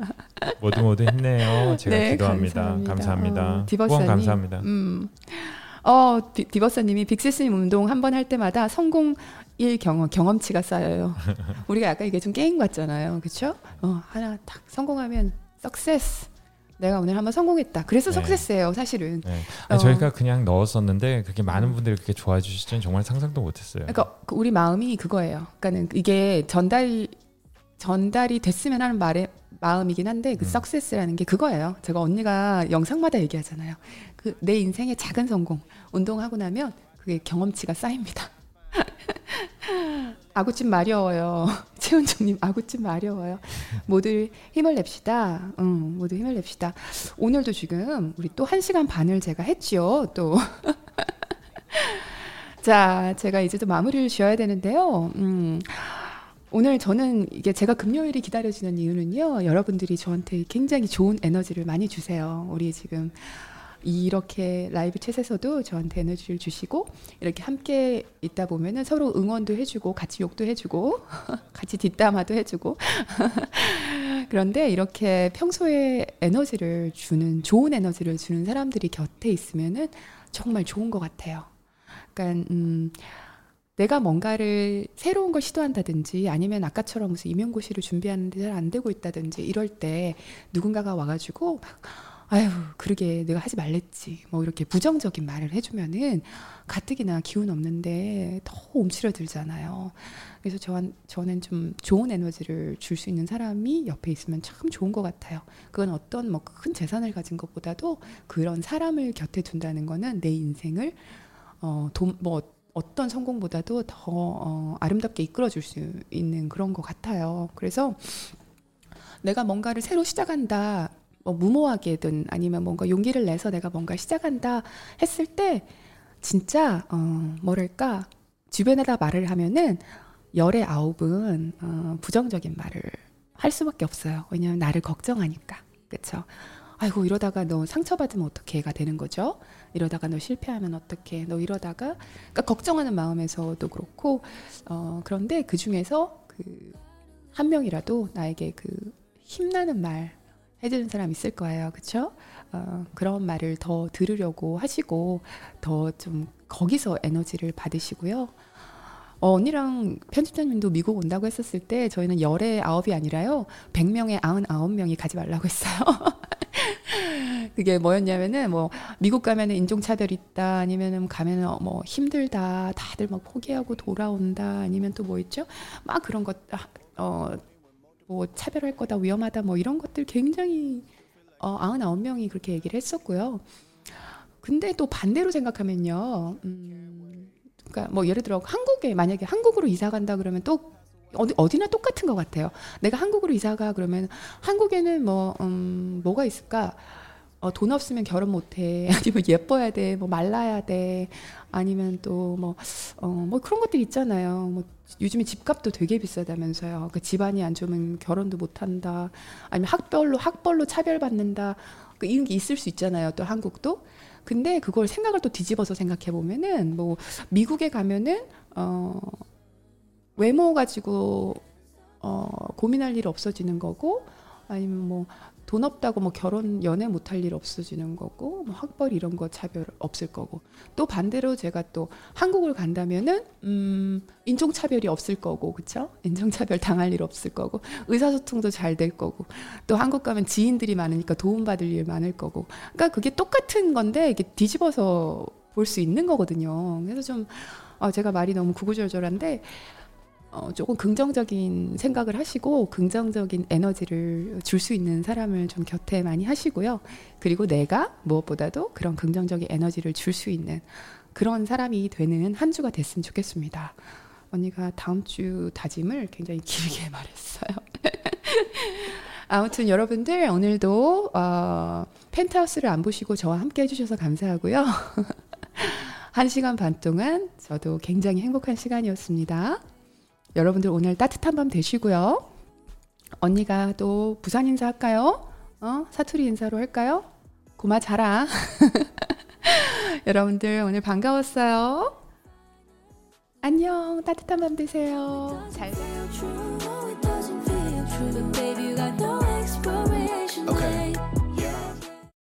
모두 모두 힘내요. 제가 네, 기도합니다. 감사합니다. 감사합니다. 어, 디버사님. 감사합니다. 음. 어, 디, 디버사님이 빅스님 운동 한 번 할 때마다 성공 일 경험 경험치가 쌓여요. 우리가 약간 이게 좀 게임 같잖아요, 그렇죠? 어, 하나 딱 성공하면 석세스. 내가 오늘 한번 성공했다. 그래서 네. 석세스예요, 사실은. 네. 아니, 어. 저희가 그냥 넣었었는데 그렇게 많은 음. 분들이 그렇게 좋아해 주실지는 정말 상상도 못했어요. 그러니까 그 우리 마음이 그거예요. 그러니까는 이게 전달 전달이 됐으면 하는 말의 마음이긴 한데 그 음. 석세스라는 게 그거예요. 제가 언니가 영상마다 얘기하잖아요. 그 내 인생의 작은 성공 운동하고 나면 그게 경험치가 쌓입니다. 아구찜 마려워요. 최은정님 아구찜 마려워요. 모두 힘을 냅시다. 응, 모두 힘을 냅시다. 오늘도 지금 우리 또한 시간 반을 제가 했지요. 또. 자, 제가 이제 또 마무리를 지어야 되는데요. 음. 오늘 저는 이게 제가 금요일이 기다려지는 이유는요. 여러분들이 저한테 굉장히 좋은 에너지를 많이 주세요. 우리 지금 이렇게 라이브 챗에서도 저한테 에너지를 주시고 이렇게 함께 있다 보면은 서로 응원도 해주고 같이 욕도 해주고 같이 뒷담화도 해주고 그런데 이렇게 평소에 에너지를 주는 좋은 에너지를 주는 사람들이 곁에 있으면은 정말 좋은 것 같아요. 그러니까 음. 내가 뭔가를 새로운 걸 시도한다든지 아니면 아까처럼 무슨 임용고시를 준비하는데 잘 안 되고 있다든지 이럴 때 누군가가 와가지고 막 아유, 그러게 내가 하지 말랬지. 뭐 이렇게 부정적인 말을 해주면은 가뜩이나 기운 없는데 더 움츠러들잖아요. 그래서 저한, 저는 좀 좋은 에너지를 줄 수 있는 사람이 옆에 있으면 참 좋은 것 같아요. 그건 어떤 뭐 큰 재산을 가진 것보다도 그런 사람을 곁에 둔다는 거는 내 인생을 어, 돈, 뭐 어떤 성공보다도 더 어, 아름답게 이끌어 줄 수 있는 그런 것 같아요. 그래서 내가 뭔가를 새로 시작한다. 뭐 무모하게든 아니면 뭔가 용기를 내서 내가 뭔가 시작한다 했을 때 진짜 어 뭐랄까 주변에다 말을 하면은 열의 아홉은 어 부정적인 말을 할 수밖에 없어요. 왜냐하면 나를 걱정하니까 그렇죠. 아이고 이러다가 너 상처받으면 어떻게가 되는 거죠. 이러다가 너 실패하면 어떻게? 너 이러다가 그러니까 걱정하는 마음에서도 그렇고 어 그런데 그 중에서 그 한 명이라도 나에게 그 힘나는 말 해주는 사람 있을 거예요. 그쵸? 어, 그런 말을 더 들으려고 하시고, 더 좀 거기서 에너지를 받으시고요. 어, 언니랑 편집자님도 미국 온다고 했었을 때 저희는 열의 아홉이 아니라요. 백명에 아흔 아홉 명이 가지 말라고 했어요. 그게 뭐였냐면은 뭐 미국 가면은 인종차별 있다 아니면은 가면은 뭐 힘들다 다들 막 포기하고 돌아온다 아니면 또 뭐 있죠? 막 그런 것 아, 어, 뭐 차별할 거다 위험하다 뭐 이런 것들 굉장히 어, 99명이 그렇게 얘기를 했었고요. 근데 또 반대로 생각하면요. 음, 그러니까 뭐 예를 들어 한국에 만약에 한국으로 이사 간다 그러면 또 어디 어디나 똑같은 것 같아요. 내가 한국으로 이사가 그러면 한국에는 뭐 음, 뭐가 있을까? 어, 돈 없으면 결혼 못해. 아니면 예뻐야 돼. 뭐 말라야 돼. 아니면 또 뭐, 어, 뭐 그런 것들 있잖아요. 뭐 요즘에 집값도 되게 비싸다면서요. 그 집안이 안 좋으면 결혼도 못 한다. 아니면 학별로, 학벌로 차별받는다. 그 이런 게 있을 수 있잖아요. 또 한국도. 근데 그걸 생각을 또 뒤집어서 생각해 보면은 뭐 미국에 가면은 어 외모 가지고 어 고민할 일 없어지는 거고 아니면 뭐 돈 없다고 뭐 결혼 연애 못할 일 없어지는 거고 뭐 학벌 이런 거 차별 없을 거고. 또 반대로 제가 또 한국을 간다면은 음 인종 차별이 없을 거고 그쵸? 인종 차별 당할 일 없을 거고 의사소통도 잘 될 거고. 또 한국 가면 지인들이 많으니까 도움 받을 일 많을 거고. 그러니까 그게 똑같은 건데 이게 뒤집어서 볼 수 있는 거거든요. 그래서 좀 어, 제가 말이 너무 구구절절한데 어, 조금 긍정적인 생각을 하시고 긍정적인 에너지를 줄 수 있는 사람을 좀 곁에 많이 하시고요. 그리고 내가 무엇보다도 그런 긍정적인 에너지를 줄 수 있는 그런 사람이 되는 한 주가 됐으면 좋겠습니다. 언니가 다음 주 다짐을 굉장히 길게 말했어요. 아무튼 여러분들 오늘도 어, 펜트하우스를 안 보시고 저와 함께 해주셔서 감사하고요. 한 시간 반 동안 저도 굉장히 행복한 시간이었습니다. 여러분들 오늘 따뜻한 밤 되시고요. 언니가 또 부산 인사 할까요? 어? 사투리 인사로 할까요? 고마 자라. 여러분들 오늘 반가웠어요. 안녕. 따뜻한 밤 되세요. 잘 자요. Okay.